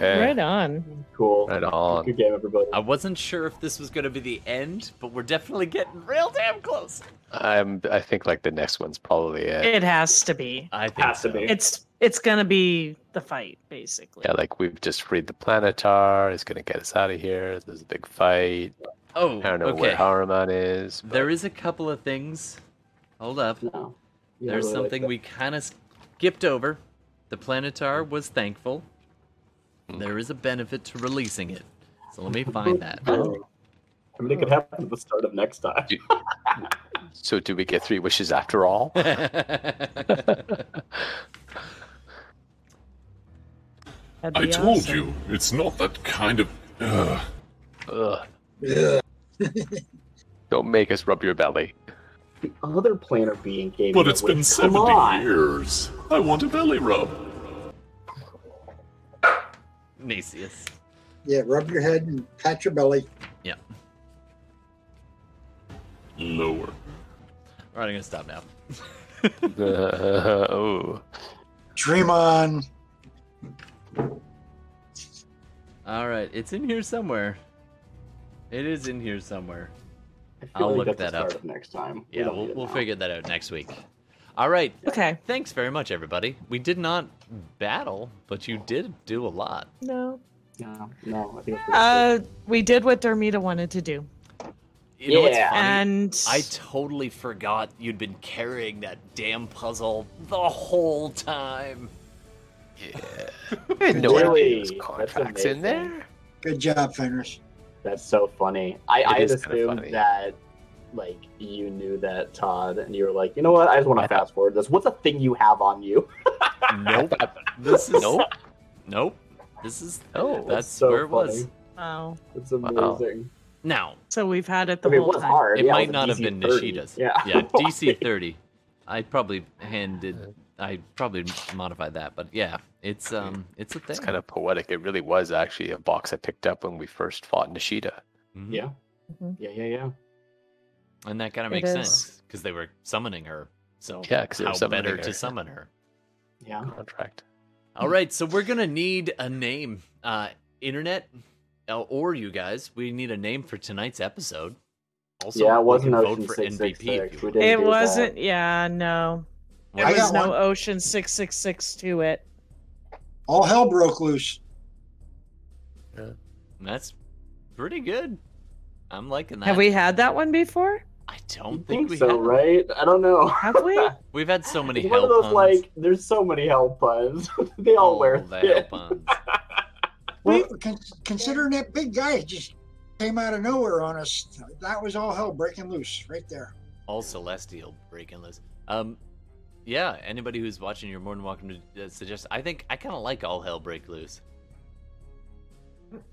Okay. Right on. Cool. Right on. Good game, everybody. I wasn't sure if this was going to be the end, but we're definitely getting real damn close. I'm. I think like the next one's probably it. It has to be. I think Has to be. It's it's gonna be the fight, basically. Yeah, like we've just freed the planetar. It's gonna get us out of here. There's a big fight. Oh, I don't know okay. where Haruman is. but- There is a couple of things. Hold up. No. There's really something that. we kind of skipped over. The Planetar was thankful. Mm-hmm. There is a benefit to releasing it. So let me find that. I mean, it could happen at the start of next time. So do we get three wishes after all? I be told awesome. you, it's not that kind of. Ugh. Ugh, Yeah. don't make us rub your belly. The other planar being gave But it's been 70 on. years. I want a belly rub. Nasius. Yeah, rub your head and pat your belly. Yeah. Lower. All right, I'm gonna stop now. oh, Dream on. All right, it's in here somewhere. It is in here somewhere. I feel I'll like look that up. next time. We Yeah, don't we'll, we'll now. figure that out next week. All right. Okay. Thanks very much, everybody. We did not battle, but you did do a lot. No. No, no, I think Uh, we did what Darmida wanted to do, You know what's Yeah. funny? and I totally forgot you'd been carrying that damn puzzle the whole time. yeah. I didn't know Really? those contracts in there. Good job, Fenris. That's so funny. I, I had assumed funny. that like you knew that Todd, and you were like, you know what? I just want to fast forward this. What's a thing you have on you? Nope. this is Nope. Nope. This is oh, that's so where it was. wow. It's Wow. amazing. Now, So we've had it the I mean, it whole was time. hard. it Yeah, might was a not have been 30. Nishida's. Yeah. Yeah, DC 30. I probably handed I probably modified that, but yeah, it's um it's a thing. It's kind of poetic. It really was actually a box I picked up when we first fought Nishida. Mhm. Yeah. Mhm. Yeah, yeah, yeah. And that kind of makes sense because they were summoning her. So Yeah, 'cause they were how better her. to summon her? Yeah. Contract. All right, so we're gonna need a name. Uh, internet, uh, or you guys, we need a name for tonight's episode. Also, yeah, it wasn't Ocean vote for Six Six MVP. Six. if We you didn't It that. wasn't. Yeah, no. There I was no one. Ocean six six six to it. All hell broke loose. want. That's pretty good. I'm liking that. Have we had that one before? I I don't think, think we so, have. right? I don't know. Have we? We've had so many It's one hell of those puns. like, there's so many hell puns. they all Oh, wear the thin. hell puns. Well, con- considering that big guy just came out of nowhere on us, that was all hell breaking loose right there. all celestial breaking loose. Um, yeah. Anybody who's watching, you're more than welcome to uh, suggest. I think I kind of like all hell break loose.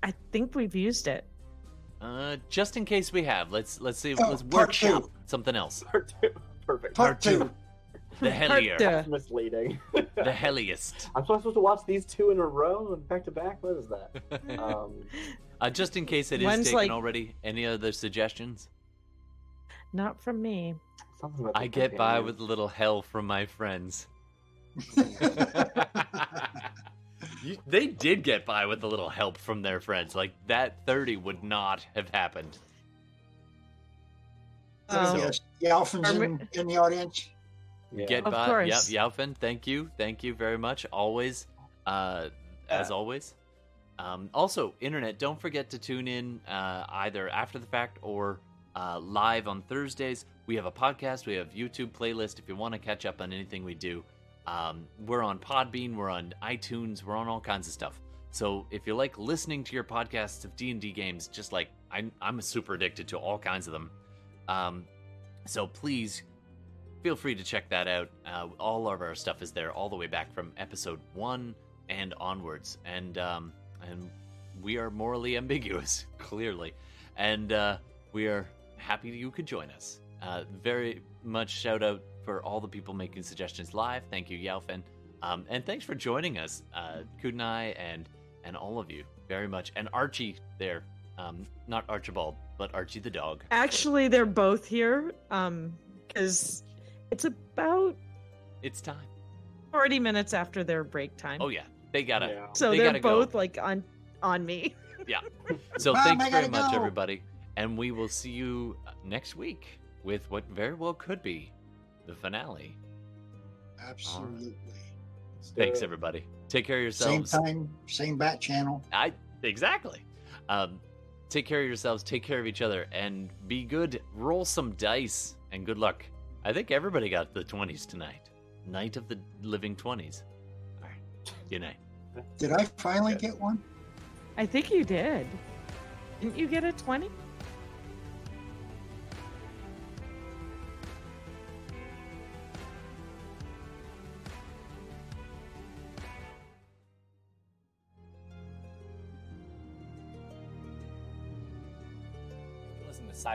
I think we've used it. Uh, just in case we have, let's let's see. Oh, let's part workshop two. something else. Part two. Perfect. Part two. The hellier, Part two. misleading. the helliest. I'm supposed to watch these two in a row and back to back. What is that? Um, Uh, just in case it is One's taken like- already. Any other suggestions? Not from me. about I get by with a little hell from my friends. You- they did get by with a little help from their friends. Like that 30 would not have happened. Oh. yes, Yalfin's in, in the audience. Yeah. Get Of by. course. Yep, Yaufen, thank you. Thank you very much. Always. Uh, as always. Um, also, internet, don't forget to tune in uh, either after the fact or uh, live on Thursdays. We have a podcast, we have YouTube playlist if you want to catch up on anything we do. Um, we're on Podbean, we're on iTunes, we're on all kinds of stuff. So if you like listening to your podcasts of D&D games, just like I'm, I'm super addicted to all kinds of them. Um, so please feel free to check that out. Uh, all of our stuff is there, all the way back from episode one and onwards, and um, and we are morally ambiguous, clearly, and uh, we are happy you could join us. Uh, very much shout out for all the people making suggestions live. Thank you, Yaufen, um, and thanks for joining us, uh, Kudnai and and all of you very much, and Archie there, um, not Archibald, but Archie the dog. Actually, they're both here. Um, because it's about It's time. 40 minutes after their break time. Oh yeah, they gotta. Yeah. so they they're gotta go. both like on on me. Yeah. So Mom, thanks very gotta much, everybody, and we will see you uh, next week with what very well could be the finale. Absolutely. Let's Thanks, everybody. Take care of yourselves. Same time, same bat channel. I exactly. Um, take care of yourselves. Take care of each other, and be good. Roll some dice, and good luck. I think everybody got the twenties tonight. Night of the living twenties. All right. Good night. Did I finally get one? I think you did. Didn't you get a 20?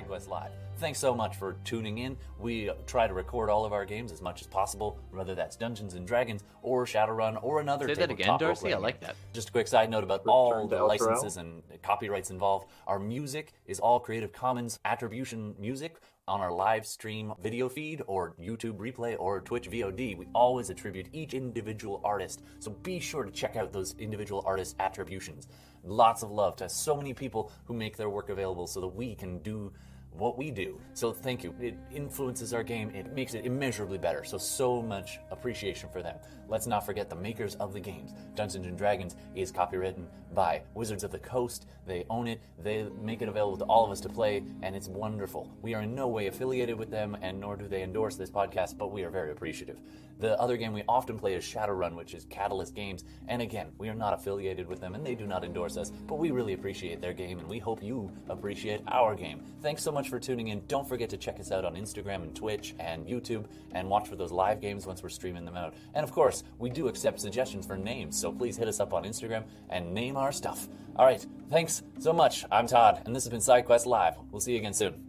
Listen Live. Thanks so much for tuning in. We try to record all of our games as much as possible, whether that's Dungeons and Dragons or Shadowrun or another. Say that again, Darcy? I like that. Just a quick side note about all Return to the licenses and copyrights involved. Our music is all Creative Commons attribution music on our live stream video feed or YouTube replay or Twitch VOD. We always attribute each individual artist, so be sure to check out those individual artist attributions. Lots of love to so many people who make their work available so that we can do what we do. So thank you. It influences our game. It makes it immeasurably better. So so much appreciation for them. Let's not forget the makers of the games. Dungeons and Dragons is copywritten by Wizards of the Coast. They own it. They make it available to all of us to play, and it's wonderful. We are in no way affiliated with them, and nor do they endorse this podcast, but we are very appreciative. The other game we often play is Shadowrun, which is Catalyst Games, and again, we are not affiliated with them, and they do not endorse us, but we really appreciate their game, and we hope you appreciate our game. Thanks so much for tuning in. Don't forget to check us out on Instagram and Twitch and YouTube, and watch for those live games once we're streaming them out. And of course, we do accept suggestions for names, so please hit us up on Instagram and name our stuff. All right, thanks so much. I'm Todd, and this has been SideQuest Live. We'll see you again soon.